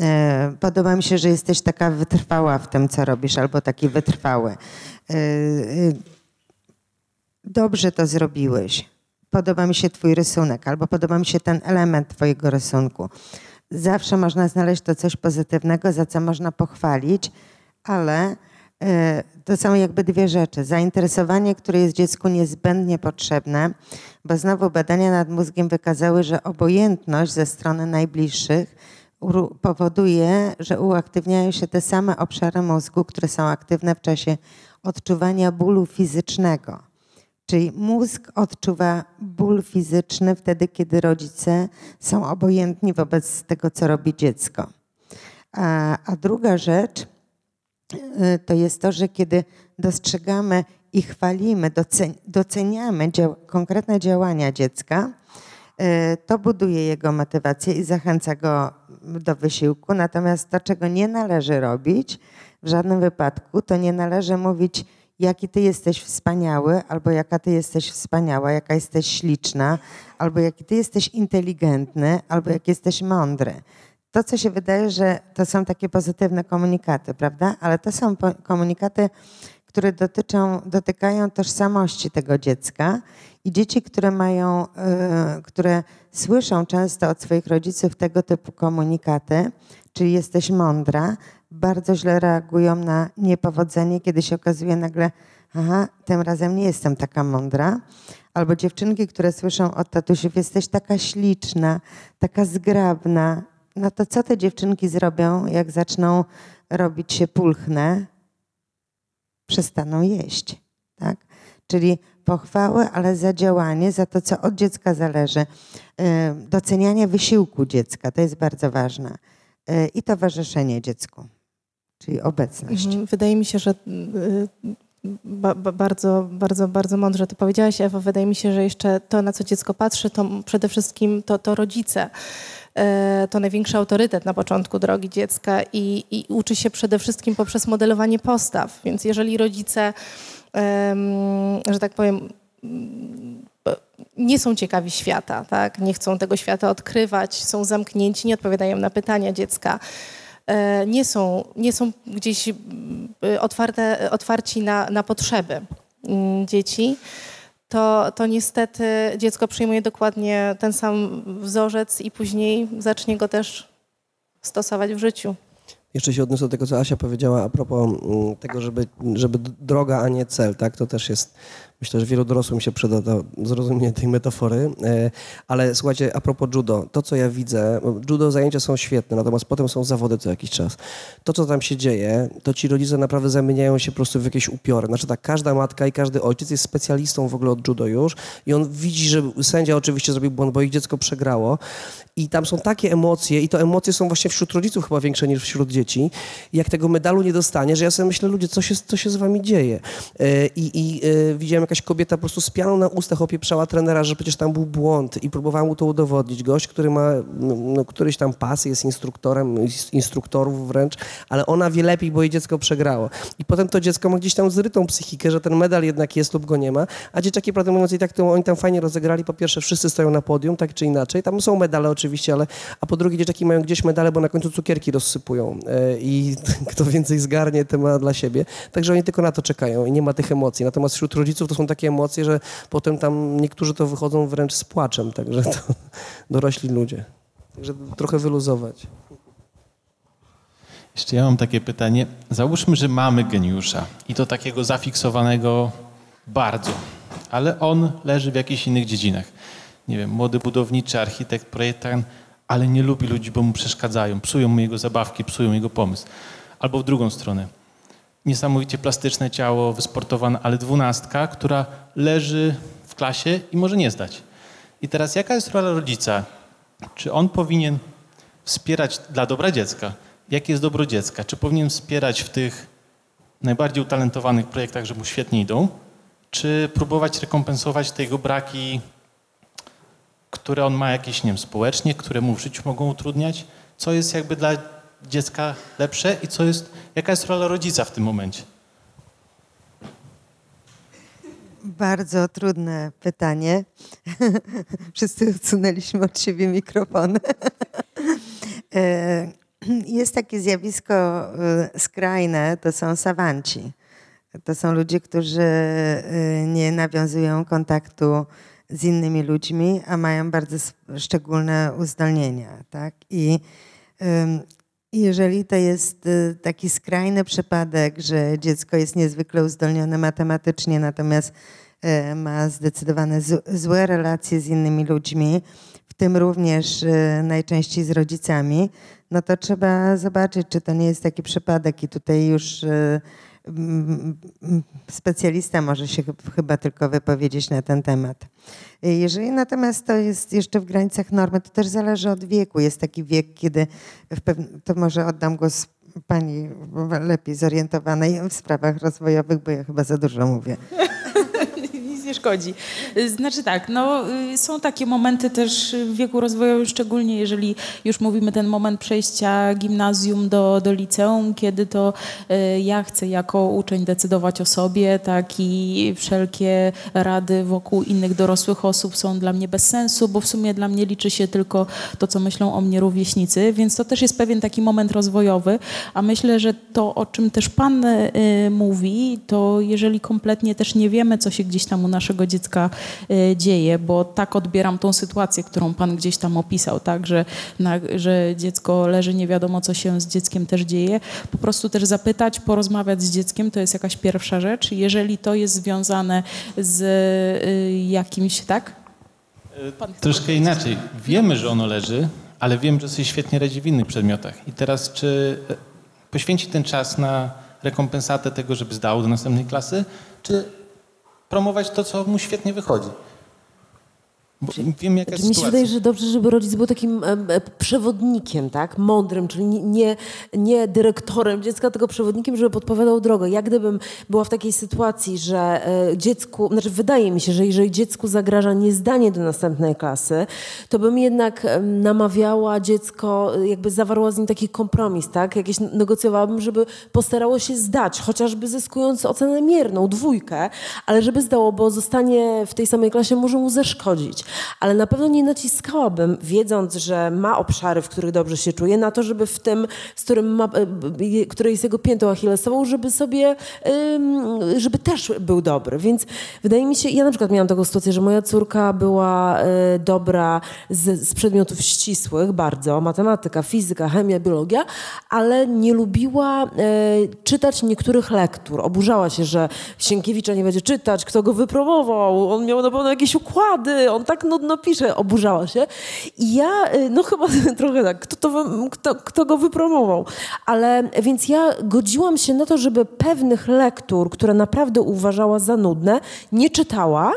E, podoba mi się, że jesteś taka wytrwała w tym, co robisz, albo taki wytrwały. E, dobrze to zrobiłeś. Podoba mi się twój rysunek, albo podoba mi się ten element twojego rysunku zawsze można znaleźć to coś pozytywnego, za co można pochwalić, ale e, to są jakby dwie rzeczy. Zainteresowanie, które jest dziecku niezbędnie potrzebne, bo znowu badania nad mózgiem wykazały, że obojętność ze strony najbliższych powoduje, że uaktywniają się te same obszary mózgu, które są aktywne w czasie odczuwania bólu fizycznego. Czyli mózg odczuwa ból fizyczny wtedy, kiedy rodzice są obojętni wobec tego, co robi dziecko. A, a druga rzecz y, to jest to, że kiedy dostrzegamy i chwalimy, doceniamy dział konkretne działania dziecka, y, to buduje jego motywację i zachęca go do wysiłku. Natomiast to, czego nie należy robić w żadnym wypadku, to nie należy mówić, jaki ty jesteś wspaniały, albo jaka ty jesteś wspaniała, jaka jesteś śliczna, albo jaki ty jesteś inteligentny, albo jak jesteś mądry. To, co się wydaje, że to są takie pozytywne komunikaty, prawda? Ale to są komunikaty, które dotyczą, dotykają tożsamości tego dziecka i dzieci, które mają, yy, które słyszą często od swoich rodziców tego typu komunikaty, czyli jesteś mądra, bardzo źle reagują na niepowodzenie, kiedy się okazuje nagle, aha, tym razem nie jestem taka mądra. Albo dziewczynki, które słyszą od tatusiów, jesteś taka śliczna, taka zgrabna. No to co te dziewczynki zrobią, jak zaczną robić się pulchne? Przestaną jeść, tak? Czyli pochwały, ale za działanie, za to, co od dziecka zależy. Docenianie wysiłku dziecka, to jest bardzo ważne. Y, I towarzyszenie dziecku czyli obecność. Mhm. Wydaje mi się, że y, ba, ba, bardzo, bardzo, bardzo mądrze to powiedziałaś, Ewa. Wydaje mi się, że jeszcze to, na co dziecko patrzy, to przede wszystkim to, to rodzice. E, to największy autorytet na początku drogi dziecka i, i uczy się przede wszystkim poprzez modelowanie postaw. Więc jeżeli rodzice, że tak powiem, nie są ciekawi świata, tak? nie chcą tego świata odkrywać, są zamknięci, nie odpowiadają na pytania dziecka, nie są, nie są gdzieś e, otwarte, otwarci na, na potrzeby mm, dzieci, to, to niestety dziecko przyjmuje dokładnie ten sam wzorzec i później zacznie go też stosować w życiu. Jeszcze się odniosę do tego, co Asia powiedziała a propos mm, tego, żeby, żeby droga, a nie cel, tak? To też jest Myślę, że wielu dorosłym się przyda to zrozumienie tej metafory. E, ale słuchajcie, a propos judo, to co ja widzę, judo zajęcia są świetne, natomiast potem są zawody co jakiś czas. To, co tam się dzieje, to ci rodzice naprawdę zamieniają się po prostu w jakieś upiory. Znaczy tak, każda matka i każdy ojciec jest specjalistą w ogóle od judo już i on widzi, że sędzia oczywiście zrobił błąd, bo ich dziecko przegrało i tam są takie emocje i to emocje są właśnie wśród rodziców chyba większe niż wśród dzieci. Jak tego medalu nie dostanie, że ja sobie myślę, ludzie, co się, co się z wami dzieje? E, I, i e, widziałem jakaś kobieta po prostu z pianą na ustach opieprzała trenera, że przecież tam był błąd i próbowała mu to udowodnić. Gość, który ma no, no któryś tam pas, jest instruktorem, instruktorów wręcz, ale ona wie lepiej, bo jej dziecko przegrało. I potem to dziecko ma gdzieś tam zrytą psychikę, że ten medal jednak jest lub go nie ma, a dzieciaki, prawdę mówiąc, i tak to oni tam fajnie rozegrali. Po pierwsze, wszyscy stoją na podium, tak czy inaczej. Tam są medale oczywiście, ale a po drugie, dzieciaki mają gdzieś medale, bo na końcu cukierki rozsypują e, i kto więcej zgarnie, to ma dla siebie. Także oni tylko na to czekają i nie ma tych emocji. Natomiast wśród rodziców to są takie emocje, że potem tam niektórzy to wychodzą wręcz z płaczem, także to dorośli ludzie. Także trochę wyluzować. Jeszcze ja mam takie pytanie. Załóżmy, że mamy geniusza i to takiego zafiksowanego bardzo, ale on leży w jakichś innych dziedzinach. Nie wiem, młody budowniczy, architekt, projektant, ale nie lubi ludzi, bo mu przeszkadzają, psują mu jego zabawki, psują jego pomysł. Albo w drugą stronę niesamowicie plastyczne ciało, wysportowane, ale dwunastka, która leży w klasie i może nie zdać. I teraz jaka jest rola rodzica? Czy on powinien wspierać dla dobra dziecka? Jakie jest dobro dziecka? Czy powinien wspierać w tych najbardziej utalentowanych projektach, że mu świetnie idą? Czy próbować rekompensować te jego braki, które on ma jakieś, nie wiem, społecznie, które mu w życiu mogą utrudniać? Co jest jakby dla dziecka lepsze i co jest, jaka jest rola rodzica w tym momencie? Bardzo trudne pytanie. Wszyscy odsunęliśmy od siebie mikrofon. E, jest takie zjawisko e, skrajne, to są sawanci. To są ludzie, którzy e, nie nawiązują kontaktu z innymi ludźmi, a mają bardzo szczególne uzdolnienia. Tak? I jeżeli to jest y, taki skrajny przypadek, że dziecko jest niezwykle uzdolnione matematycznie, natomiast y, ma zdecydowane złe relacje z innymi ludźmi, w tym również y, najczęściej z rodzicami, no to trzeba zobaczyć, czy to nie jest taki przypadek i tutaj już specjalista może się chyba tylko wypowiedzieć na ten temat. Jeżeli natomiast to jest jeszcze w granicach normy, to też zależy od wieku. Jest taki wiek, kiedy to może oddam głos pani lepiej zorientowanej w sprawach rozwojowych, bo ja chyba za dużo mówię. Nie szkodzi. Znaczy tak, no, y, są takie momenty też w wieku rozwojowym, szczególnie jeżeli już mówimy ten moment przejścia gimnazjum do, do liceum, kiedy to y, ja chcę jako uczeń decydować o sobie, tak i wszelkie rady wokół innych dorosłych osób są dla mnie bez sensu, bo w sumie dla mnie liczy się tylko to, co myślą o mnie rówieśnicy, więc to też jest pewien taki moment rozwojowy, a myślę, że to, o czym też Pan y, mówi, to jeżeli kompletnie też nie wiemy, co się gdzieś tam u nas naszego dziecka e, dzieje, bo tak odbieram tą sytuację, którą Pan gdzieś tam opisał, tak, że, na, że dziecko leży, nie wiadomo, co się z dzieckiem też dzieje. Po prostu też zapytać, porozmawiać z dzieckiem, to jest jakaś pierwsza rzecz. Jeżeli to jest związane z e, jakimś, tak? Pan Troszkę inaczej. Wiemy, że ono leży, ale wiem, że sobie świetnie radzi w innych przedmiotach. I teraz czy e, poświęci ten czas na rekompensatę tego, żeby zdał do następnej klasy, czy promować to, co mu świetnie wychodzi. Bo wiem, jaka jest Mi się wydaje, że dobrze, żeby rodzic był takim e, przewodnikiem, tak? Mądrym, czyli nie, nie dyrektorem dziecka, tylko przewodnikiem, żeby podpowiadał drogę. Jak gdybym była w takiej sytuacji, że e, dziecku, znaczy wydaje mi się, że jeżeli dziecku zagraża niezdanie do następnej klasy, to bym jednak namawiała dziecko, jakby zawarła z nim taki kompromis, tak? Jakieś negocjowałabym, żeby postarało się zdać, chociażby zyskując ocenę mierną, dwójkę, ale żeby zdało, bo zostanie w tej samej klasie może mu zeszkodzić. Ale na pewno nie naciskałabym, wiedząc, że ma obszary, w których dobrze się czuje, na to, żeby w tym, z którym ma, e, które jest jego piętą achillesową, żeby sobie, żeby też był dobry. Więc wydaje mi się, ja na przykład miałam taką sytuację, że moja córka była e, dobra z, z przedmiotów ścisłych bardzo, matematyka, fizyka, chemia, biologia, ale nie lubiła e, czytać niektórych lektur. Oburzała się, że Sienkiewicza nie będzie czytać, kto go wypromował, on miał na pewno jakieś układy, on tak nudno pisze, oburzała się. I ja, e, no chyba trochę tak, kto, to, kto, kto go wypromował. Ale więc ja godziłam się na to, żeby pewnych lektur, które naprawdę uważała za nudne, nie czytała,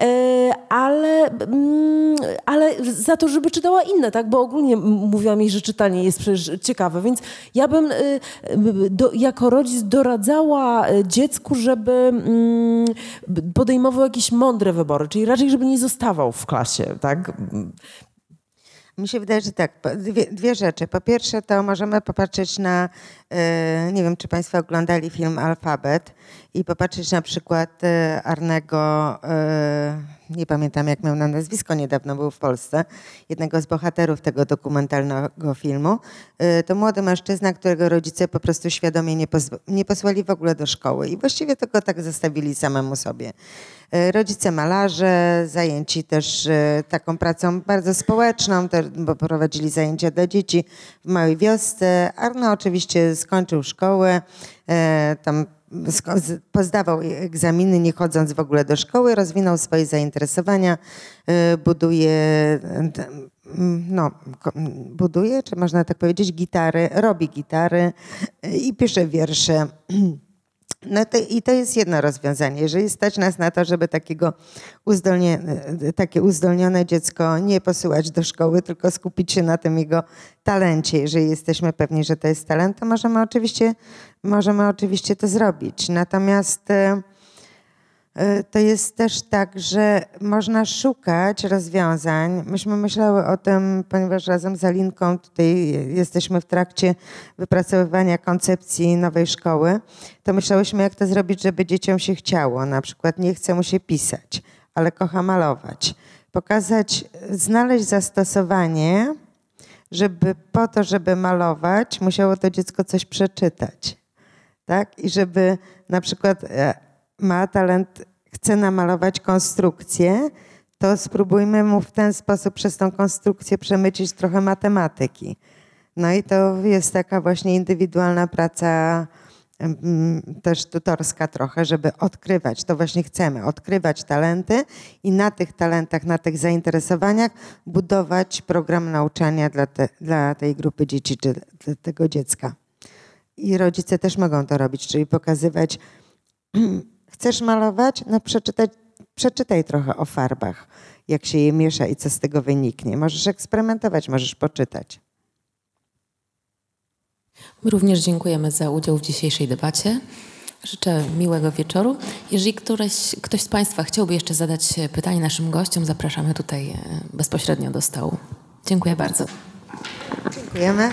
e, ale, mm, ale za to, żeby czytała inne, tak? Bo ogólnie mówiła mi, że czytanie jest przecież ciekawe, więc ja bym y, do, jako rodzic doradzała y, dziecku, żeby mm, podejmował jakieś mądre wybory, czyli raczej, żeby nie zostawał w klasie, tak? Mi się wydaje, że tak, dwie, dwie, rzeczy. Po pierwsze, to możemy popatrzeć na, e, nie wiem, czy Państwo oglądali film Alfabet i popatrzeć na przykład e, Arnego, e, nie pamiętam jak miał na nazwisko, niedawno był w Polsce, jednego z bohaterów tego dokumentalnego filmu. To młody mężczyzna, którego rodzice po prostu świadomie nie, nie posłali w ogóle do szkoły i właściwie tylko tak zostawili samemu sobie. E, rodzice malarze, zajęci też e, taką pracą bardzo społeczną, bo prowadzili zajęcia dla dzieci w małej wiosce. Arno oczywiście skończył szkołę, tam pozdawał egzaminy, nie chodząc w ogóle do szkoły, rozwinął swoje zainteresowania, buduje, no, buduje, czy można tak powiedzieć, gitary, robi gitary i pisze wiersze. No to, I to jest jedno rozwiązanie. Jeżeli stać nas na to, żeby takiego uzdolnie, takie uzdolnione dziecko nie posyłać do szkoły, tylko skupić się na tym jego talencie, jeżeli jesteśmy pewni, że to jest talent, to możemy oczywiście, możemy oczywiście to zrobić. Natomiast e, E, to jest też tak, że można szukać rozwiązań. Myśmy myślały o tym, ponieważ razem z Alinką tutaj jesteśmy w trakcie wypracowywania koncepcji nowej szkoły, to myślałyśmy, jak to zrobić, żeby dzieciom się chciało. Na przykład nie chce mu się pisać, ale kocha malować. Pokazać, znaleźć zastosowanie, żeby po to, żeby malować, musiało to dziecko coś przeczytać. Tak? I żeby na przykład e, ma talent, chce namalować konstrukcję, to spróbujmy mu w ten sposób przez tą konstrukcję przemycić trochę matematyki. No i to jest taka właśnie indywidualna praca też tutorska trochę, żeby odkrywać, to właśnie chcemy, odkrywać talenty i na tych talentach, na tych zainteresowaniach budować program nauczania dla, te, dla tej grupy dzieci czy dla tego dziecka. I rodzice też mogą to robić, czyli pokazywać Chcesz malować? No przeczytaj, przeczytaj trochę o farbach, jak się je miesza i co z tego wyniknie. Możesz eksperymentować, możesz poczytać. My również dziękujemy za udział w dzisiejszej debacie. Życzę miłego wieczoru. Jeżeli któreś, ktoś z Państwa chciałby jeszcze zadać pytanie naszym gościom, zapraszamy tutaj e, bezpośrednio do stołu. Dziękuję bardzo. Dziękujemy.